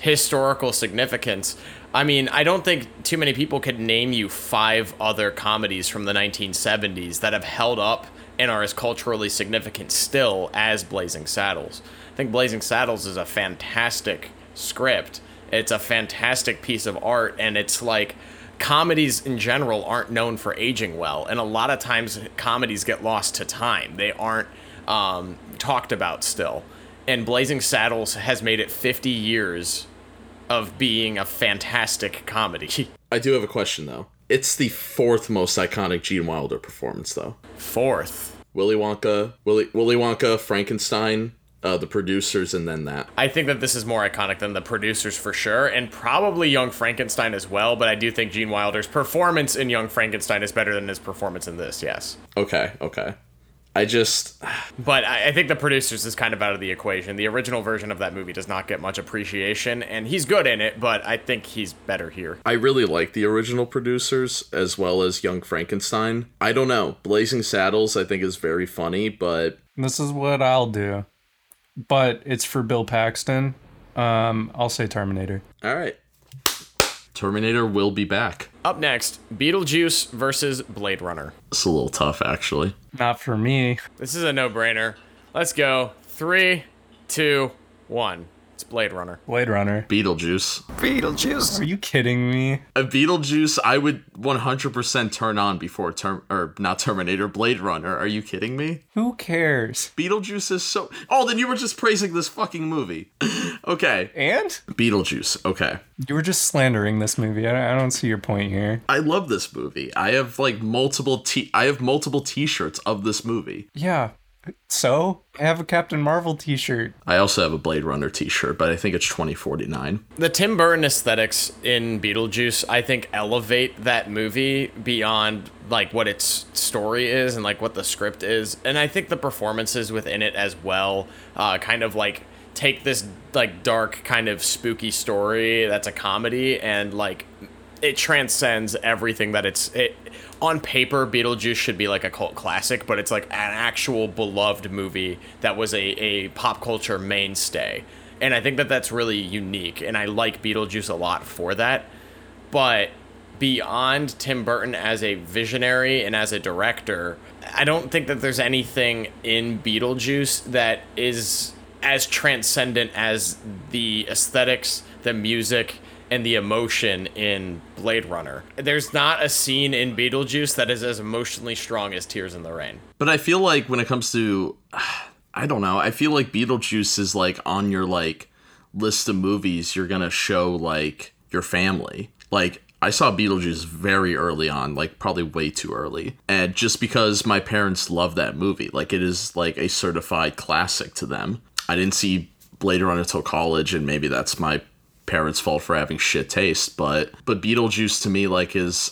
historical significance. I mean, I don't think too many people could name you five other comedies from the 1970s that have held up and are as culturally significant still as Blazing Saddles. I think Blazing Saddles is a fantastic script. It's a fantastic piece of art, and it's like comedies in general aren't known for aging well, and a lot of times comedies get lost to time. They aren't um, talked about still. And Blazing Saddles has made it 50 years of being a fantastic comedy. I do have a question though. It's the fourth most iconic Gene Wilder performance though. Fourth. Willy Wonka, Willy Willy Wonka, Frankenstein, uh, the producers, and then that. I think that this is more iconic than the producers for sure, and probably Young Frankenstein as well, but I do think Gene Wilder's performance in Young Frankenstein is better than his performance in this, yes. Okay, okay. I just But I, I think the producers is kind of out of the equation. The original version of that movie does not get much appreciation, and he's good in it, but I think he's better here. I really like the original producers as well as Young Frankenstein. I don't know. Blazing Saddles I think is very funny, but This is what I'll do. But it's for Bill Paxton. Um, I'll say Terminator. all right. Terminator will be back. Up next, Beetlejuice versus Blade Runner. It's a little tough actually. Not for me. This is a no brainer. Let's go. Three, two, one. It's Blade Runner. Blade Runner. Beetlejuice. Beetlejuice. Are you kidding me? A Beetlejuice I would 100% turn on before term or not Terminator Blade Runner. Are you kidding me? Who cares? Beetlejuice is so Oh, then you were just praising this fucking movie. okay. And Beetlejuice. Okay. you were just slandering this movie. I I don't see your point here. I love this movie. I have like multiple t I have multiple t-shirts of this movie. Yeah. So I have a Captain Marvel T-shirt. I also have a Blade Runner t-shirt, but I think it's 2049. The Tim Burton aesthetics in Beetlejuice, I think, elevate that movie beyond like what its story is and like what the script is, and I think the performances within it as well, uh, kind of like take this like dark kind of spooky story that's a comedy and like it transcends everything that it's it on paper beetlejuice should be like a cult classic but it's like an actual beloved movie that was a, a pop culture mainstay. And i think that that's really unique and i like beetlejuice a lot for that. But beyond tim burton as a visionary and as a director i don't think that there's anything in beetlejuice that is as transcendent as the aesthetics the music and the emotion in Blade Runner. There's not a scene in Beetlejuice that is as emotionally strong as Tears in the Rain. But I feel like when it comes to I don't know, I feel like Beetlejuice is like on your like list of movies you're going to show like your family. Like I saw Beetlejuice very early on, like probably way too early. And just because my parents love that movie, like it is like a certified classic to them. I didn't see Blade Runner until college and maybe that's my parents' fault for having shit taste, but but Beetlejuice to me like is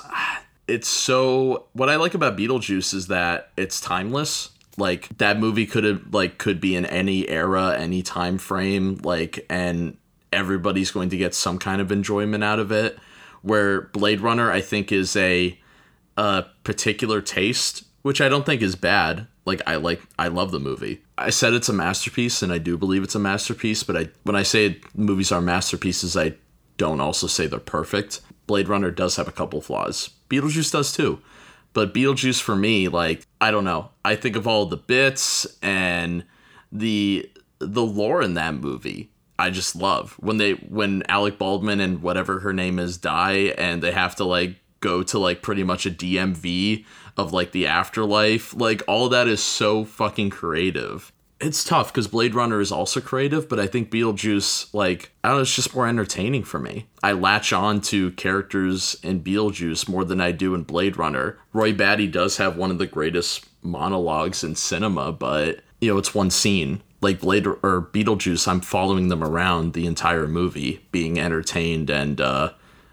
it's so what I like about Beetlejuice is that it's timeless. Like that movie could have like could be in any era, any time frame, like and everybody's going to get some kind of enjoyment out of it. Where Blade Runner I think is a a particular taste, which I don't think is bad. Like I like I love the movie. I said it's a masterpiece and I do believe it's a masterpiece, but I when I say movies are masterpieces, I don't also say they're perfect. Blade Runner does have a couple flaws. Beetlejuice does too. But Beetlejuice for me, like, I don't know. I think of all the bits and the the lore in that movie. I just love when they when Alec Baldwin and whatever her name is die and they have to like go to like pretty much a DMV of like the afterlife. Like all that is so fucking creative. It's tough because Blade Runner is also creative, but I think Beetlejuice, like, I don't know, it's just more entertaining for me. I latch on to characters in Beetlejuice more than I do in Blade Runner. Roy Batty does have one of the greatest monologues in cinema, but, you know, it's one scene. Like Blade or Beetlejuice, I'm following them around the entire movie, being entertained and, uh,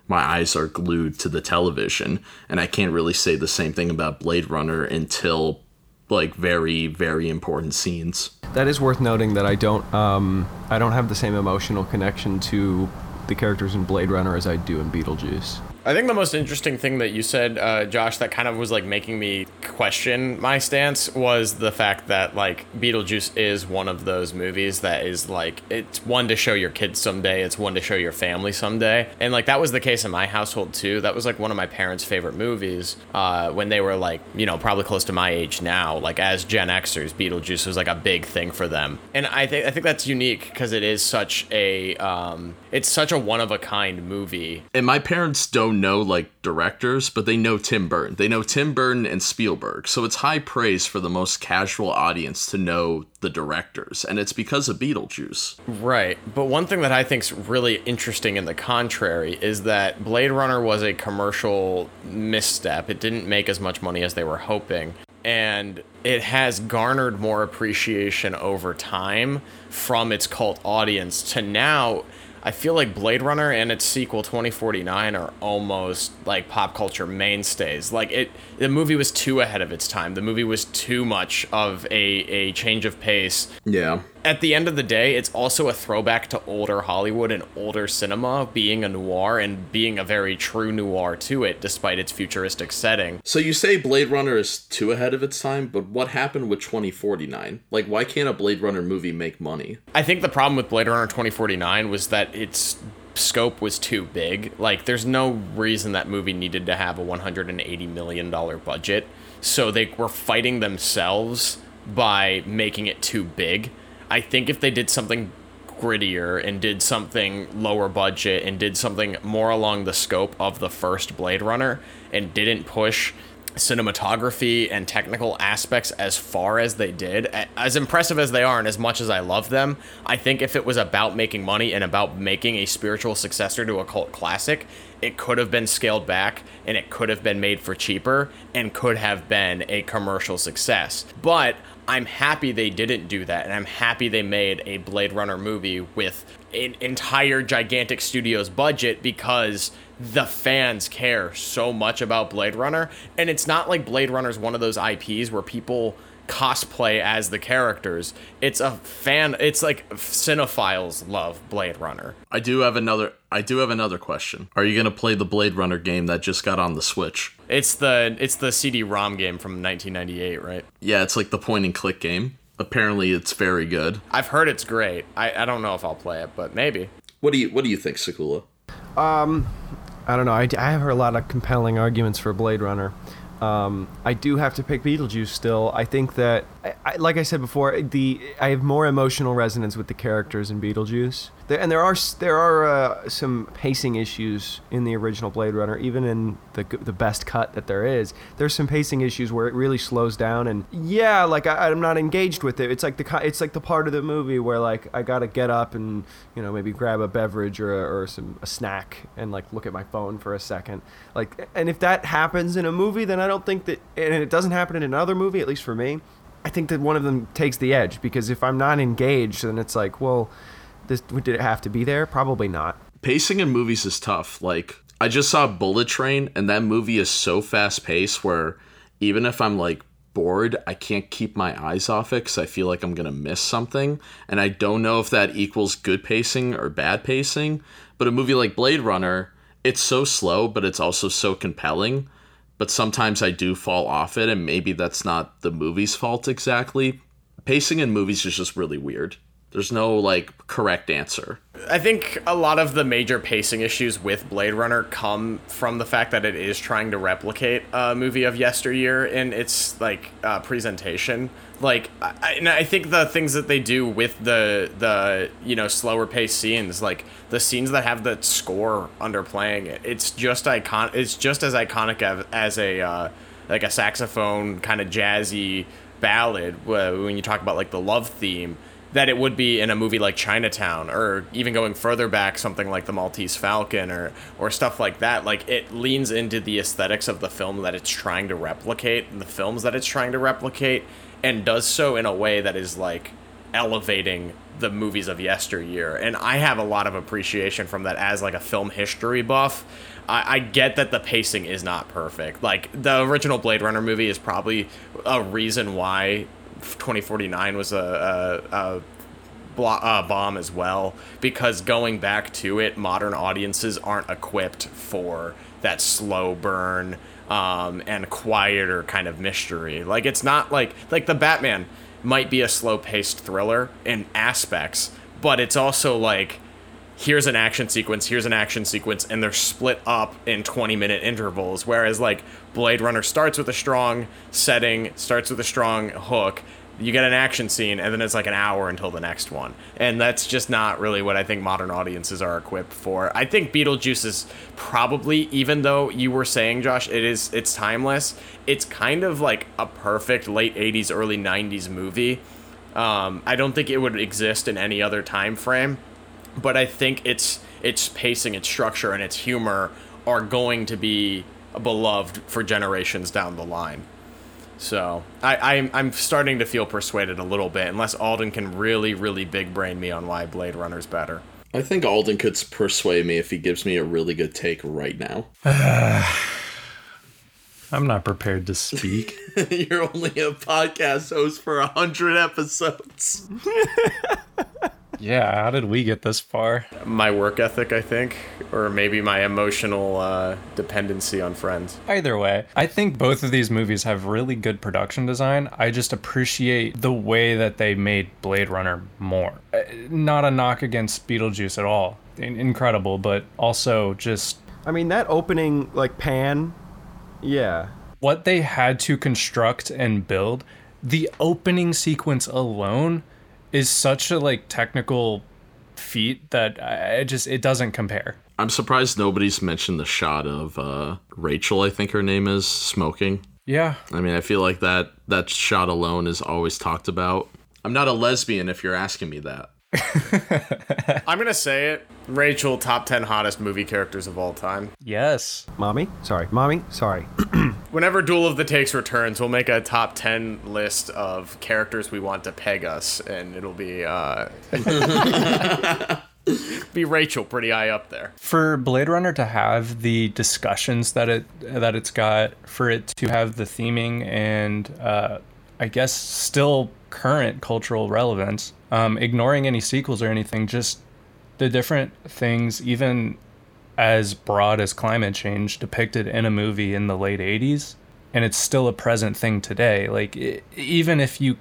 my eyes are glued to the television and i can't really say the same thing about blade runner until like very very important scenes That is worth noting that I don't um, I don't have the same emotional connection to the characters in Blade Runner as I do in Beetlejuice. I think the most interesting thing that you said, uh, Josh, that kind of was like making me question my stance was the fact that like Beetlejuice is one of those movies that is like it's one to show your kids someday, it's one to show your family someday, and like that was the case in my household too. That was like one of my parents' favorite movies uh, when they were like you know probably close to my age now. Like as Gen Xers, Beetlejuice was like a big thing for them, and I think I think that's unique because it is such a um, it's such a one of a kind movie and my parents don't know like directors, but they know Tim Burton. They know Tim Burton and Spielberg. So it's high praise for the most casual audience to know the directors, and it's because of Beetlejuice. Right. But one thing that I think's really interesting in the contrary is that Blade Runner was a commercial misstep. It didn't make as much money as they were hoping. And it has garnered more appreciation over time from its cult audience to now I feel like Blade Runner and its sequel 2049 are almost like pop culture mainstays. Like it the movie was too ahead of its time. The movie was too much of a a change of pace Yeah. at the end of the day, it's also a throwback to older Hollywood and older cinema being a noir and being a very true noir to it, despite its futuristic setting. So you say Blade Runner is too ahead of its time, but what happened with 2049? Like, why can't a Blade Runner movie make money? I think the problem with Blade Runner 2049 was that its scope was too big. Like, there's no reason that movie needed to have a $180 million budget. So they were fighting themselves by making it too big. I think if they did something grittier and did something lower budget and did something more along the scope of the first Blade Runner and didn't push cinematography and technical aspects as far as they did, as impressive as they are and as much as I love them, I think if it was about making money and about making a spiritual successor to a cult classic, it could have been scaled back and it could have been made for cheaper and could have been a commercial success. But I'm happy they didn't do that, and I'm happy they made a Blade Runner movie with an entire gigantic studio's budget because the fans care so much about Blade Runner. And it's not like Blade Runner is one of those IPs where people cosplay as the characters. It's a fan, it's like cinephiles love Blade Runner. I do have another. I do have another question. Are you gonna play the Blade Runner game that just got on the Switch? It's the it's the CD-ROM game from 1998, right? Yeah, it's like the point and click game. Apparently, it's very good. I've heard it's great. I, I don't know if I'll play it, but maybe. What do you What do you think, Sakula? Um, I don't know. I, I have heard a lot of compelling arguments for Blade Runner. Um, I do have to pick Beetlejuice still. I think that, I, I, like I said before, the I have more emotional resonance with the characters in Beetlejuice. There, and there are there are uh, some pacing issues in the original Blade Runner, even in the the best cut that there is. There's some pacing issues where it really slows down, and yeah, like I, I'm not engaged with it. It's like the it's like the part of the movie where like I gotta get up and you know maybe grab a beverage or or some a snack and like look at my phone for a second. Like, and if that happens in a movie, then I don't think that, and it doesn't happen in another movie, at least for me. I think that one of them takes the edge because if I'm not engaged, then it's like, well, this did it have to be there? Probably not. Pacing in movies is tough. Like I just saw Bullet Train, and that movie is so fast paced where even if I'm like bored, I can't keep my eyes off it because I feel like I'm gonna miss something, and I don't know if that equals good pacing or bad pacing. But a movie like Blade Runner, it's so slow, but it's also so compelling. But sometimes I do fall off it, and maybe that's not the movie's fault exactly. Pacing in movies is just really weird. There's no like correct answer. I think a lot of the major pacing issues with Blade Runner come from the fact that it is trying to replicate a movie of yesteryear in its like uh, presentation. Like, I, and I think the things that they do with the the you know slower paced scenes, like the scenes that have the score underplaying it, it's just icon. It's just as iconic as, as a uh, like a saxophone kind of jazzy ballad when you talk about like the love theme that it would be in a movie like Chinatown or even going further back something like The Maltese Falcon or or stuff like that. Like it leans into the aesthetics of the film that it's trying to replicate and the films that it's trying to replicate and does so in a way that is like elevating the movies of yesteryear. And I have a lot of appreciation from that as like a film history buff. I, I get that the pacing is not perfect. Like the original Blade Runner movie is probably a reason why 2049 was a, a, a bomb as well because going back to it, modern audiences aren't equipped for that slow burn um, and quieter kind of mystery. Like it's not like like the Batman might be a slow paced thriller in aspects, but it's also like here's an action sequence, here's an action sequence, and they're split up in 20 minute intervals. Whereas, like, Blade Runner starts with a strong setting, starts with a strong hook. You get an action scene, and then it's like an hour until the next one. And that's just not really what I think modern audiences are equipped for. I think Beetlejuice is probably, even though you were saying, Josh, it is it's timeless, it's kind of like a perfect late 80s, early 90s movie. Um, I don't think it would exist in any other time frame but I think its its pacing, its structure, and its humor are going to be beloved for generations down the line. So I, I'm I'm starting to feel persuaded a little bit, unless Alden can really, really big brain me on why Blade Runner's better. I think Alden could persuade me if he gives me a really good take right now. I'm not prepared to speak. You're only a podcast host for a hundred episodes. yeah, how did we get this far? My work ethic, I think, or maybe my emotional uh, dependency on friends. Either way, I think both of these movies have really good production design. I just appreciate the way that they made Blade Runner more. Uh, Not a knock against Beetlejuice at all. In- Incredible, but also just I mean, that opening, like, pan, yeah. what they had to construct and build. The opening sequence alone is such a like technical feat that I just it doesn't compare. I'm surprised nobody's mentioned the shot of uh, Rachael. I think her name is smoking. Yeah, I mean, I feel like that that shot alone is always talked about. I'm not a lesbian, if you're asking me that. I'm gonna say it. Rachael, top ten hottest movie characters of all time. yes. Mommy? Sorry. Mommy? Sorry. Whenever Duel of the Takes returns, we'll make a top 10 list of characters we want to peg us, and it'll be, uh, be Rachael pretty high up there. For Blade Runner to have the discussions that it that it's got, for it to have the theming and uh, I guess still current cultural relevance, um, ignoring any sequels or anything, just the different things, even as broad as climate change depicted in a movie in the late 80s and it's still a present thing today like i even if you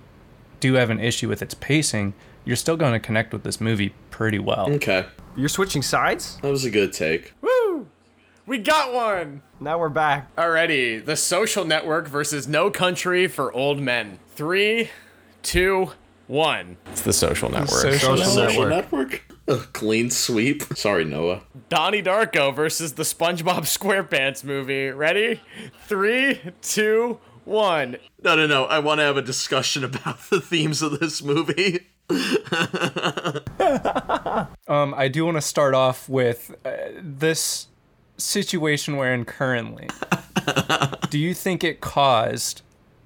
do have an issue with its pacing you're still going to connect with this movie pretty well Okay, You're switching sides? that was a good take. Woo! We got one! Now we're back. Alrighty, The Social Network versus No Country for Old Men. Three, two, one. It's The Social Network. Social Social Social Network. network. Ugh, clean sweep. Sorry, Noah. Donnie Darko versus the SpongeBob SquarePants movie. Ready? Three, two, one. No, no, no. I want to have a discussion about the themes of this movie. Um, I do want to start off with uh, this situation we're in currently. do you think it caused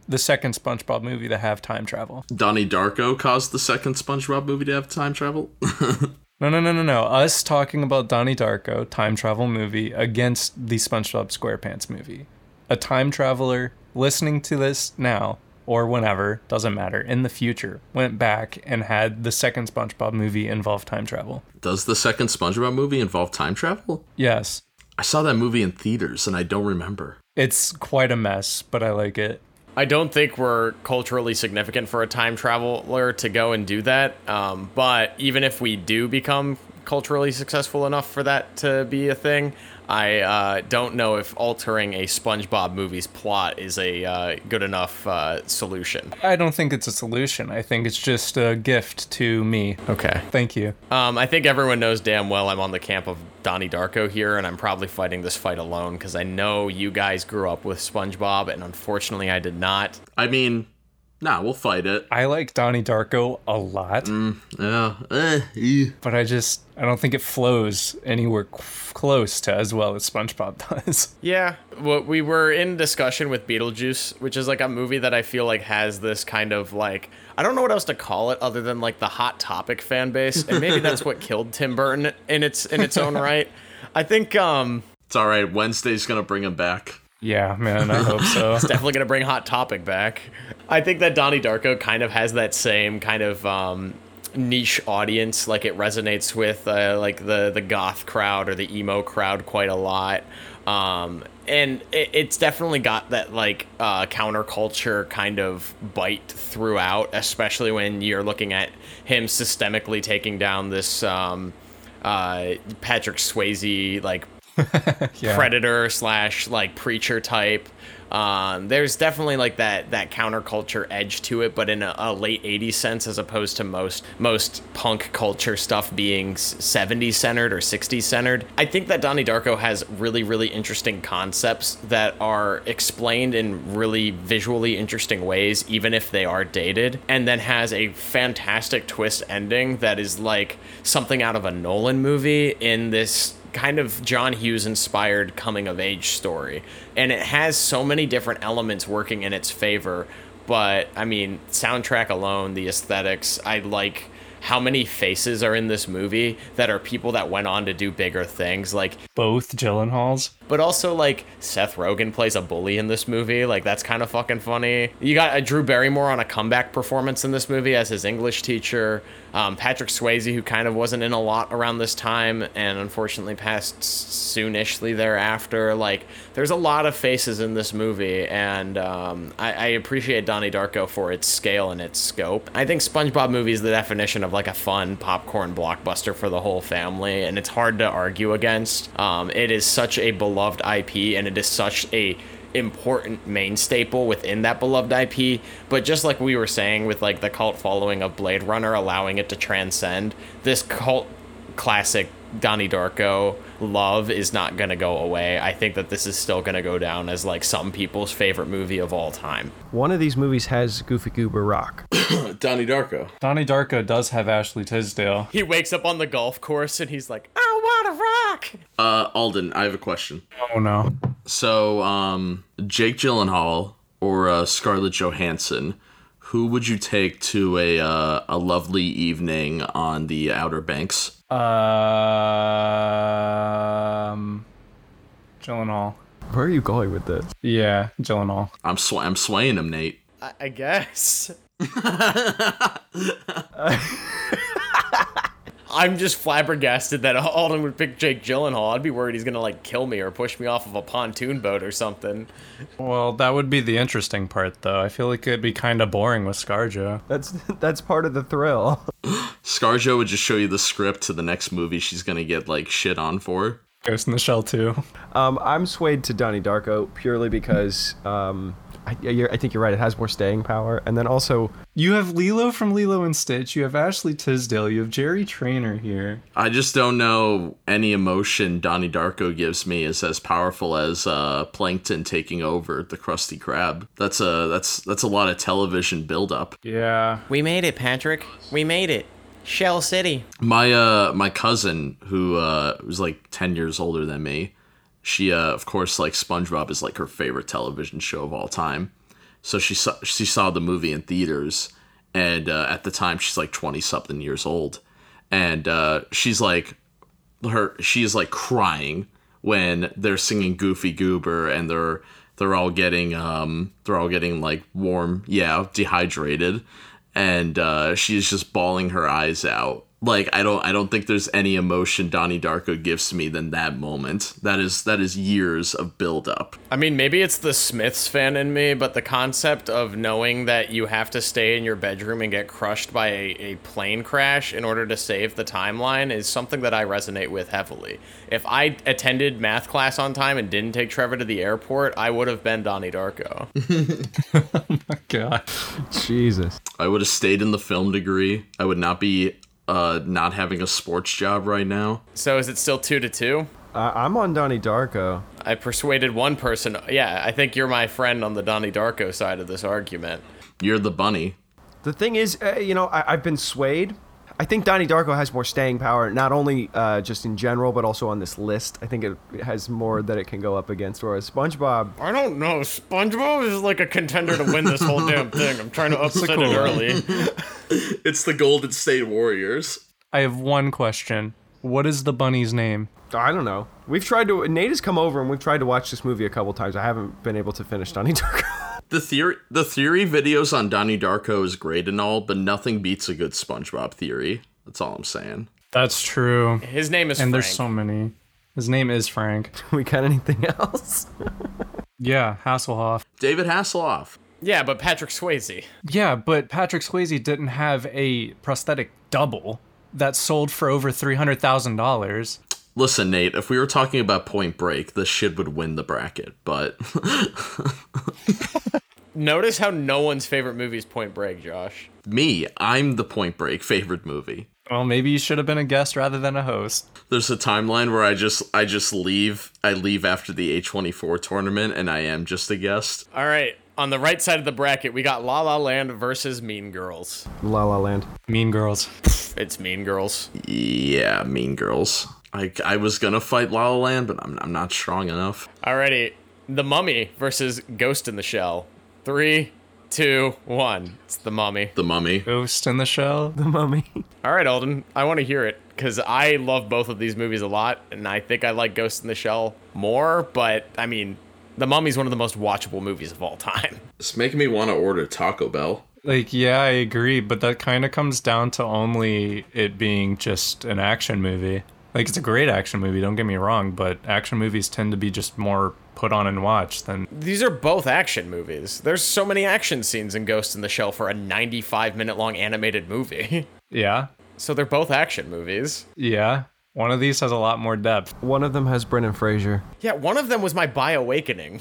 the second SpongeBob movie to have time travel? Donnie Darko caused the second SpongeBob movie to have time travel. No, no, no, no, no. Us talking about Donnie Darko time travel movie against the SpongeBob SquarePants movie. A time traveler listening to this now or whenever, doesn't matter, in the future, went back and had the second SpongeBob movie involve time travel. Does the second SpongeBob movie involve time travel? Yes. I saw that movie in theaters and I don't remember. It's quite a mess, but I like it. I don't think we're culturally significant for a time traveler to go and do that. Um, but even if we do become culturally successful enough for that to be a thing, I uh, don't know if altering a SpongeBob movie's plot is a uh, good enough uh, solution. I don't think it's a solution. I think it's just a gift to me. Okay. Thank you. Um, I think everyone knows damn well I'm on the camp of Donnie Darko here, and I'm probably fighting this fight alone because I know you guys grew up with SpongeBob, and unfortunately I did not. I mean, Nah, we'll fight it. I like Donnie Darko a lot, Yeah. Eh, eh. but I just I don't think it flows anywhere c- close to as well as SpongeBob does. Yeah, well, we were in discussion with Beetlejuice, which is like a movie that I feel like has this kind of like I don't know what else to call it other than like the hot topic fan base, and maybe that's what killed Tim Burton in its in its own right. I think um It's all right. Wednesday's gonna bring him back. Yeah, man, I hope so. it's definitely gonna bring hot topic back. I think that Donnie Darko kind of has that same kind of um, niche audience. Like it resonates with uh, like the the goth crowd or the emo crowd quite a lot. Um, and it, it's definitely got that like uh, counterculture kind of bite throughout, especially when you're looking at him systemically taking down this um, uh, Patrick Swayze like Yeah. predator slash like preacher type. Um, there's definitely like that that counterculture edge to it, but in a, a late '80s sense, as opposed to most most punk culture stuff being s- '70s centered or '60s centered. I think that Donnie Darko has really really interesting concepts that are explained in really visually interesting ways, even if they are dated, and then has a fantastic twist ending that is like something out of a Nolan movie in this kind of John Hughes inspired coming of age story. And it has so many different elements working in its favor. But I mean, soundtrack alone, the aesthetics, I like how many faces are in this movie that are people that went on to do bigger things. Like, Both Gyllenhaals. but also like Seth Rogen plays a bully in this movie. Like that's kind of fucking funny. You got a Drew Barrymore on a comeback performance in this movie as his English teacher. Um, Patrick Swayze, who kind of wasn't in a lot around this time and unfortunately passed soonishly thereafter. Like there's a lot of faces in this movie, and um, I, I appreciate Donnie Darko for its scale and its scope. I think SpongeBob movie is the definition of like a fun popcorn blockbuster for the whole family, and it's hard to argue against. Um, it is such a beloved IP, and it is such a important main staple within that beloved IP. But just like we were saying with like the cult following of Blade Runner, allowing it to transcend this cult classic Donnie Darko love is not gonna go away. I think that this is still gonna go down as like some people's favorite movie of all time. One of these movies has Goofy Goober Rock. Donnie Darko. Donnie Darko does have Ashley Tisdale. He wakes up on the golf course and he's like, I wanna. Uh, Alden, I have a question. Oh no. So, um, Jake Gyllenhaal or uh, Scarlett Johansson, who would you take to a uh, a lovely evening on the Outer Banks? Um, Gyllenhaal. Where are you going with this? Yeah, Gyllenhaal. I'm sw- I'm swaying him, Nate. I, I guess. I'm just flabbergasted that Alden would pick Jake Gyllenhaal. I'd be worried he's gonna like kill me or push me off of a pontoon boat or something. Well, that would be the interesting part, though. I feel like it'd be kind of boring with ScarJo. That's that's part of the thrill. ScarJo would just show you the script to the next movie she's gonna get like shit on for. Ghost in the Shell too. Um, I'm swayed to Donnie Darko purely because um, I, you're, I think you're right. It has more staying power, and then also You have Lilo from Lilo and Stitch. You have Ashley Tisdale. You have Jerry Trainor here. I just don't know any emotion Donnie Darko gives me is as powerful as uh, Plankton taking over the Krusty Krab. That's a that's that's a lot of television buildup. Yeah. We made it, Patrick. We made it. Shell City. My uh my cousin who uh was like 10 years older than me, she uh of course like SpongeBob is like her favorite television show of all time. So she saw she saw the movie in theaters and uh, at the time she's like 20 something years old and uh she's like her she's like crying when they're singing Goofy Goober and they're they're all getting um they're all getting like warm, yeah, dehydrated and uh she's just bawling her eyes out. Like I don't I don't think there's any emotion Donnie Darko gives to me than that moment. That is that is years of build up. I mean, maybe it's the Smiths fan in me, but the concept of knowing that you have to stay in your bedroom and get crushed by a, a plane crash in order to save the timeline is something that I resonate with heavily. If I attended math class on time and didn't take Trevor to the airport, I would have been Donnie Darko. Oh my god. Jesus. I would have stayed in the film degree. I would not be uh not having a sports job right now. so is it still two to two? Uh, I'm on Donnie Darko. I persuaded one person. Yeah, I think you're my friend on the Donnie Darko side of this argument. You're the bunny. The thing is, uh, you know, I, I've been swayed. I think Donnie Darko has more staying power, not only uh, just in general, but also on this list. I think it, it has more that it can go up against. Whereas SpongeBob, I don't know. SpongeBob is like a contender to win this whole damn thing. I'm trying to upset it early. It's the Golden State Warriors. I have one question. What is the bunny's name? I don't know. We've tried to. Nate has come over and we've tried to watch this movie a couple times. I haven't been able to finish Donnie Darko. The theory, the theory videos on Donnie Darko is great and all, but nothing beats a good SpongeBob theory. That's all I'm saying. That's true. His name is And Frank. there's so many. His name is Frank. we got anything else? Yeah, Hasselhoff. David Hasselhoff. yeah, but Patrick Swayze. Yeah, but Patrick Swayze didn't have a prosthetic double that sold for over $300,000. Listen, Nate, if we were talking about Point Break, this shit would win the bracket, but Notice how no one's favorite movie is Point Break, Josh. me, I'm the Point Break favorite movie. Well, maybe you should have been a guest rather than a host. There's a timeline where I just I just leave I leave after the A24 tournament and I am just a guest. All right, on the right side of the bracket, we got La La Land versus Mean Girls. La La Land. Mean Girls. It's Mean Girls. Yeah, Mean Girls. I, I was gonna fight La La Land, but I'm, I'm not strong enough. Alrighty, The Mummy versus Ghost in the Shell. Three, two, one. It's The Mummy. The Mummy. Ghost in the Shell. The Mummy. All right, Alden, I want to hear it because I love both of these movies a lot, and I think I like Ghost in the Shell more. But I mean, The Mummy's one of the most watchable movies of all time. It's making me want to order Taco Bell. Like, yeah, I agree, but that kind of comes down to only it being just an action movie. Like, it's a great action movie, don't get me wrong, but action movies tend to be just more put on and watched than. These are both action movies. There's so many action scenes in Ghost in the Shell for a 95 minute long animated movie. Yeah, so they're both action movies. yeah. One of these has a lot more depth. One of them has Brendan Fraser. Yeah, one of them was my Bioawakening.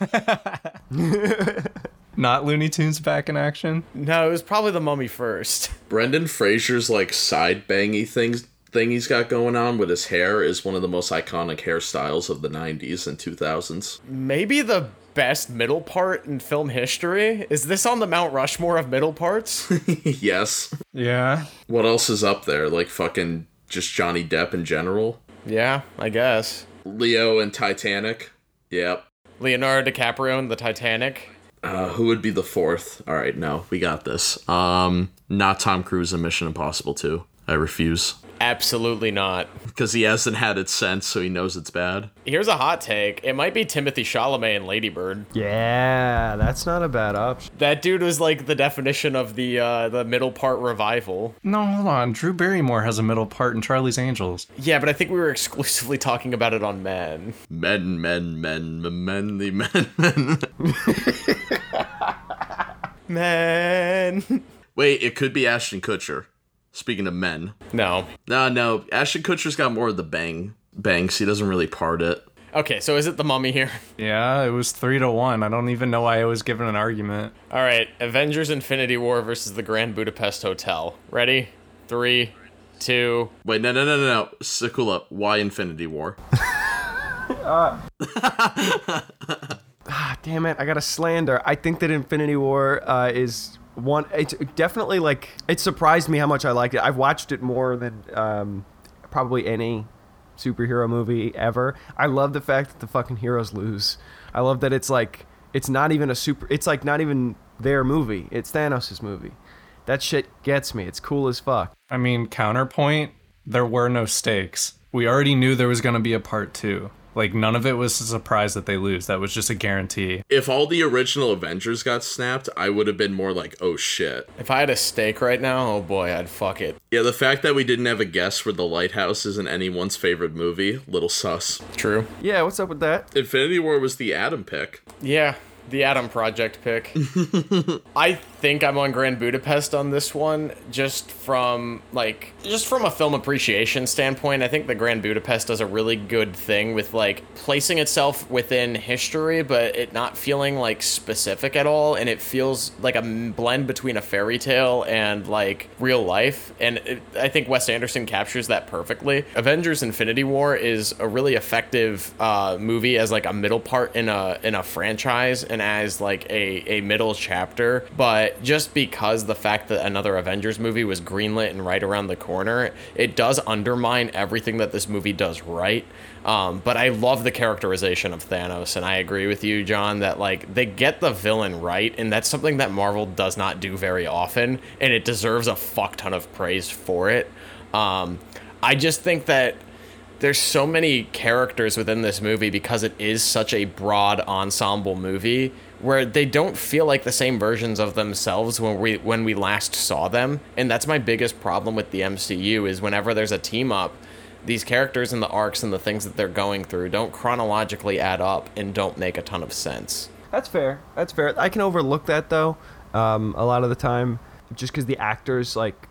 Not Looney Tunes back in action? no, it was probably The Mummy first. Brendan Fraser's like side bangy things thing he's got going on with his hair is one of the most iconic hairstyles of the 90s and 2000s. Maybe the best middle part in film history. Is this on the Mount Rushmore of middle parts? yes. Yeah. What else is up there? Like fucking just Johnny Depp in general. yeah, I guess. Leo and Titanic. Yep. Leonardo DiCaprio in The Titanic. Uh, who would be the fourth? All right, no, we got this. Um, not Tom Cruise in Mission Impossible 2. I refuse. Absolutely not. Because he hasn't had it since, so he knows it's bad. Here's a hot take. It might be Timothée Chalamet in Lady Bird. Yeah, that's not a bad option. That dude was like the definition of the uh, the middle part revival. No, hold on. Drew Barrymore has a middle part in Charlie's Angels. Yeah, but I think we were exclusively talking about it on Men. Men, men, men, men, men, the men, men. Men. Wait, it could be Ashton Kutcher. Speaking of men. no. No, no, Ashton Kutcher's got more of the bang. bangs. he doesn't really part it. Okay, so is it the mummy here? Yeah, it was three to one. I don't even know why I was given an argument. All right, Avengers Infinity War versus the Grand Budapest Hotel. Ready? Three, two. Wait, no, no, no, no, no. Sakula, why Infinity War? Ah, damn it! I got a slander. I think that Infinity War uh, is one. It's definitely like it surprised me how much I liked it. I've watched it more than um, probably any superhero movie ever. I love the fact that the fucking heroes lose. I love that it's like it's not even a super. It's like not even their movie. It's Thanos' movie. That shit gets me. It's cool as fuck. I mean, counterpoint, there were no stakes. We already knew there was going to be a part two. Like, none of it was a surprise that they lose. That was just a guarantee. If all the original Avengers got snapped, I would have been more like, oh shit. If I had a steak right now, oh boy, I'd fuck it. Yeah, the fact that we didn't have a guess for The Lighthouse isn't anyone's favorite movie, little sus. True. Yeah, what's up with that? Infinity War was the Adam pick. Yeah, the Adam Project pick. I think I'm on Grand Budapest on this one, just from like just from a film appreciation standpoint. I think the Grand Budapest does a really good thing with like placing itself within history, but it not feeling like specific at all, and it feels like a blend between a fairy tale and like real life. And it, I think Wes Anderson captures that perfectly. Avengers: Infinity War is a really effective uh, movie as like a middle part in a in a franchise and as like a, a middle chapter, but just because the fact that another Avengers movie was greenlit and right around the corner, it does undermine everything that this movie does right. Um, but I love the characterization of Thanos, and I agree with you, John, that like they get the villain right, and that's something that Marvel does not do very often, and it deserves a fuck ton of praise for it. Um, I just think that there's so many characters within this movie because it is such a broad ensemble movie where they don't feel like the same versions of themselves when we when we last saw them and that's my biggest problem with the MCU is whenever there's a team up these characters and the arcs and the things that they're going through don't chronologically add up and don't make a ton of sense. That's fair. That's fair. I can overlook that though, um, a lot of the time, just because the actors like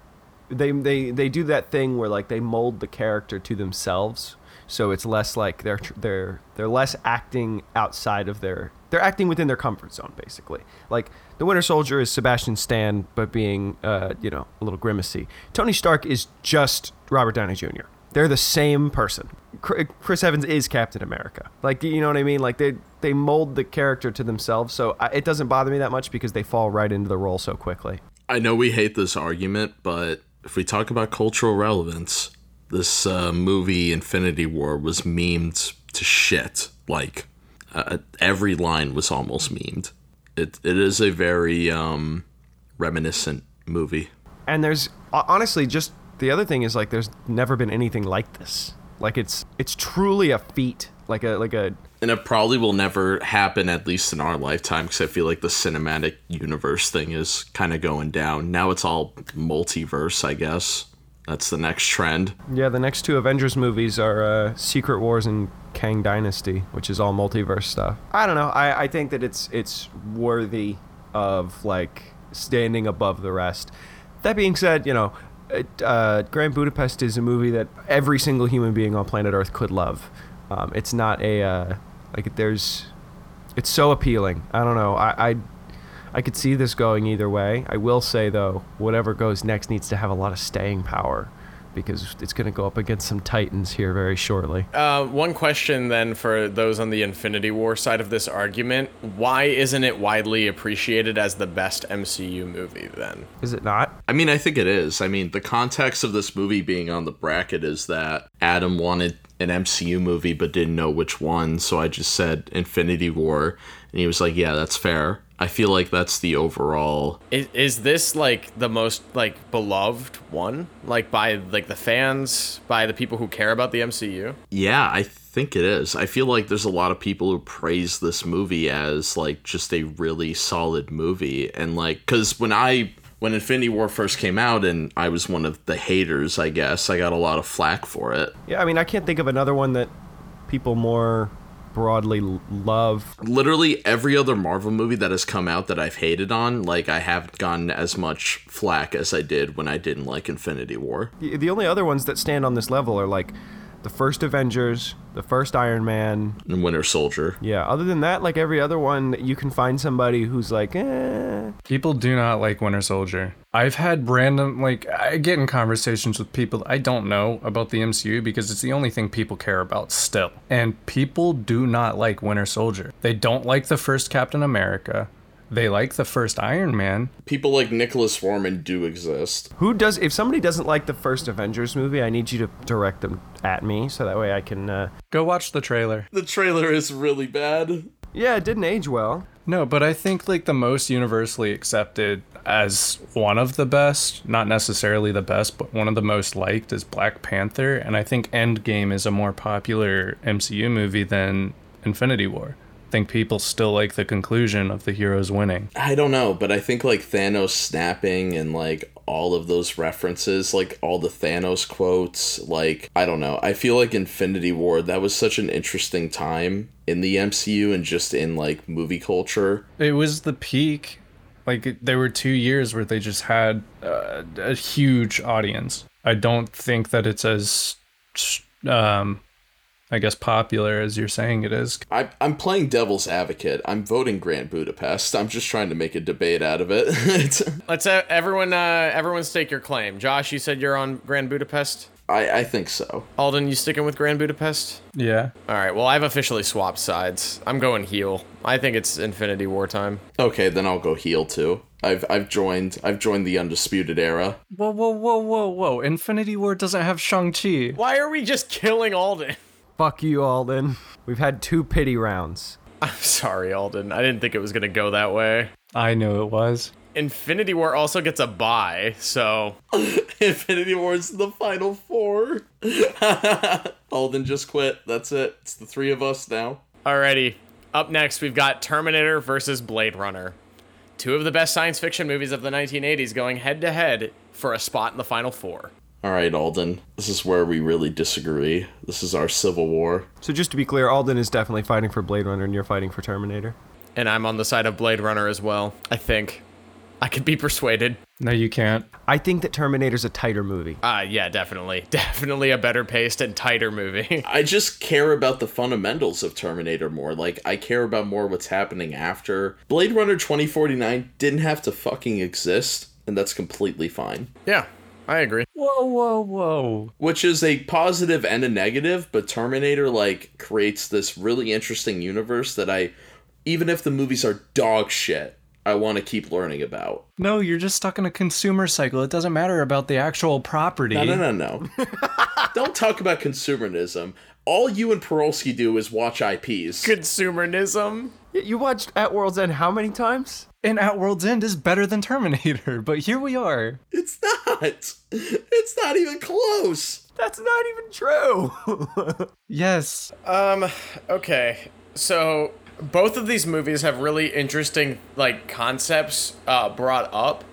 they they they do that thing where like they mold the character to themselves, so it's less like they're they're they're less acting outside of their they're acting within their comfort zone basically. Like the Winter Soldier is Sebastian Stan, but being uh, you know a little grimacy. Tony Stark is just Robert Downey Jr. They're the same person. Chris Evans is Captain America. Like you know what I mean? Like they they mold the character to themselves, so I, it doesn't bother me that much because they fall right into the role so quickly. I know we hate this argument, but if we talk about cultural relevance, this uh, movie Infinity War was memed to shit. Like uh, every line was almost memed. It it is a very um, reminiscent movie. And there's honestly just the other thing is like there's never been anything like this. Like it's it's truly a feat. Like a like a And it probably will never happen, at least in our lifetime, because I feel like the cinematic universe thing is kind of going down. Now it's all multiverse, I guess. That's the next trend. yeah. The next two Avengers movies are uh, Secret Wars and Kang Dynasty, which is all multiverse stuff. I don't know. I, I think that it's it's worthy of like standing above the rest. That being said, you know, uh, Grand Budapest is a movie that every single human being on planet Earth could love. Um, it's not a uh, like there's, it's so appealing. I don't know. I, I I could see this going either way. I will say though, whatever goes next needs to have a lot of staying power because it's going to go up against some titans here very shortly. Uh, one question then for those on the Infinity War side of this argument: Why isn't it widely appreciated as the best MCU movie? Then Is it not? I mean, I think it is. I mean, the context of this movie being on the bracket is that Adam wanted an MCU movie but didn't know which one, so I just said Infinity War, and he was like, "Yeah, that's fair." I feel like that's the overall. is, is this like the most like beloved one, like by like the fans, by the people who care about the MCU? Yeah, I think it is. I feel like there's a lot of people who praise this movie as like just a really solid movie, and like, cause when I when Infinity War first came out, and I was one of the haters, I guess I got a lot of flack for it. Yeah, I mean, I can't think of another one that people more broadly love. literally every other Marvel movie that has come out that I've hated on, like I haven't gotten as much flack as I did when I didn't like Infinity War. The, the only other ones that stand on this level are like the first Avengers, the first Iron Man. And Winter Soldier. Yeah, other than that, like every other one, you can find somebody who's like, eh. People do not like Winter Soldier. I've had random, like, I get in conversations with people I don't know about the MCU because it's the only thing people care about still. And people do not like Winter Soldier. They don't like the first Captain America. They like the first Iron Man. People like Nicholas Foreman do exist. Who does? If somebody doesn't like the first Avengers movie, I need you to direct them at me so that way I can. Uh... Go watch the trailer. The trailer is really bad. Yeah, it didn't age well. No, but I think like the most universally accepted as one of the best, not necessarily the best, but one of the most liked is Black Panther, and I think Endgame is a more popular MCU movie than Infinity War. Think people still like the conclusion of the heroes winning. I don't know, but I think like Thanos snapping and like all of those references, like all the Thanos quotes, like I don't know. I feel like Infinity War that was such an interesting time in the MCU and just in like movie culture. It was the peak. Like there were two years where they just had uh, a huge audience. I don't think that it's as, um, I guess, popular as you're saying it is. I, I'm playing devil's advocate. I'm voting Grand Budapest. I'm just trying to make a debate out of it. Let's uh, everyone uh, everyone stake your claim. Josh, you said you're on Grand Budapest. I, I think so. Alden, you sticking with Grand Budapest? Yeah. All right. Well, I've officially swapped sides. I'm going heel. I think it's Infinity War time. Okay, then I'll go heel too. I've I've joined I've joined the undisputed era. Whoa, whoa, whoa, whoa, whoa. Infinity War doesn't have Shang-Chi. Why are we just killing Alden? Fuck you, Alden. We've had two pity rounds. I'm sorry, Alden. I didn't think it was gonna go that way. I knew it was. Infinity War also gets a bye, so Infinity War's the final four. Alden just quit. That's it. It's the three of us now. alrighty. Up next, we've got Terminator versus Blade Runner. Two of the best science fiction movies of the 1980s going head to head for a spot in the final four. All right, Alden. This is where we really disagree. This is our civil war. So just to be clear, Alden is definitely fighting for Blade Runner and you're fighting for Terminator. And I'm on the side of Blade Runner as well, I think. I could be persuaded. No, you can't. I think that Terminator's a tighter movie. Uh, yeah, definitely. Definitely a better paced and tighter movie. I just care about the fundamentals of Terminator more. Like, I care about more what's happening after. Blade Runner 2049 didn't have to fucking exist, and that's completely fine. yeah, I agree. Whoa, whoa, whoa. Which is a positive and a negative, but Terminator, like, creates this really interesting universe that I, even if the movies are dog shit, I want to keep learning about. No, you're just stuck in a consumer cycle. It doesn't matter about the actual property. No, no, no, no. Don't talk about consumerism. All you and Perolsky do is watch IPs. Consumerism. You watched At World's End how many times? And At World's End is better than Terminator, but here we are. It's not. It's not even close. That's not even true. Yes. Um, okay. So both of these movies have really interesting like concepts uh, brought up,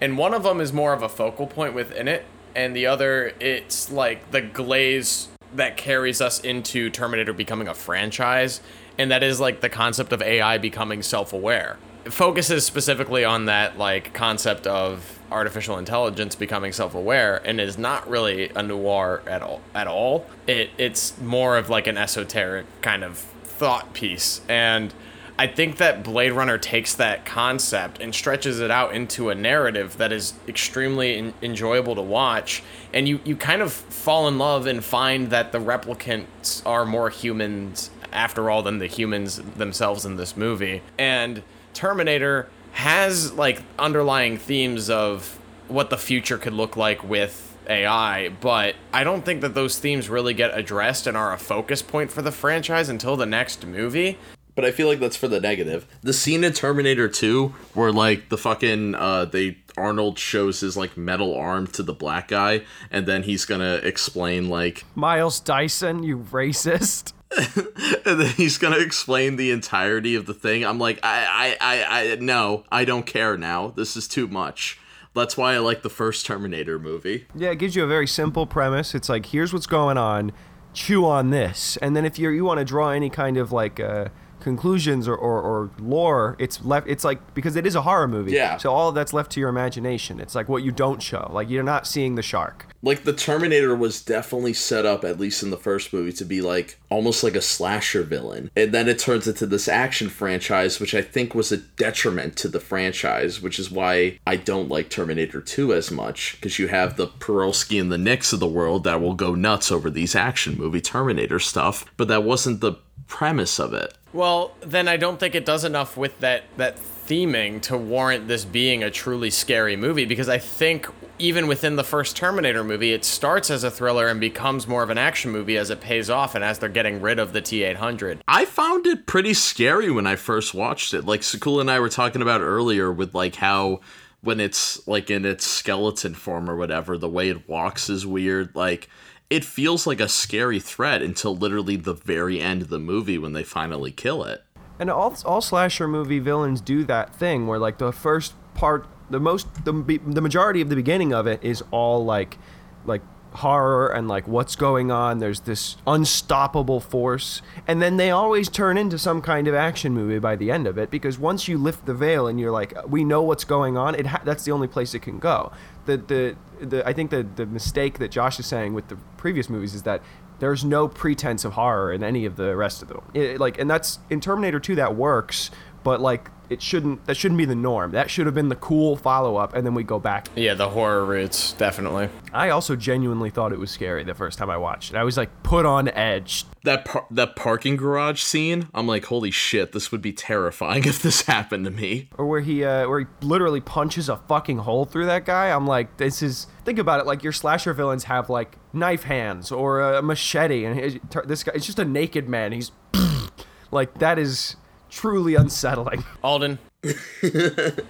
and one of them is more of a focal point within it, and the other it's like the glaze that carries us into Terminator becoming a franchise, and that is like the concept of AI becoming self-aware. Focuses specifically on that like concept of artificial intelligence becoming self-aware and is not really a noir at all at all. It it's more of like an esoteric kind of thought piece. And i think that blade runner takes that concept and stretches it out into a narrative that is extremely en- enjoyable to watch. And you you kind of fall in love and find that the replicants are more humans after all than the humans themselves in this movie. And terminator has like underlying themes of what the future could look like with AI, but I don't think that those themes really get addressed and are a focus point for the franchise until the next movie. But I feel like that's for the negative. The scene in Terminator 2 where like the fucking uh they Arnold shows his like metal arm to the black guy and then he's gonna explain like Miles Dyson, you racist. and then he's gonna explain the entirety of the thing. I'm like, I, I, I, I, no, I don't care now. This is too much. That's why I like the first Terminator movie. Yeah, it gives you a very simple premise. It's like, here's what's going on, chew on this, and then if you you want to draw any kind of like uh, conclusions or, or, or lore, it's left. It's like because it is a horror movie. Yeah. So all of that's left to your imagination. It's like what you don't show. Like you're not seeing the shark. Like the Terminator was definitely set up, at least in the first movie, to be like almost like a slasher villain, and then it turns into this action franchise, which I think was a detriment to the franchise, which is why I don't like Terminator 2 as much, because you have the Perolsky and the Nicks of the world that will go nuts over these action movie Terminator stuff, but that wasn't the premise of it. Well, then I don't think it does enough with that that theming to warrant this being a truly scary movie because I think even within the first Terminator movie, it starts as a thriller and becomes more of an action movie as it pays off and as they're getting rid of the T800. I found it pretty scary when I first watched it. Like Sakula and I were talking about earlier with like how when it's like in its skeleton form or whatever, the way it walks is weird. Like it feels like a scary threat until literally the very end of the movie when they finally kill it. And all all slasher movie villains do that thing where like the first part, the most, the the majority of the beginning of it is all like, like horror and like what's going on. There's this unstoppable force, and then they always turn into some kind of action movie by the end of it because once you lift the veil and you're like, we know what's going on. It ha- that's the only place it can go. The the the I think the the mistake that Josh is saying with the previous movies is that there's no pretense of horror in any of the rest of them. It, like, and that's in Terminator 2 that works, but like it shouldn't that shouldn't be the norm. That should have been the cool follow up, and then we go back. Yeah, the horror roots, definitely. I also genuinely thought it was scary the first time I watched it. I was like put on edge. That par- that parking garage scene, I'm like, holy shit, this would be terrifying if this happened to me. Or where he uh, where he literally punches a fucking hole through that guy. I'm like, this is think about it. Like your slasher villains have like knife hands or a machete, and his, this guy it's just a naked man. He's like that is truly unsettling. Alden,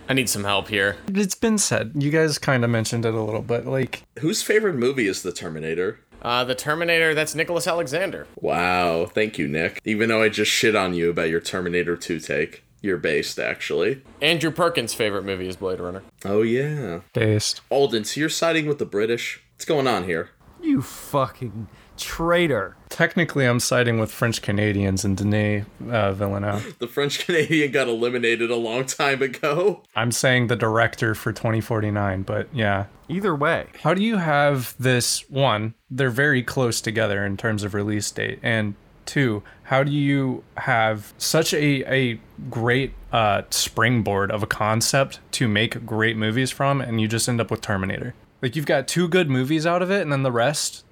I need some help here. It's been said. You guys kind of mentioned it a little bit. Like, Whose favorite movie is The Terminator? Uh, the Terminator, that's Nicholas Alexander. Wow, thank you, Nick. Even though I just shit on you about your Terminator 2 take. You're based, actually. Andrew Perkins' favorite movie is Blade Runner. Oh, yeah. based. Alden, so you're siding with the British? What's going on here? You fucking traitor. Technically, I'm siding with French Canadians and Denis uh, Villeneuve. The French Canadian got eliminated a long time ago. I'm saying the director for 2049, but yeah. Either way, How do you have this? One, they're very close together in terms of release date, and two, how do you have such a a great uh, springboard of a concept to make great movies from, and you just end up with Terminator? Like you've got two good movies out of it, and then the rest.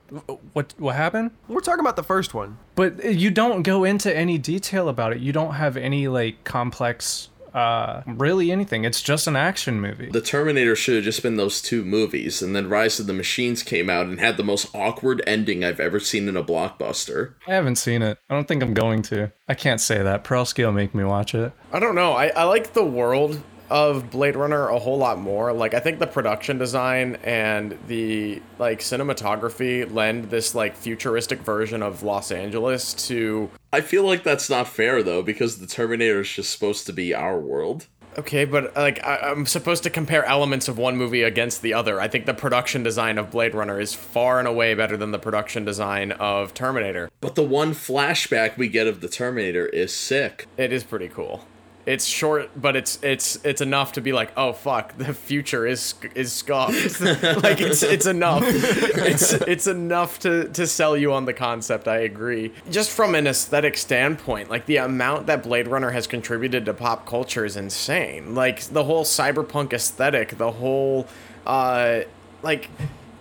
What what happened? we're talking about the first one. But you don't go into any detail about it. You don't have any like complex, uh, really anything. It's just an action movie. The Terminator should have just been those two movies, and then Rise of the Machines came out and had the most awkward ending I've ever seen in a blockbuster. I haven't seen it. I don't think I'm going to. I can't say that. Prelsky will make me watch it. I don't know. I, I like the world of Blade Runner a whole lot more. Like I think the production design and the like cinematography lend this like futuristic version of Los Angeles to I feel like that's not fair though, because the Terminator is just supposed to be our world. Okay, but like I, I'm supposed to compare elements of one movie against the other. I think the production design of Blade Runner is far and away better than the production design of Terminator. But the one flashback we get of the Terminator is sick. It is pretty cool. It's short, but it's it's it's enough to be like, oh fuck, the future is is scuffed. like it's it's enough. It's it's enough to to sell you on the concept. I agree. Just from an aesthetic standpoint, like the amount that Blade Runner has contributed to pop culture is insane. Like the whole cyberpunk aesthetic, the whole uh like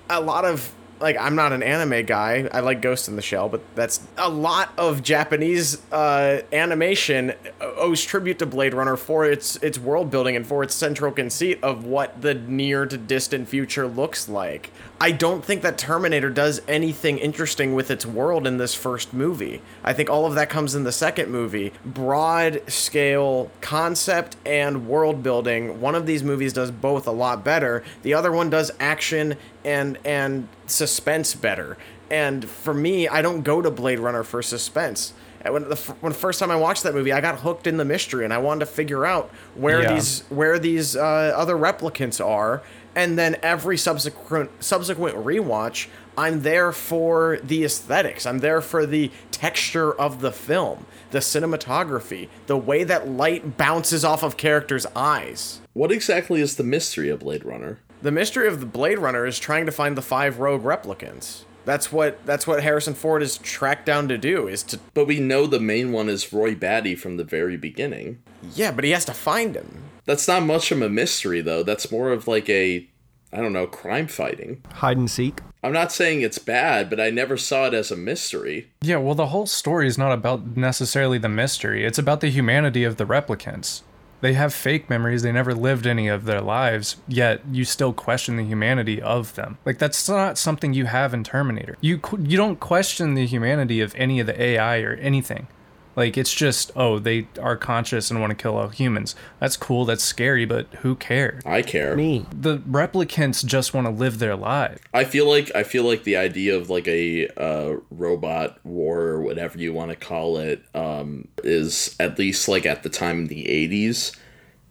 a lot of like I'm not an anime guy. I like Ghost in the Shell, but that's a lot of Japanese uh, animation owes tribute to Blade Runner for its its world building and for its central conceit of what the near to distant future looks like. I don't think that Terminator does anything interesting with its world in this first movie. I think all of that comes in the second movie. Broad scale concept and world building. One of these movies does both a lot better. The other one does action and and suspense better. And for me, I don't go to Blade Runner for suspense. When the, f- when the first time I watched that movie, I got hooked in the mystery, and I wanted to figure out where Yeah. these where these uh, other replicants are. And then every subsequent subsequent rewatch, I'm there for the aesthetics. I'm there for the texture of the film, the cinematography, the way that light bounces off of characters' eyes. What exactly is the mystery of Blade Runner? The mystery of the Blade Runner is trying to find the five rogue replicants. That's what that's what Harrison Ford is tracked down to do is to But we know the main one is Roy Batty from the very beginning. yeah, but he has to find him. That's not much of a mystery though. That's more of like a I don't know, crime fighting. Hide and seek. I'm not saying it's bad, but I never saw it as a mystery. Yeah, well, the whole story is not about necessarily the mystery. It's about the humanity of the replicants. They have fake memories. They never lived any of their lives, yet you still question the humanity of them. Like that's not something you have in Terminator. You you don't question the humanity of any of the AI or anything. Like it's just oh they are conscious and want to kill all humans. That's cool. That's scary, but who cares? I care. Me. The replicants just want to live their lives. I feel like I feel like the idea of like a uh, robot war or whatever you want to call it um, is at least like at the time in the '80s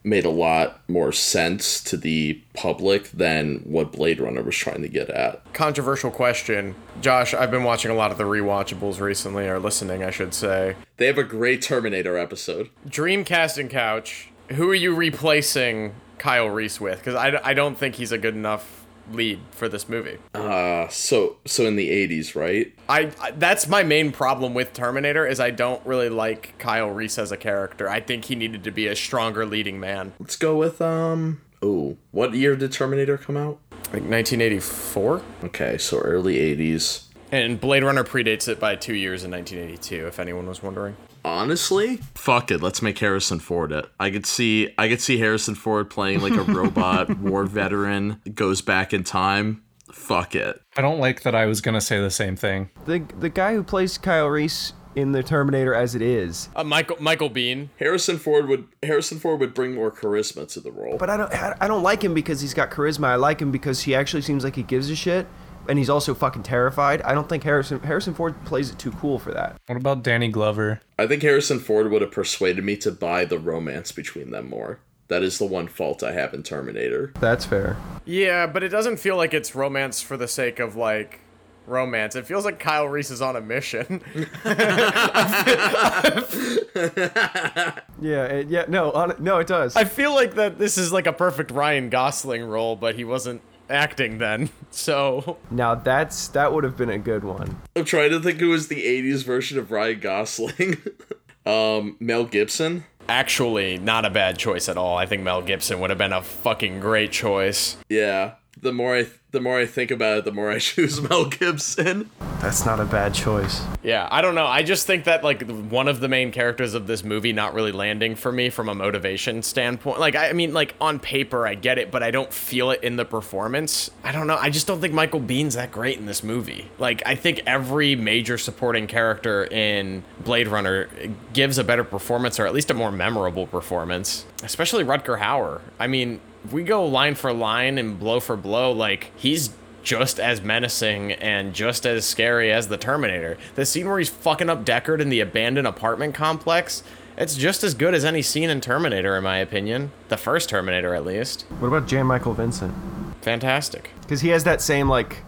made a lot more sense to the public than what Blade Runner was trying to get at. Controversial question. Josh, I've been watching a lot of the rewatchables recently, or listening, I should say. They have a great Terminator episode. Dream casting couch. Who are you replacing Kyle Reese with? Because I, I don't think he's a good enough lead for this movie. Uh, so so in the '80s, right? I, I that's my main problem with Terminator is I don't really like Kyle Reese as a character. I think he needed to be a stronger leading man. Let's go with um. Oh, what year did Terminator come out? Like 1984, Okay, so early '80s. and Blade Runner predates it by two years in 1982. If anyone was wondering. Honestly, fuck it. Let's make Harrison Ford it. I could see I could see Harrison Ford playing like a robot war veteran, goes back in time. Fuck it. I don't like that I was gonna say the same thing. The the guy who plays Kyle Reese in the Terminator as it is, Uh, Michael Michael Biehn. Harrison Ford would Harrison Ford would bring more charisma to the role. but I don't I I don't like him because he's got charisma. I like him because he actually seems like he gives a shit, and he's also fucking terrified. I don't think Harrison Harrison Ford plays it too cool for that. What about Danny Glover? I think Harrison Ford would have persuaded me to buy the romance between them more. That is the one fault I have in Terminator. That's fair. Yeah, but it doesn't feel like it's romance for the sake of like romance. It feels like Kyle Reese is on a mission. Yeah, it, yeah, no, on, no, it does. I feel like that this is like a perfect Ryan Gosling role, but he wasn't acting then. So now that's that would have been a good one. I'm trying to think who was the 80s version of Ryan Gosling. um, Mel Gibson. actually, not a bad choice at all. I think Mel Gibson would have been a fucking great choice. Yeah. The more I the more I think about it, the more I choose Mel Gibson. That's not a bad choice. Yeah, I don't know. I just think that like one of the main characters of this movie not really landing for me from a motivation standpoint. Like I mean like on paper I get it, but I don't feel it in the performance. I don't know. I just don't think Michael Biehn's that great in this movie. Like I think every major supporting character in Blade Runner gives a better performance or at least a more memorable performance, especially Rutger Hauer. I mean, if we go line for line and blow for blow, like he's just as menacing and just as scary as the Terminator. The scene where he's fucking up Deckard in the abandoned apartment complex, it's just as good as any scene in Terminator, in my opinion. The first Terminator, at least. What about Jan Michael Vincent? Fantastic. Because he has that same like,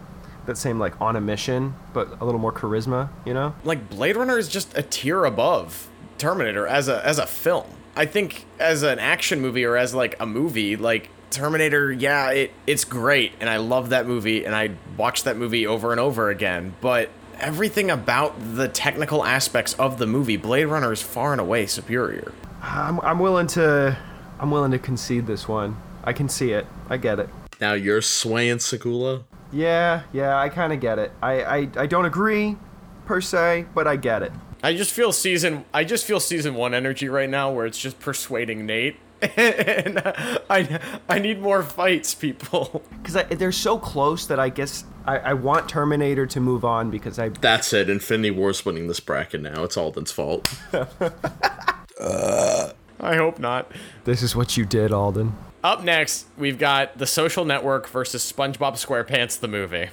that same like on a mission, but a little more charisma. You know? Like Blade Runner is just a tier above Terminator as a as a film. I think as an action movie or as like a movie, like Terminator, yeah, it it's great and I love that movie and I watch that movie over and over again, but everything about the technical aspects of the movie, Blade Runner is far and away superior. I'm I'm willing to, I'm willing to concede this one. I can see it. I get it. Now you're swaying Segula. Yeah, yeah, I kind of get it. I, I I don't agree, per se, but I get it. I just feel season I just feel season 1 energy right now where it's just persuading Nate and I I need more fights, people. Because they're so close that I guess I, I want Terminator to move on because I That's it. Infinity War's winning this bracket now. It's Alden's fault. I hope not. this is what you did, Alden. Up next, we've got The Social Network versus SpongeBob SquarePants the movie.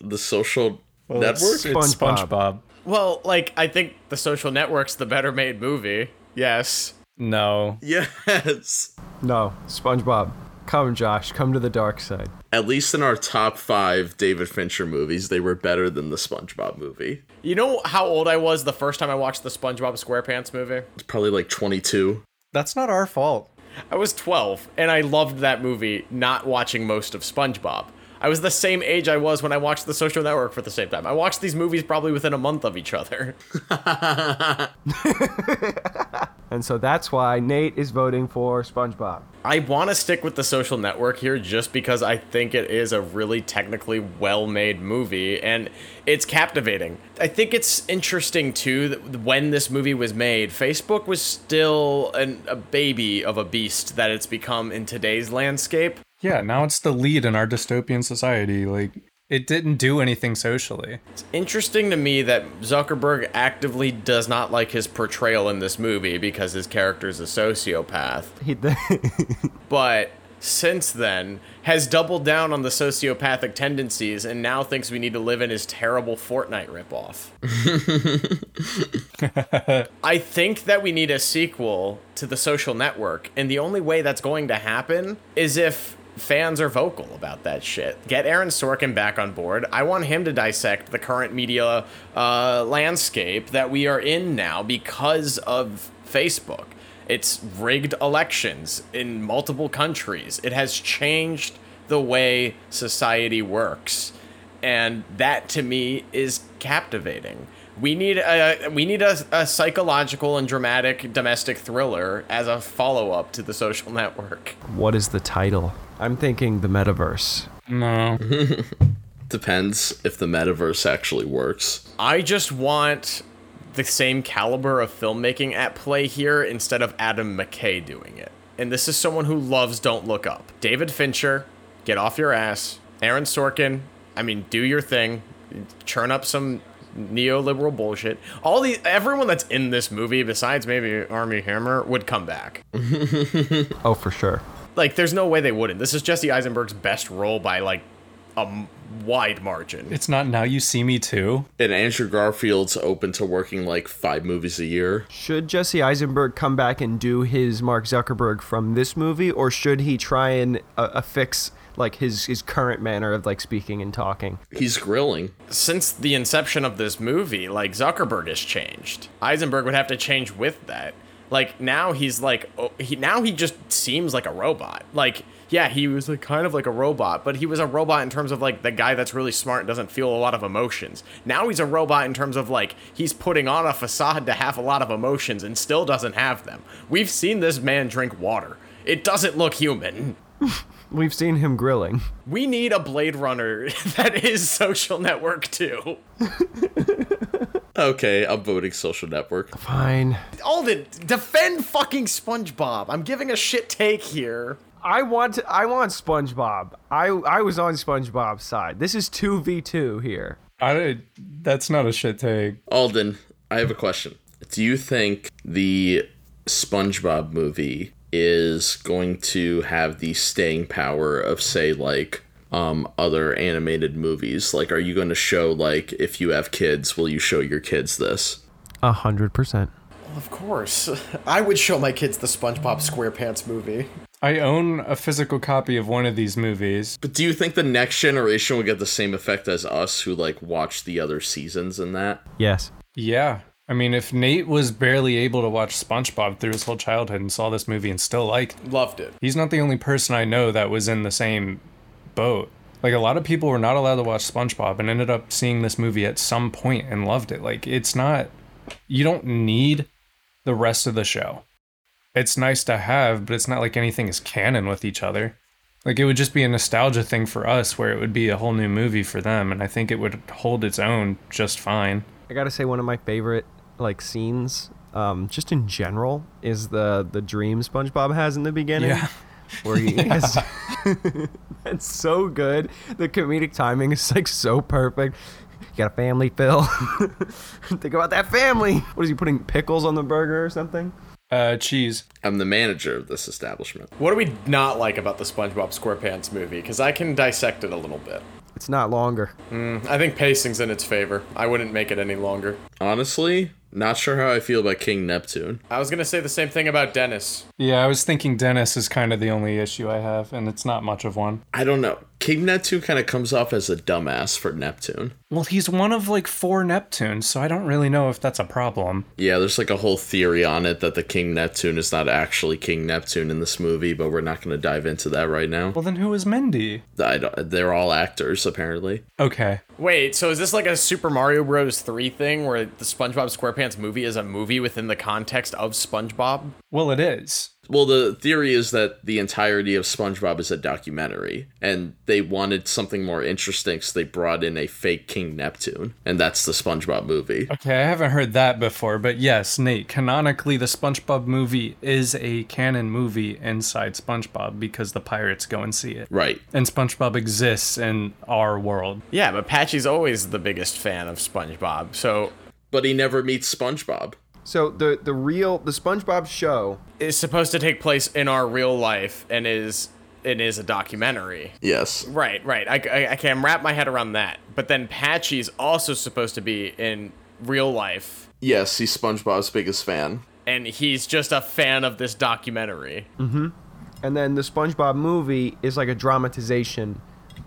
The social network? It's, it's SpongeBob. SpongeBob. Well, like I think The Social Network's the better made movie. Yes. No. Yes. No, SpongeBob. Come, Josh. Come to the dark side. At least in our top five David Fincher movies, they were better than the SpongeBob movie. You know how old I was the first time I watched the SpongeBob SquarePants movie? It's probably like 22. That's not our fault. I was 12 and I loved that movie not watching most of SpongeBob. I was the same age I was when I watched The Social Network for the same time. I watched these movies probably within a month of each other. And so that's why Nate is voting for SpongeBob. I want to stick with The Social Network here just because I think it is a really technically well made movie and it's captivating. I think it's interesting too that when this movie was made, Facebook was still an, a baby of a beast that it's become in today's landscape. Yeah, now it's the lead in our dystopian society. Like, it didn't do anything socially. It's interesting to me that Zuckerberg actively does not like his portrayal in this movie because his character is a sociopath. He, But since then, has doubled down on the sociopathic tendencies and now thinks we need to live in his terrible Fortnite ripoff. I think that we need a sequel to The Social Network, and the only way that's going to happen is if fans are vocal about that shit. Get Aaron Sorkin back on board. I want him to dissect the current media uh, landscape that we are in now because of Facebook. It's rigged elections in multiple countries. It has changed the way society works. And that to me is captivating. We need a we need a, a psychological and dramatic domestic thriller as a follow up to the social network. What is the title? I'm thinking the metaverse. No. Depends if the metaverse actually works. I just want the same caliber of filmmaking at play here instead of Adam McKay doing it. And this is someone who loves Don't Look Up. David Fincher, get off your ass. Aaron Sorkin, I mean, do your thing. Churn up some neoliberal bullshit. All the everyone that's in this movie, besides maybe Armie Hammer, would come back. Oh, for sure. Like, there's no way they wouldn't. This is Jesse Eisenberg's best role by like a m- wide margin. It's not Now You See Me Too. And Andrew Garfield's open to working like five movies a year. Should Jesse Eisenberg come back and do his Mark Zuckerberg from this movie, or should he try and uh, affix like his his current manner of like speaking and talking? He's grilling. since the inception of this movie, like Zuckerberg has changed. Eisenberg would have to change with that. Like now he's like oh, he now he just seems like a robot. Like yeah, he was like kind of like a robot, but he was a robot in terms of like the guy that's really smart and doesn't feel a lot of emotions. Now he's a robot in terms of like he's putting on a facade to have a lot of emotions and still doesn't have them. We've seen this man drink water. It doesn't look human. We've seen him grilling. We need a Blade Runner that is social network too. Okay, I'm voting social network. Fine. Alden, defend fucking SpongeBob. I'm giving a shit take here. I want I want SpongeBob. I I was on SpongeBob's side. This is two v two here. I that's not a shit take. Alden, I have a question. Do you think the SpongeBob movie is going to have the staying power of say like um other animated movies? Like are you going to show like if you have kids, will you show your kids this? A hundred percent. Of course. I would show my kids the SpongeBob SquarePants movie. I own a physical copy of one of these movies. But do you think the next generation will get the same effect as us who like watch the other seasons and that? Yes. Yeah. I mean, if Nate was barely able to watch SpongeBob through his whole childhood and saw this movie and still liked, Loved it. he's not the only person I know that was in the same boat. Like a lot of people were not allowed to watch SpongeBob and ended up seeing this movie at some point and loved it. Like it's not you don't need the rest of the show. It's nice to have, but it's not like anything is canon with each other. Like it would just be a nostalgia thing for us where it would be a whole new movie for them and I think it would hold its own just fine. I gotta say one of my favorite like scenes, um, just in general, is the the dream SpongeBob has in the beginning. Yeah. Where he has That's so good. The comedic timing is like so perfect. You got a family, Phil. Think about that family. What is he putting pickles on the burger or something? Uh cheese. I'm the manager of this establishment. What do we not like about the SpongeBob SquarePants movie? Because I can dissect it a little bit. It's not longer. I think pacing's in its favor. I wouldn't make it any longer. Honestly, not sure how I feel about King Neptune. I was gonna say the same thing about Dennis. Yeah, I was thinking Dennis is kind of the only issue I have, and it's not much of one. I don't know. King Neptune kind of comes off as a dumbass for Neptune. Well, he's one of like four Neptunes, so I don't really know if that's a problem. Yeah, there's like a whole theory on it that the King Neptune is not actually King Neptune in this movie, but we're not going to dive into that right now. Well, then who is Mindy? I don't, they're all actors, apparently. Okay. Wait, so is this like a Super Mario Bros. 3 thing where the SpongeBob SquarePants movie is a movie within the context of SpongeBob? Well, it is. Well, the theory is that the entirety of SpongeBob is a documentary, and they wanted something more interesting, so they brought in a fake King Neptune, and that's the SpongeBob movie. Okay, I haven't heard that before, but yes, Nate, canonically, the SpongeBob movie is a canon movie inside SpongeBob because the pirates go and see it. Right. And SpongeBob exists in our world. Yeah, but Patchy's always the biggest fan of SpongeBob, so But he never meets SpongeBob. So the the real the SpongeBob show is supposed to take place in our real life and is it is a documentary. Yes. Right, right. I, I, I can wrap my head around that. But then Patchy's also supposed to be in real life, Yes, he's SpongeBob's biggest fan. and he's just a fan of this documentary. Mm-hmm. and then the SpongeBob movie is like a dramatization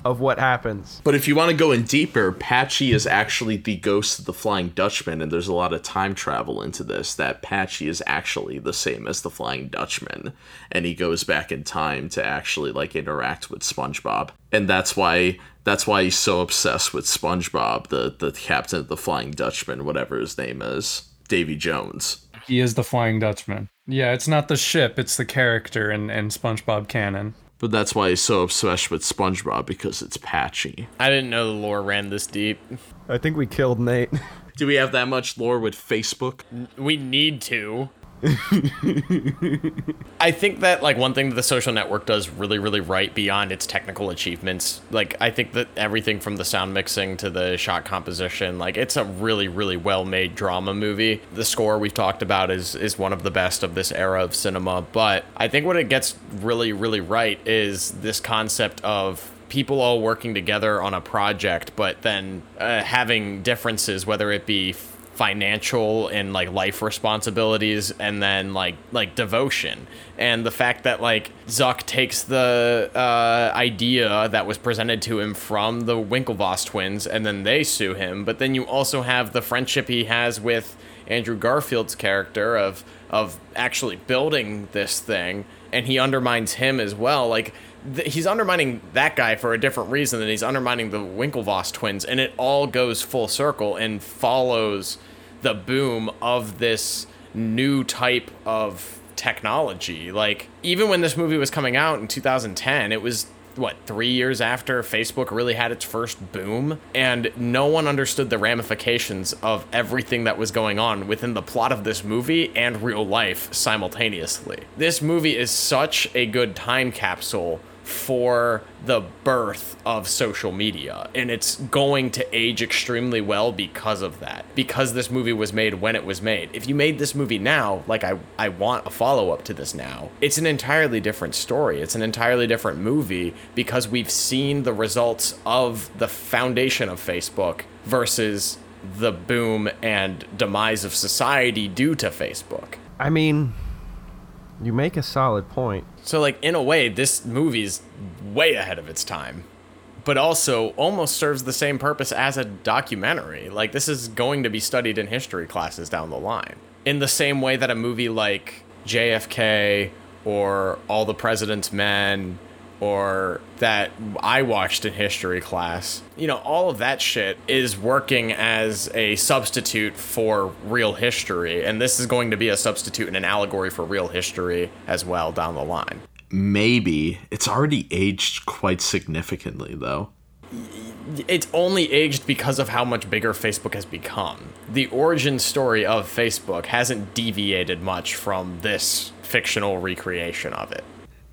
of what happens. But if you want to go in deeper, Patchy is actually the ghost of the Flying Dutchman, and there's a lot of time travel into this. That Patchy is actually the same as the Flying Dutchman, and he goes back in time to actually like interact with SpongeBob, and that's why that's why he's so obsessed with SpongeBob, the the captain of the Flying Dutchman, whatever his name is, Davy Jones. He is the Flying Dutchman. Yeah, it's not the ship, it's the character in, in SpongeBob canon. But that's why he's so obsessed with SpongeBob because it's Patchy. I didn't know the lore ran this deep. I think we killed Nate. Do we have that much lore with Facebook? We need to. I think that like one thing that the social network does really really right beyond its technical achievements like I think that everything from the sound mixing to the shot composition like it's a really really well made drama movie. The score we've talked about is is one of the best of this era of cinema but I think what it gets really really right is this concept of people all working together on a project but then uh, having differences whether it be financial and like life responsibilities and then like like devotion. And the fact that like Zuck takes the uh, idea that was presented to him from the Winklevoss twins and then they sue him. But then you also have the friendship he has with Andrew Garfield's character of of actually building this thing. And he undermines him as well. Like th- he's undermining that guy for a different reason than he's undermining the Winklevoss twins, and it all goes full circle and follows the boom of this new type of technology. Like even when this movie was coming out in 2010, it was what three years after Facebook really had its first boom, and no one understood the ramifications of everything that was going on within the plot of this movie and real life simultaneously. This movie is such a good time capsule for the birth of social media. And it's going to age extremely well because of that. Because this movie was made when it was made. If you made this movie now like i i want a follow-up to this now. It's an entirely different story. It's an entirely different movie because we've seen the results of the foundation of facebook versus the boom and demise of society due to facebook. I mean, you make a solid point. So, like, in a way, this movie's way ahead of its time, but also almost serves the same purpose as a documentary. Like, this is going to be studied in history classes down the line. In the same way that a movie like JFK or All the President's Men or that I watched in history class. You know, all of that shit is working as a substitute for real history, and this is going to be a substitute and an allegory for real history as well down the line. Maybe. It's already aged quite significantly, though. It's only aged because of how much bigger Facebook has become. The origin story of Facebook hasn't deviated much from this fictional recreation of it.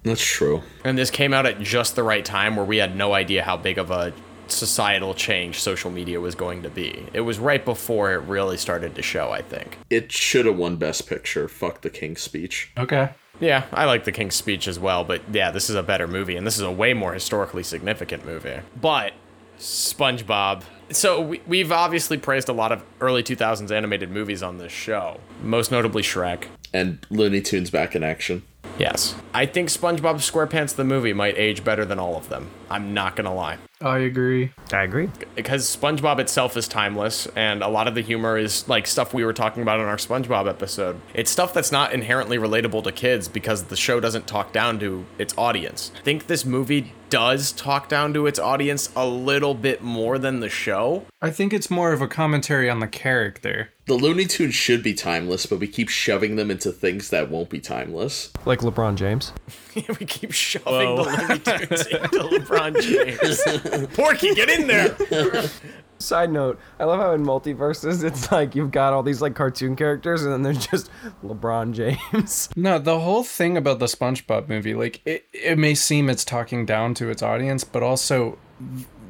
That's true. And this came out at just the right time where we had no idea how big of a societal change social media was going to be. It was right before it really started to show, I think. It should have won Best Picture. Fuck the King's Speech. Okay. Yeah, I like The King's Speech as well, but yeah, this is a better movie, and this is a way more historically significant movie. But SpongeBob. So we, we've obviously praised a lot of early 2000s animated movies on this show, most notably Shrek. And Looney Tunes back in action. Yes. I think SpongeBob SquarePants the movie might age better than all of them. I'm not gonna lie. I agree. I agree. Because SpongeBob itself is timeless, and a lot of the humor is like stuff we were talking about in our SpongeBob episode. It's stuff that's not inherently relatable to kids because the show doesn't talk down to its audience. I think this movie does talk down to its audience a little bit more than the show. I think it's more of a commentary on the character. The Looney Tunes should be timeless, but we keep shoving them into things that won't be timeless. Like LeBron James. we keep shoving the Looney Tunes into LeBron James. Porky, get in there! Side note, I love how in MultiVersus it's like you've got all these like cartoon characters and then there's just LeBron James. No, the whole thing about the SpongeBob movie, like it, it may seem it's talking down to its audience, but also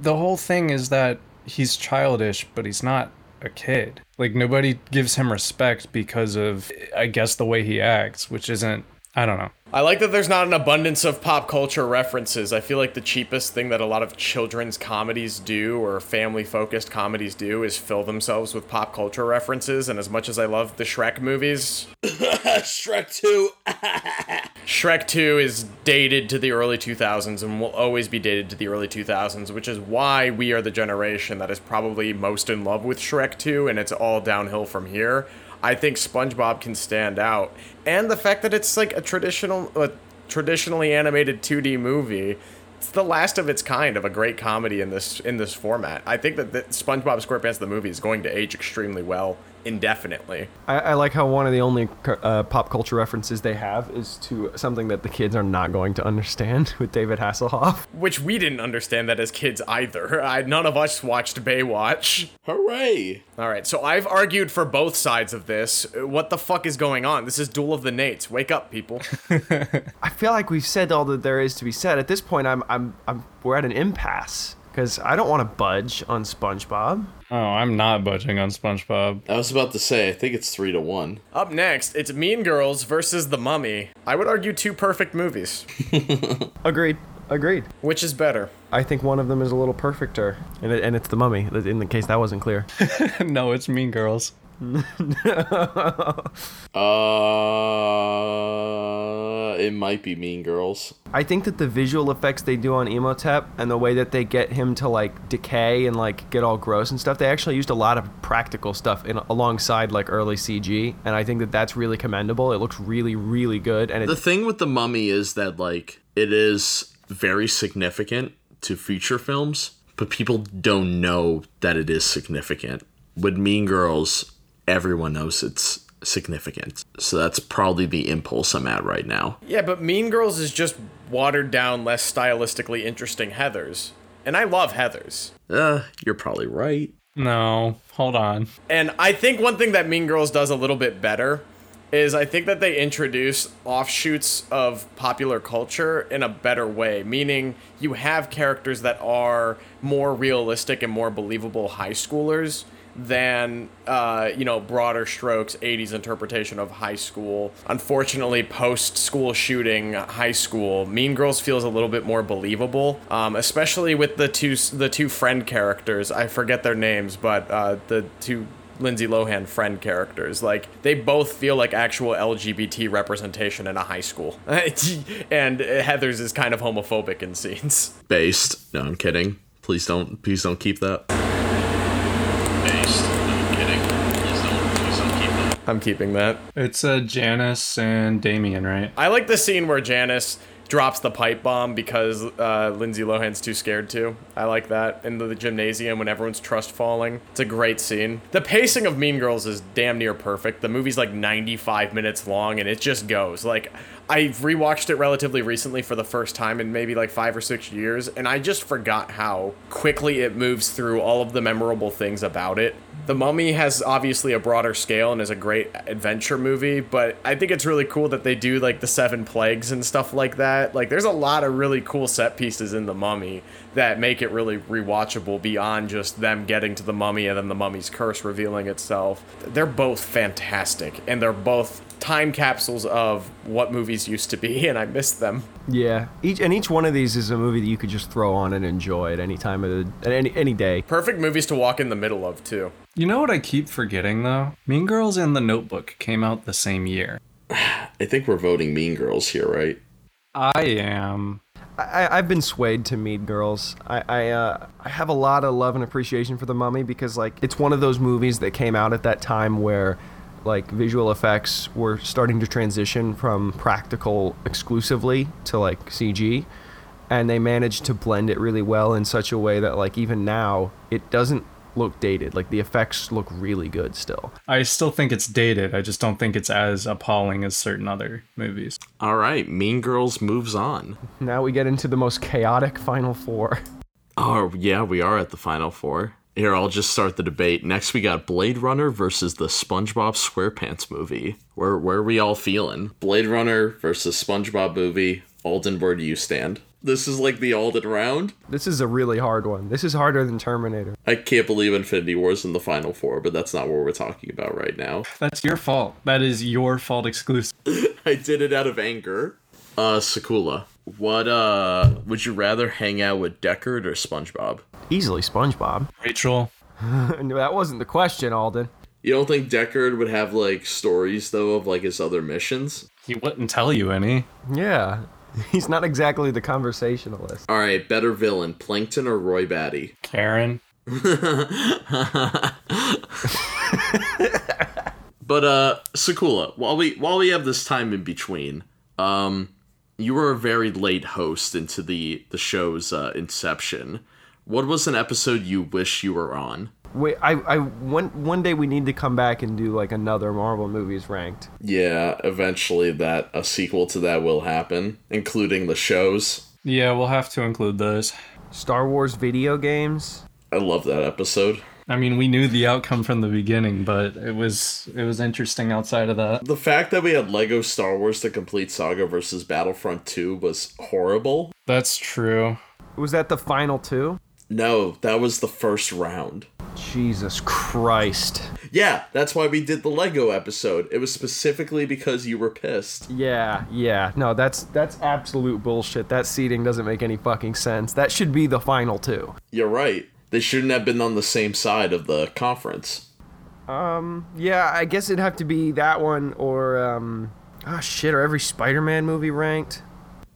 the whole thing is that he's childish, but he's not a kid. Like nobody gives him respect because of I guess the way he acts, which isn't I don't know. I like that there's not an abundance of pop culture references. I feel like the cheapest thing that a lot of children's comedies do or family focused comedies do is fill themselves with pop culture references. And as much as I love the Shrek movies, Shrek 2. Shrek 2 is dated to the early 2000s and will always be dated to the early 2000s, which is why we are the generation that is probably most in love with Shrek 2, and it's all downhill from here. I think SpongeBob can stand out, and the fact that it's like a traditional, a traditionally animated 2D movie. It's the last of its kind of a great comedy in this in this format. I think that the SpongeBob SquarePants the movie is going to age extremely well indefinitely. I, I like how one of the only uh, pop culture references they have is to something that the kids are not going to understand with David Hasselhoff. Which we didn't understand that as kids either. I, none of us watched Baywatch. Hooray! All right, so I've argued for both sides of this. What the fuck is going on? This is Duel of the Nates. Wake up, people. I feel like we've said all that there is to be said. At this point, I'm, I'm, I'm we're at an impasse because I don't want to budge on SpongeBob. Oh, I'm not budging on SpongeBob. I was about to say, I think it's three to one. Up next, it's Mean Girls versus The Mummy. I would argue two perfect movies. Agreed. Agreed. Which is better? I think one of them is a little perfecter, and, it, and it's the Mummy. In the case that wasn't clear. no, it's Mean Girls. Uh, it might be Mean Girls. I think that the visual effects they do on Imhotep and the way that they get him to like decay and like get all gross and stuff, they actually used a lot of practical stuff in alongside like early CG, and I think that that's really commendable. It looks really, really good, and The thing with the Mummy is that like it is very significant to feature films, but people don't know that it is significant. With Mean Girls, everyone knows it's significant. So that's probably the impulse I'm at right now. Yeah, but Mean Girls is just watered down, less stylistically interesting Heathers. And I love Heathers. Uh, you're probably right. No, hold on. And I think one thing that Mean Girls does a little bit better is I think that they introduce offshoots of popular culture in a better way, meaning you have characters that are more realistic and more believable high schoolers than uh, you know broader strokes 80s interpretation of high school unfortunately post school shooting high school mean girls feels a little bit more believable um, especially with the two the two friend characters i forget their names but uh, the two Lindsay Lohan friend characters. Like they both feel like actual LGBT representation in a high school. and Heathers is kind of homophobic in scenes. Based. No, I'm kidding. Please don't. Please don't keep that. Based. No, I'm kidding. Please don't. Please don't keep that. I'm keeping that. It's uh, Janis and Damian, right? I like the scene where Janis drops the pipe bomb because uh, Lindsay Lohan's too scared to. I like that in the gymnasium when everyone's trust falling. It's a great scene. The pacing of Mean Girls is damn near perfect. The movie's like 95 minutes long and it just goes. Like I rewatched it relatively recently for the first time in maybe like 5 or 6 years and I just forgot how quickly it moves through all of the memorable things about it. The Mummy has obviously a broader scale and is a great adventure movie, but I think it's really cool that they do like the seven plagues and stuff like that. Like there's a lot of really cool set pieces in The Mummy that make it really rewatchable beyond just them getting to the mummy and then the mummy's curse revealing itself. They're both fantastic and they're both time capsules of what movies used to be and I miss them. yeah. Each and each one of these is a movie that you could just throw on and enjoy at any time of the at any any day. Perfect movies to walk in the middle of too. You know what I keep forgetting though? Mean Girls and The Notebook came out the same year. I think we're voting Mean Girls here, right? I am. I, I've been swayed to Mean Girls. I I, uh, I have a lot of love and appreciation for The Mummy because like it's one of those movies that came out at that time where like visual effects were starting to transition from practical exclusively to like CG and they managed to blend it really well in such a way that like even now it doesn't look dated like the effects look really good still I still think it's dated. I just don't think it's as appalling as certain other movies. All right. Mean Girls moves on. now we get into the most chaotic final four Oh, yeah, we are at the final four. Here, I'll just start the debate. Next, we got Blade Runner versus the SpongeBob SquarePants movie. Where, where are we all feeling? Blade Runner versus SpongeBob movie. Alden, where do you stand? This is like the Alden round. this is a really hard one this is harder than terminator I can't believe Infinity War's in the final four, but that's not what we're talking about right now. That's your fault. That is your fault exclusive. I did it out of anger. Uh, Sakula, what, uh, would you rather hang out with Deckard or SpongeBob? easily spongebob Rachael, no, that wasn't the question alden You don't think Deckard would have like stories though of like his other missions? He wouldn't tell you any. Yeah. He's not exactly the conversationalist. All right, better villain, Plankton or Roy Batty? Karen. But uh Sakula, while we while we have this time in between, um you were a very late host into the the show's uh, inception. What was an episode you wish you were on? Wait, I, I one one day we need to come back and do like another Marvel movies ranked. Yeah, eventually that a sequel to that will happen, including the shows. Yeah, we'll have to include those. Star Wars video games. I love that episode. I mean, we knew the outcome from the beginning, but it was it was interesting outside of that. The fact that we had Lego Star Wars The Complete Saga versus Battlefront 2 was horrible. That's true. Was that the final two? No, that was the first round. Jesus Christ. Yeah, that's why we did the Lego episode. It was specifically because you were pissed. Yeah, yeah. No, that's that's absolute bullshit. That seating doesn't make any fucking sense. That should be the final two. You're right. They shouldn't have been on the same side of the conference. Um, Yeah, I guess it'd have to be that one or um oh shit, are every Spider-Man movie ranked?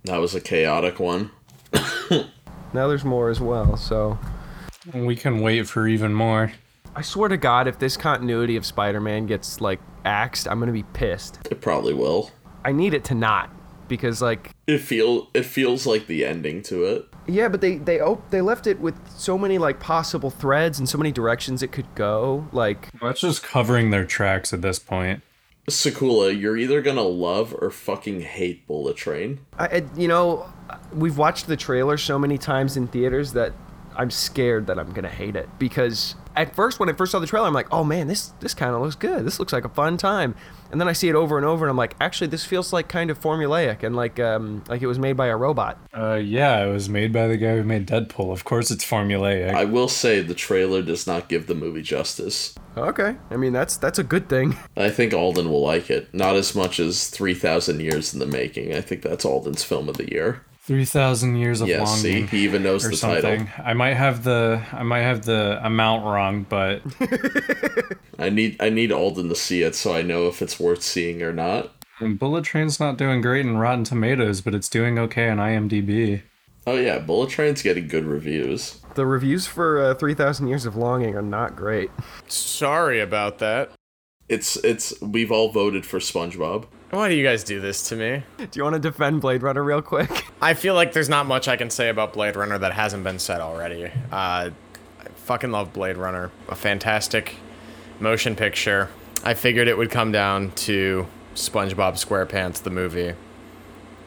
That was a chaotic one. Now there's more as well, so We can wait for even more. I swear to God, if this continuity of Spider-Man gets like axed, I'm gonna be pissed. It probably will. I need it to not, because like It feel it feels like the ending to it. yeah, but they they op- they left it with so many like possible threads and so many directions it could go. Like That's just covering their tracks at this point. Sakula, you're either gonna love or fucking hate Bullet Train. I, I- you know, we've watched the trailer so many times in theaters that I'm scared that I'm gonna hate it because at first when I first saw the trailer, I'm like, oh man, this this kind of looks good. This looks like a fun time. And then I see it over and over, and I'm like, actually, this feels like kind of formulaic and like um like it was made by a robot. Uh, yeah, it was made by the guy who made Deadpool. Of course, it's formulaic. I will say the trailer does not give the movie justice. Okay, I mean that's that's a good thing. I think Alden will like it. Not as much as 3,000 Years in the Making. I think that's Alden's film of the year. Three thousand years of Yeah, see, longing. he even knows or the something. title. I might have the I might have the amount wrong, but I need I need Alden to see it so I know if it's worth seeing or not. Bullet Train's not doing great in Rotten Tomatoes, but it's doing okay on IMDb. Oh yeah, Bullet Train's getting good reviews. The reviews for uh, 3,000 Years of Longing are not great. Sorry about that. It's it's we've all voted for SpongeBob. Why do you guys do this to me? Do you want to defend Blade Runner real quick? I feel like there's not much I can say about Blade Runner that hasn't been said already. Uh, I fucking love Blade Runner. A fantastic motion picture. I figured it would come down to SpongeBob SquarePants, the movie,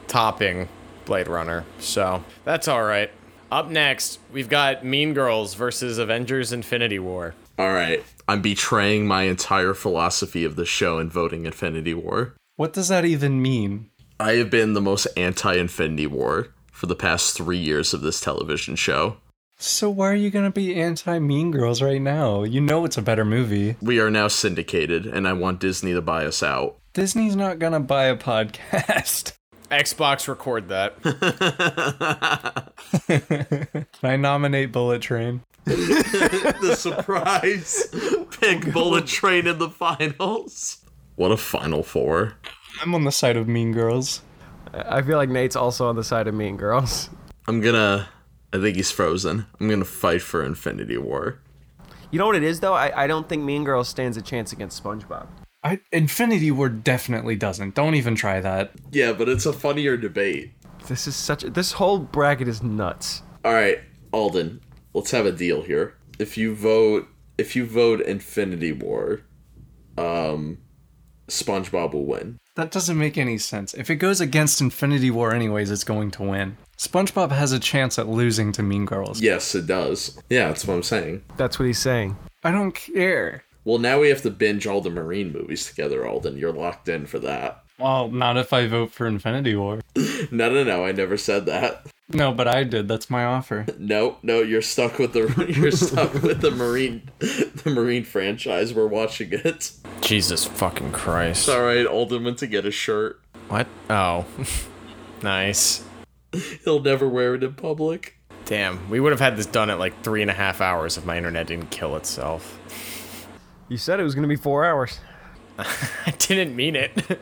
topping Blade Runner. So that's all right. Up next, we've got Mean Girls versus Avengers Infinity War. All right, I'm betraying my entire philosophy of the show and voting Infinity War. What does that even mean? I have been the most anti-Infinity War for the past three years of this television show. So why are you gonna be anti Mean Girls right now? You know it's a better movie. We are now syndicated, and I want Disney to buy us out. Disney's not gonna buy a podcast. Xbox record that. Can I nominate Bullet Train? the surprise pick Bullet Train in the finals. What a final four. I'm on the side of Mean Girls. I feel like Nate's also on the side of Mean Girls. I'm gonna. I think he's frozen. I'm gonna fight for Infinity War. You know what it is though? I, I don't think Mean Girls stands a chance against SpongeBob. I, Infinity War definitely doesn't. Don't even try that. Yeah, but it's a funnier debate. This is such a, this whole bracket is nuts. All right, Alden, let's have a deal here. If you vote, if you vote Infinity War, um, SpongeBob will win. That doesn't make any sense. If it goes against Infinity War anyways, it's going to win. SpongeBob has a chance at losing to Mean Girls. Yes, it does. Yeah, that's what I'm saying. That's what he's saying. I don't care. Well, now we have to binge all the Marine movies together, Alden. You're locked in for that. Well, not if I vote for Infinity War. No, no, no. I never said that. No, but I did. That's my offer. No, no. You're stuck with the you're stuck with the Marine the Marine franchise. We're watching it. Jesus fucking Christ. All right, Alden went to get a shirt. What? Oh. nice. He'll never wear it in public. Damn, we would have had this done at like three and a half hours if my internet didn't kill itself. You said it was gonna be four hours. I didn't mean it.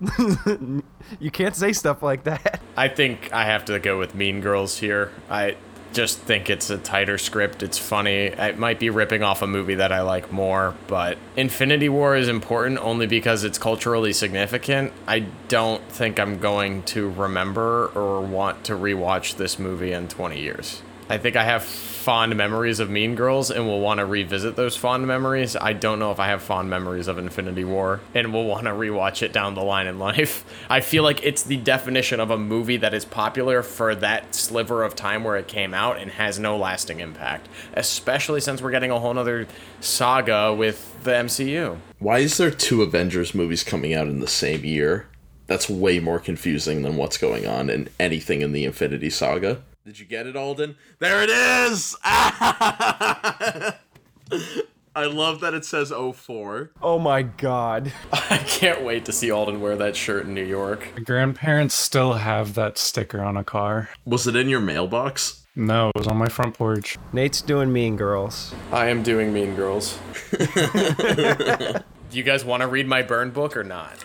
You can't say stuff like that. I think I have to go with Mean Girls here. I just think it's a tighter script. It's funny. It might be ripping off a movie that I like more, but Infinity War is important only because it's culturally significant. I don't think I'm going to remember or want to rewatch this movie in 20 years. I think I have fond memories of Mean Girls and will want to revisit those fond memories. I don't know if I have fond memories of Infinity War and will want to rewatch it down the line in life. I feel like it's the definition of a movie that is popular for that sliver of time where it came out and has no lasting impact, especially since we're getting a whole nother saga with the MCU. Why is there two Avengers movies coming out in the same year? That's way more confusing than what's going on in anything in the Infinity Saga. Did you get it, Alden? There it is! I love that it says 04. Oh my god. I can't wait to see Alden wear that shirt in New York. My grandparents still have that sticker on a car. Was it in your mailbox? No, it was on my front porch. Nate's doing Mean Girls. I am doing Mean Girls. Do you guys want to read my burn book or not?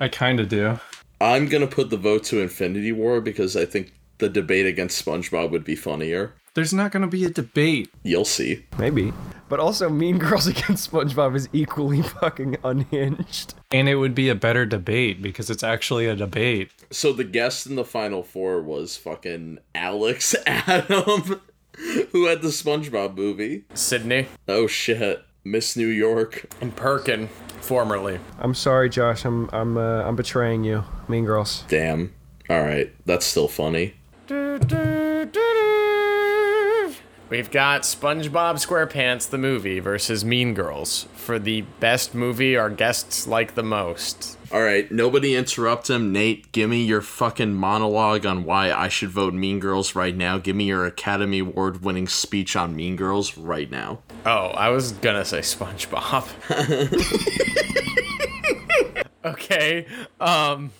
I kind of do. I'm gonna put the vote to Infinity War because I think the debate against SpongeBob would be funnier. There's not going to be a debate. You'll see. Maybe. But also, Mean Girls against SpongeBob is equally fucking unhinged. And it would be a better debate because it's actually a debate. So the guest in the final four was fucking Alex Adam, who had the SpongeBob movie. Sydney Oh shit, Miss New York. and Perkin, formerly. I'm sorry, Josh. I'm I'm uh, I'm betraying you. Mean Girls. Damn. All right, that's still funny. We've got SpongeBob SquarePants the movie versus Mean Girls. For the best movie our guests like the most. All right, nobody interrupt him. Nate, give me your fucking monologue on why I should vote Mean Girls right now. Give me your Academy Award winning speech on Mean Girls right now. Oh, I was gonna say SpongeBob. okay. Um.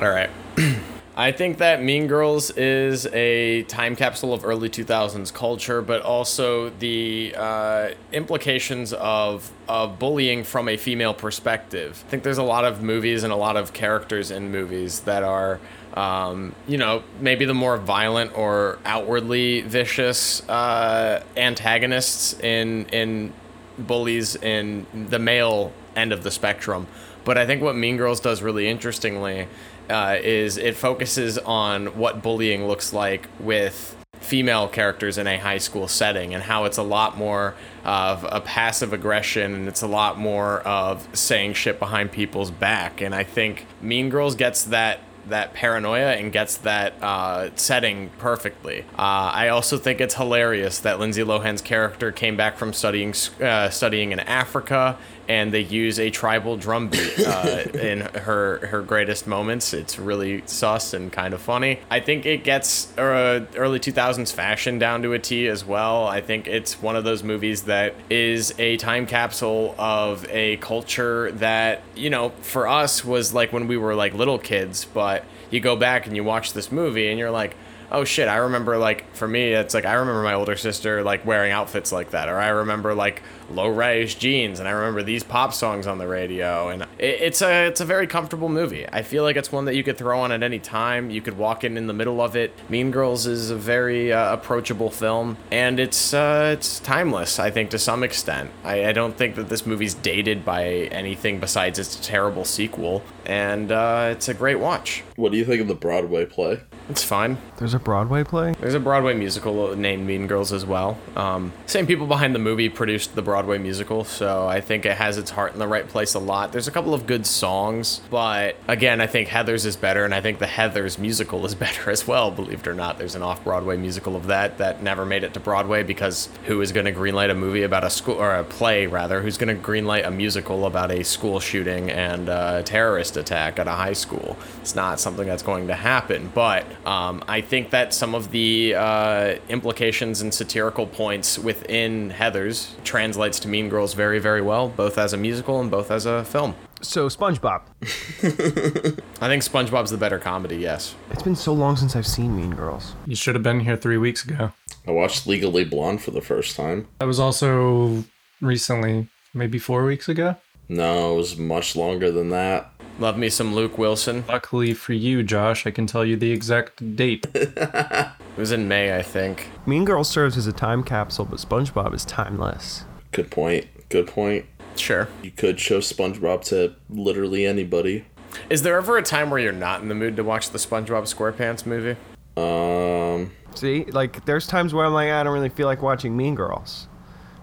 All right. I think that Mean Girls is a time capsule of early 2000s culture, but also the uh, implications of, of bullying from a female perspective. I think there's a lot of movies and a lot of characters in movies that are, um, you know, maybe the more violent or outwardly vicious uh, antagonists in in bullies in the male end of the spectrum. But I think what Mean Girls does really interestingly uh, is it focuses on what bullying looks like with female characters in a high school setting and how it's a lot more of a passive aggression and it's a lot more of saying shit behind people's back. And I think Mean Girls gets that that paranoia and gets that uh, setting perfectly. Uh, I also think it's hilarious that Lindsay Lohan's character came back from studying uh, studying in Africa, and they use a tribal drum beat uh, in her her greatest moments. It's really sus and kind of funny. I think it gets uh, early 2000s fashion down to a T as well. I think it's one of those movies that is a time capsule of a culture that you know for us was like when we were like little kids, but you go back and you watch this movie and you're like oh shit i remember like for me it's like i remember my older sister like wearing outfits like that or i remember like low rise jeans and i remember these pop songs on the radio and it, it's a it's a very comfortable movie. I feel like it's one that you could throw on at any time. You could walk in in the middle of it. Mean girls is a very uh, approachable film and it's uh, it's timeless i think to some extent. I, I don't think that this movie's dated by anything besides its terrible sequel and uh, it's a great watch. What do you think of the Broadway play? It's fine There's a Broadway play. there's a Broadway musical named Mean Girls as well. Um, same people behind the movie produced the Broadway musical, so I think it has its heart in the right place a lot. There's a couple of good songs, but again, I think Heathers is better, and I think the Heathers musical is better as well. Believe it or not, there's an off-Broadway musical of that that never made it to Broadway because who is going to greenlight a movie about a school or a play rather? Who's going to greenlight a musical about a school shooting and a terrorist attack at a high school? It's not something that's going to happen, but um, I think that some of the uh, implications and satirical points within Heathers translates to Mean Girls very, very well, both as a musical and both as a film. So SpongeBob. I think SpongeBob's the better comedy, yes. It's been so long since I've seen Mean Girls. You should have been here three weeks ago. I watched Legally Blonde for the first time. That was also recently, maybe four weeks ago. No, it was much longer than that. Love me some Luke Wilson. Luckily for you, Josh, I can tell you the exact date. It was in May, I think. Mean Girls serves as a time capsule, but SpongeBob is timeless. Good point. Good point. Sure. You could show SpongeBob to literally anybody. Is there ever a time where you're not in the mood to watch the SpongeBob SquarePants movie? Um, See, like there's times where I'm like, I don't really feel like watching Mean Girls.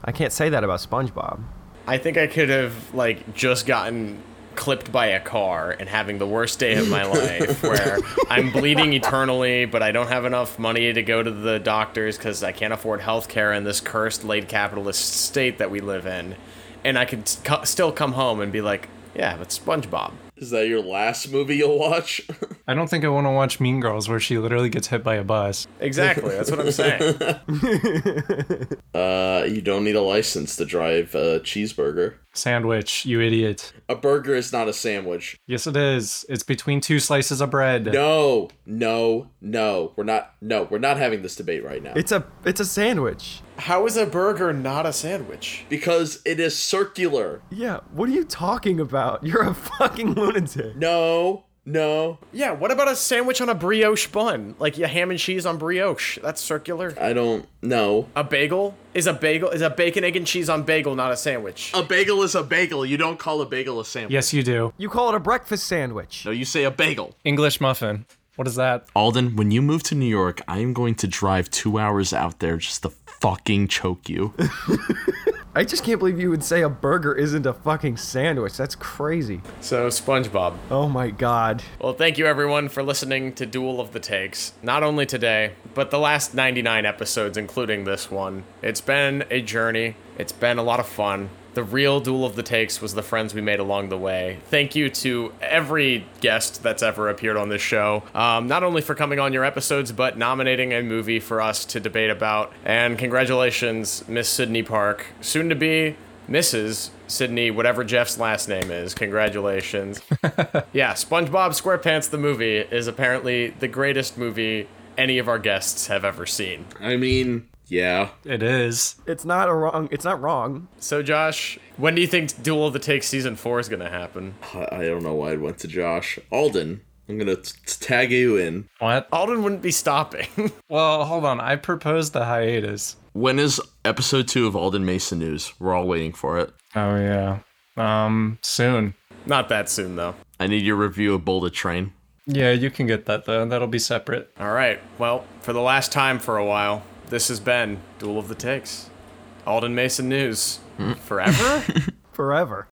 I can't say that about SpongeBob. I think I could have like just gotten clipped by a car and having the worst day of my life where I'm bleeding eternally, but I don't have enough money to go to the doctors because I can't afford health care in this cursed late capitalist state that we live in. And I could co- still come home and be like, yeah, but SpongeBob. is that your last movie you'll watch? I don't think I want to watch Mean Girls where she literally gets hit by a bus. Exactly. That's what I'm saying. uh, you don't need a license to drive a cheeseburger. Sandwich, you idiot. A burger is not a sandwich. Yes, it is. It's between two slices of bread. No, no, no. We're not. No, we're not having this debate right now. It's a it's a sandwich. How is a burger not a sandwich? because it is circular. Yeah, what are you talking about? You're a fucking lunatic. No, no. Yeah, what about a sandwich on a brioche bun? Like a ham and cheese on brioche. That's circular. I don't know. A bagel is a bagel is a bacon egg and cheese on bagel, not a sandwich. A bagel is a bagel. You don't call a bagel a sandwich. Yes, you do. You call it a breakfast sandwich. No, you say a bagel. English muffin. What is that? Alden, when you move to New York, I am going to drive two hours out there just to fucking choke you. I just can't believe you would say a burger isn't a fucking sandwich. That's crazy. So SpongeBob. Oh my god. Well, thank you everyone for listening to Duel of the Takes. Not only today, but the last 99 episodes, including this one. It's been a journey. It's been a lot of fun. The real Duel of the Takes was the friends we made along the way. Thank you to every guest that's ever appeared on this show, um, not only for coming on your episodes, but nominating a movie for us to debate about. And congratulations, Miss Sydney Park, soon to be Mrs. Sydney, whatever Jeff's last name is. Congratulations. yeah, SpongeBob SquarePants the movie is apparently the greatest movie any of our guests have ever seen. I mean, yeah. It is. It's not a wrong. It's not wrong. So, Josh, when do you think Duel of the Takes season four is going to happen? I, I don't know why I went to Josh. Alden, I'm gonna t- t- tag you in. What? Alden wouldn't be stopping. Well, hold on. I proposed the hiatus. When is episode two of Alden Mason News? We're all waiting for it. Oh, yeah. Um, soon. Not that soon, though. I need your review of Bullet Train. Yeah, you can get that, though. That'll be separate. All right. Well, for the last time for a while, this has been Duel of the Takes. Alden Mason News. Hmm. Forever? Forever.